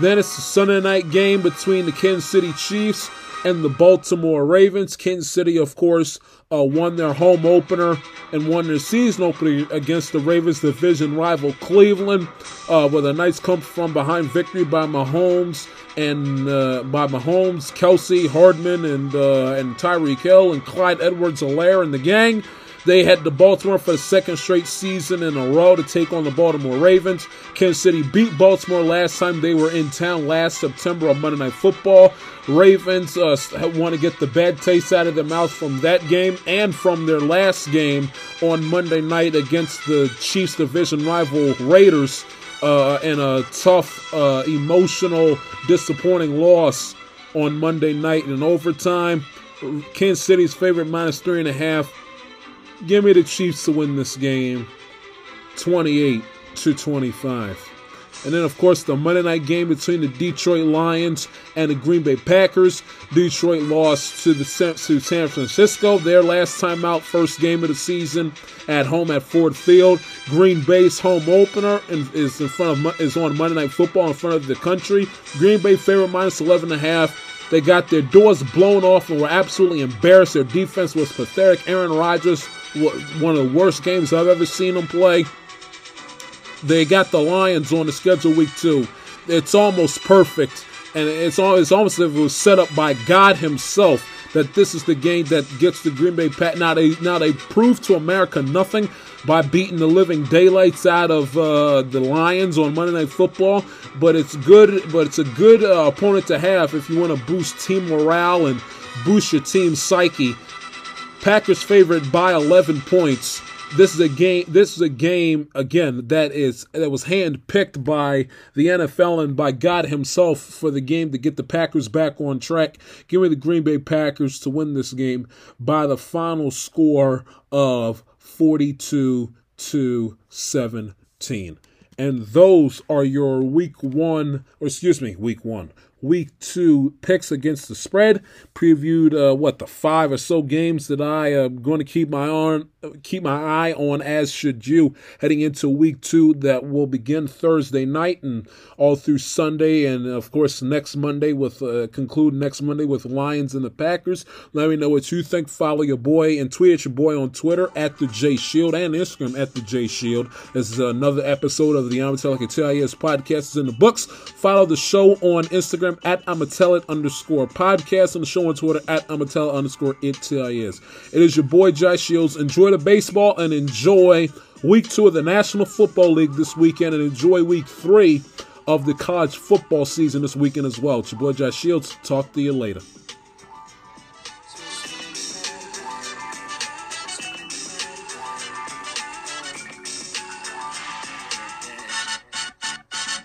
Speaker 1: Then it's the Sunday night game between the Kansas City Chiefs and the Baltimore Ravens. Kansas City, of course, uh, won their home opener and won their season opener against the Ravens division rival Cleveland uh, with a nice come from behind victory by Mahomes and uh, by Mahomes, Kelce, Hardman, and uh, and Tyreek Hill and Clyde Edwards-Helaire and the gang. They head to Baltimore for the second straight season in a row to take on the Baltimore Ravens. Kansas City beat Baltimore last time they were in town last September on Monday Night Football. Ravens uh, want to get the bad taste out of their mouth from that game and from their last game on Monday night against the Chiefs division rival Raiders uh, in a tough, uh, emotional, disappointing loss on Monday night in overtime. Kansas City's favorite minus three and a half. Give me the Chiefs to win this game 28 to 25. And then, of course, the Monday night game between the Detroit Lions and the Green Bay Packers. Detroit lost to the to San Francisco their last time out, first game of the season at home at Ford Field. Green Bay's home opener is in front of is on Monday Night Football in front of the country. Green Bay favorite minus 11 and a half. They got their doors blown off and were absolutely embarrassed. Their defense was pathetic. Aaron Rodgers, one of the worst games I've ever seen him play. They got the Lions on the schedule week two. It's almost perfect, and it's almost, it's almost if it was set up by God Himself that this is the game that gets the Green Bay Pat. Now they now they prove to America nothing by beating the living daylights out of uh, the Lions on Monday Night Football. But it's good. But it's a good uh, opponent to have if you want to boost team morale and boost your team psyche. Packers favorite by 11 points this is a game this is a game again that is that was handpicked by the NFL and by God himself for the game to get the Packers back on track. Give me the Green Bay Packers to win this game by the final score of 42 to 17. And those are your week 1 or excuse me, week 1 week two picks against the spread. Previewed uh, what the five or so games that I am going to keep my on keep my eye on, as should you, heading into week two that will begin Thursday night and all through Sunday, and of course next Monday with uh, conclude next Monday with Lions and the Packers. Let me know what you think. Follow your boy and tweet at your boy on Twitter at the J Shield and Instagram at the J Shield. This is another episode of the Amatelic TIS podcast is in the books. Follow the show on Instagram at Amatelit underscore podcast and the show on Twitter at Amatel underscore it TIS. It is your boy J Shields. Enjoy enjoy the baseball and enjoy week two of the National Football League this weekend and enjoy week three of the college football season this weekend as well. It's your boy Josh Shields. Talk to you later.